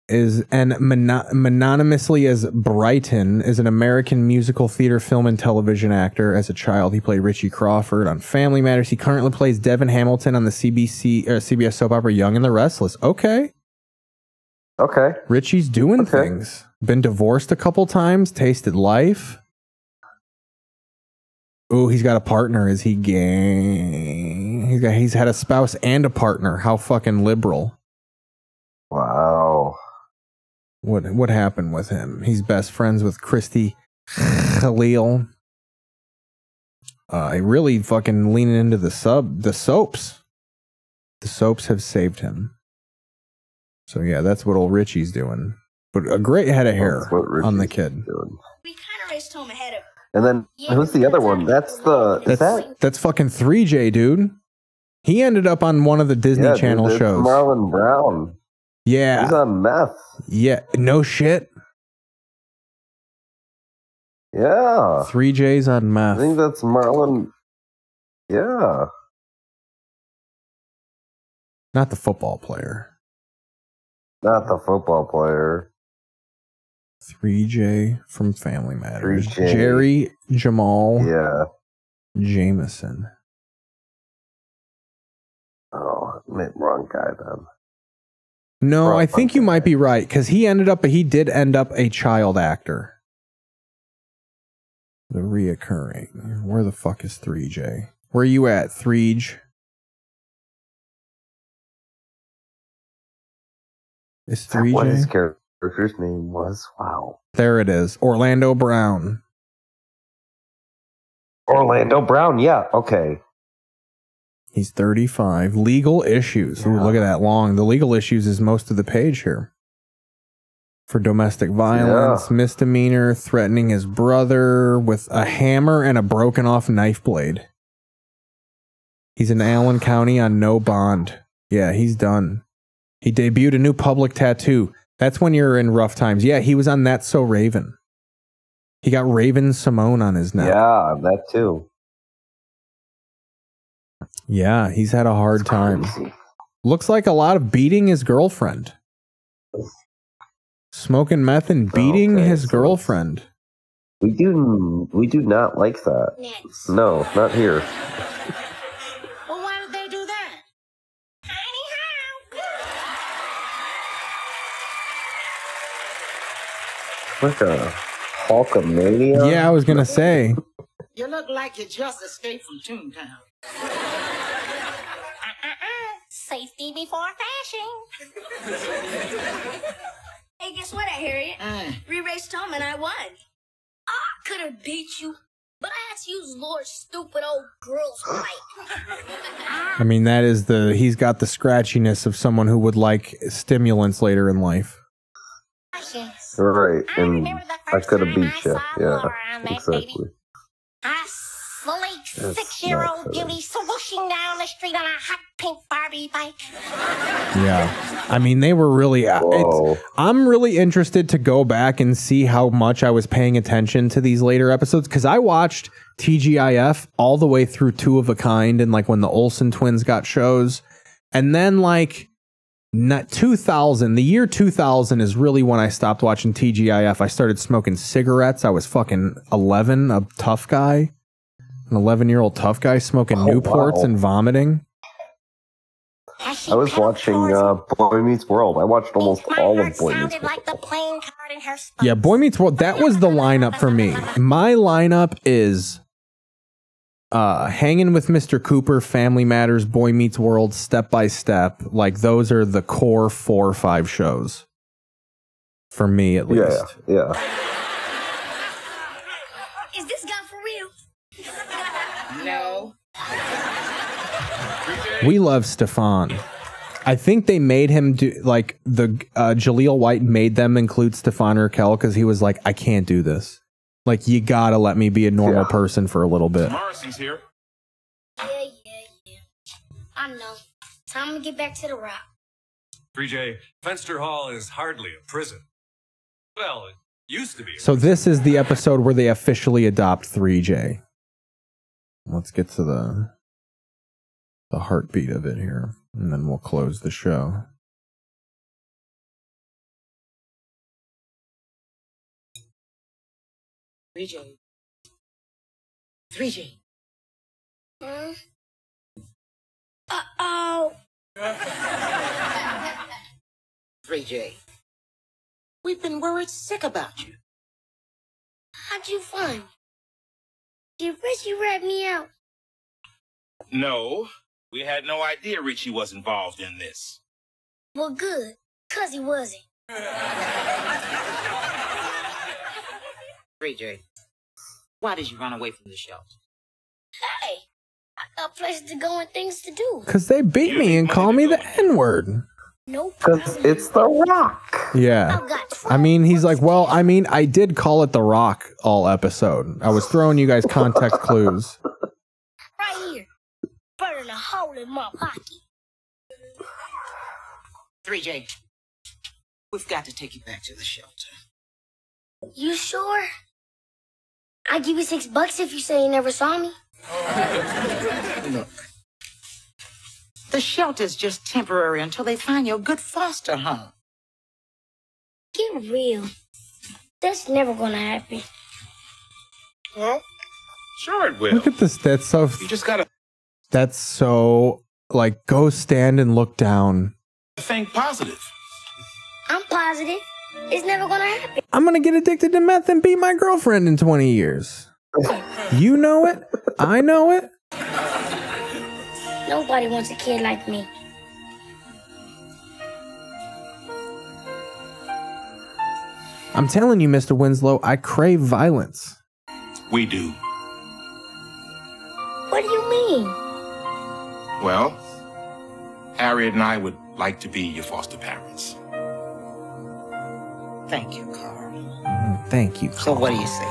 Is and mono- mononymously as Bryton is an American musical theater, film, and television actor. As a child, he played Richie Crawford on Family Matters. He currently plays Devin Hamilton on the CBC uh, CBS soap opera Young and the Restless. Okay, Okay. Richie's doing things. Been divorced a couple times. Tasted life. Oh, he's got a partner. Is he gay? He's got. He's had a spouse and a partner. How fucking liberal. Wow. What what happened with him? He's best friends with Christy Khalil. Uh, really fucking leaning into the sub the soaps. The soaps have saved him. So yeah, that's what old Richie's doing. But a great head of hair on the kid. We kind of raced home ahead of And then who's the other one? That's the That's that that's fucking 3J, dude. He ended up on one of the Disney yeah, Channel that's shows. Marlon Brown. yeah. He's on meth. yeah, no shit. Yeah. 3J's on meth. I think that's Marlon. Yeah. Not the football player. Not the football player. 3J from Family Matters. 3J. Jerry Jamal Yeah. Jameson. Oh, ma- wrong guy then. No, Wrong I think you might be right because he ended up, he did end up a child actor. The reoccurring. Where the fuck is 3J? Where are you at, 3J? Is that what his character's name was? Wow. There it is. Orlando Brown. Orlando Brown. Yeah. Okay. He's 35. Legal issues. Ooh, look at that long. The legal issues is most of the page here. For domestic violence, misdemeanor, threatening his brother with a hammer and a broken off knife blade. He's in Allen County on no bond. Yeah, he's done. He debuted a new public tattoo. That's when you're in rough times. Yeah, he was on That's So Raven. He got Raven-Symoné on his neck. Yeah, that too. Yeah, he's had a hard time. Looks like a lot of beating his girlfriend. Smoking meth and beating his girlfriend. We do we do not like that. No, not here. Like a Hulkamania. Yeah, I was gonna say. You look like you just escaped from Toontown. Safety before fashion. Hey, guess what, I, Harriet? Uh. We raced home and I won. I could have beat you, but I had to use Laura's stupid old girl's bike. I mean, that is the he's got the scratchiness of someone who would like stimulants later in life. Right, and I could have beat you. Yeah, exactly. Fully That's six-year-old not beauty swooshing down the street on a hot pink Barbie bike. Yeah, I mean, they were really. uh, It's, I'm really interested to go back and see how much I was paying attention to these later episodes because I watched TGIF all the way through Two of a Kind and like when the Olsen twins got shows, and then like. Not 2000, the year 2000 is really when I stopped watching TGIF. I started smoking cigarettes. I was fucking 11, a tough guy, an 11 year old tough guy smoking Newports wow. and vomiting. I was watching uh, Boy Meets World. I watched almost all of Boy Meets World. Like the playing card in her Yeah, Boy Meets World. That was the lineup for me. My lineup is uh hanging with Mr. Cooper, Family Matters, Boy Meets World, Step by Step. Like those are the core four or five shows. For me at Yeah, least. yeah. Is this guy for real? No. We love Stefan. I think they made him do like the uh, Jaleel White made them include Stefan Urkel because he was like, I can't do this. Like you gotta let me be a normal person for a little bit. Morrison's here. Yeah, yeah, yeah. I know. Time to get back to the rock. 3J, Fenster Hall is hardly a prison. Well, it used to be. So this is the episode where they officially adopt 3J. Let's get to the the heartbeat of it here, and then we'll close the show. Three J. Three J. Huh? Uh-oh. Three J. We've been worried sick about you. How'd you find? Did Richie rat me out? No, we had no idea Richie was involved in this. Well, good. Cause he wasn't. Three J. Why did you run away from the shelter? Hey, I got places to go and things to do. Cause they beat me and call me the N word. No Because it's The Rock. Yeah. I mean, he's like, well, I mean, I did call it The Rock all episode. I was throwing you guys context clues. Right here. Burning a hole in my pocket. 3J, we've got to take you back to the shelter. You sure? I'll give you six bucks if you say you never saw me. Look, the shelter's just temporary until they find you a good foster home. Get real. That's never gonna happen. Well, sure it will. Look at this. That's so. You just gotta That's so. Like, go stand and look down. think positive. I'm positive. It's never gonna happen. I'm gonna get addicted to meth and beat my girlfriend in 20 years. You know it. I know it. Nobody wants a kid like me. I'm telling you, Mr. Winslow, I crave violence. We do. What do you mean? Well, Harriet and I would like to be your foster parents. Thank you, Carl. Mm, thank you. Carl. So what do you say?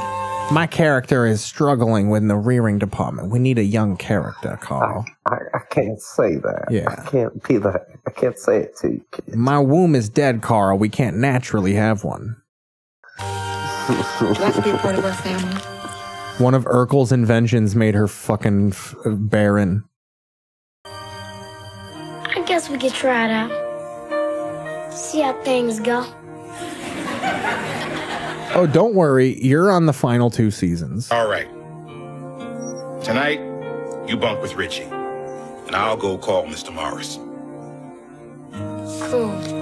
My character is struggling with the rearing department. We need a young character, Carl. I, I can't say that. Yeah. I can't be that. I can't say it to you. kid. My womb is dead, Carl. We can't naturally have one. Would you like to be part of our family? One of Urkel's inventions made her fucking f- uh, barren. I guess we could try it out. See how things go. Oh, don't worry. You're on the final two seasons. All right. Tonight, you bunk with Richie, and I'll go call Mr. Morris.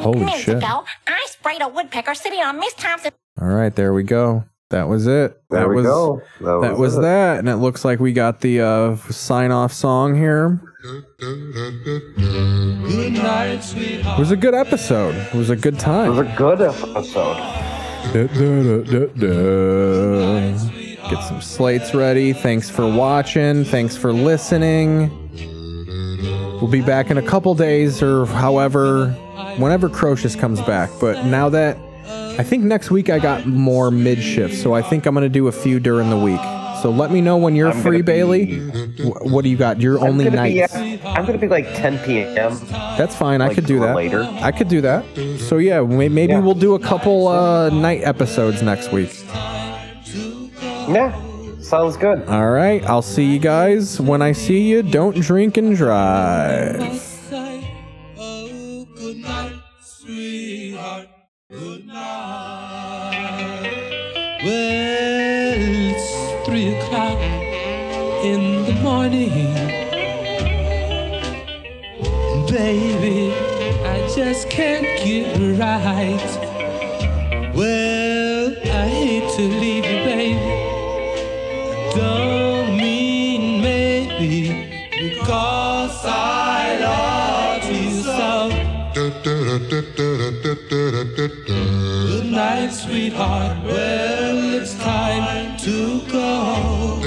Holy Minutes shit. ago, I sprayed a woodpecker sitting on Miss Thompson. All right, there we go. That was it. There that we was, go. That That, was was that. And it looks like we got the uh, sign off song here. It was a good episode. It was a good time. It was a good episode. Da, da, da, da, da. Get some slates ready. Thanks for watching. Thanks for listening. We'll be back in a couple days or however, whenever Crocious comes back. But now that I think next week I got more mid shift, so I think I'm going to do a few during the week. So let me know when you're I'm free, gonna be- Bailey. What do you got? You're I'm only gonna be, nights. uh, I'm gonna be like 10 p.m. That's fine. I could do that. later. I could do that. So yeah, may- maybe Yeah. we'll do a couple uh, night episodes next week. Yeah, sounds good. All right. I'll see you guys when I see you. Don't drink and drive. Well, it's three o'clock in the morning. Baby, I just can't get right. Well, I hate to leave sweetheart. Well, it's time to go.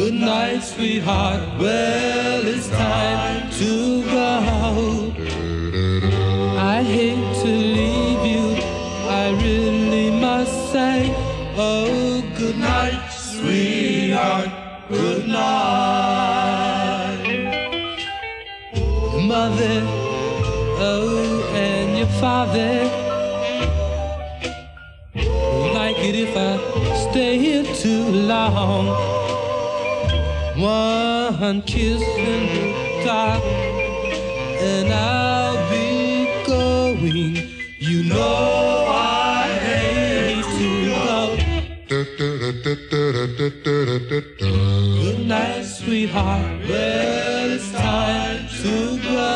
Good night, sweetheart. Well, it's time to go. I hate to leave you. I really must say, oh, good night, sweetheart. Good night. Mother, oh, and your father. Stay here too long. One kiss the dark, and I'll be going. You know I hate to go. Good night, sweetheart. Well, it's time to go.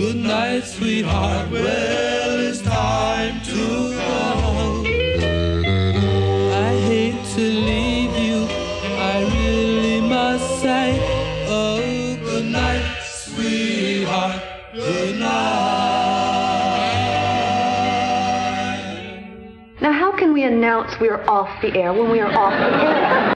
Good night, sweetheart. Well, it's time to go. Announce we are off the air when we are off the air?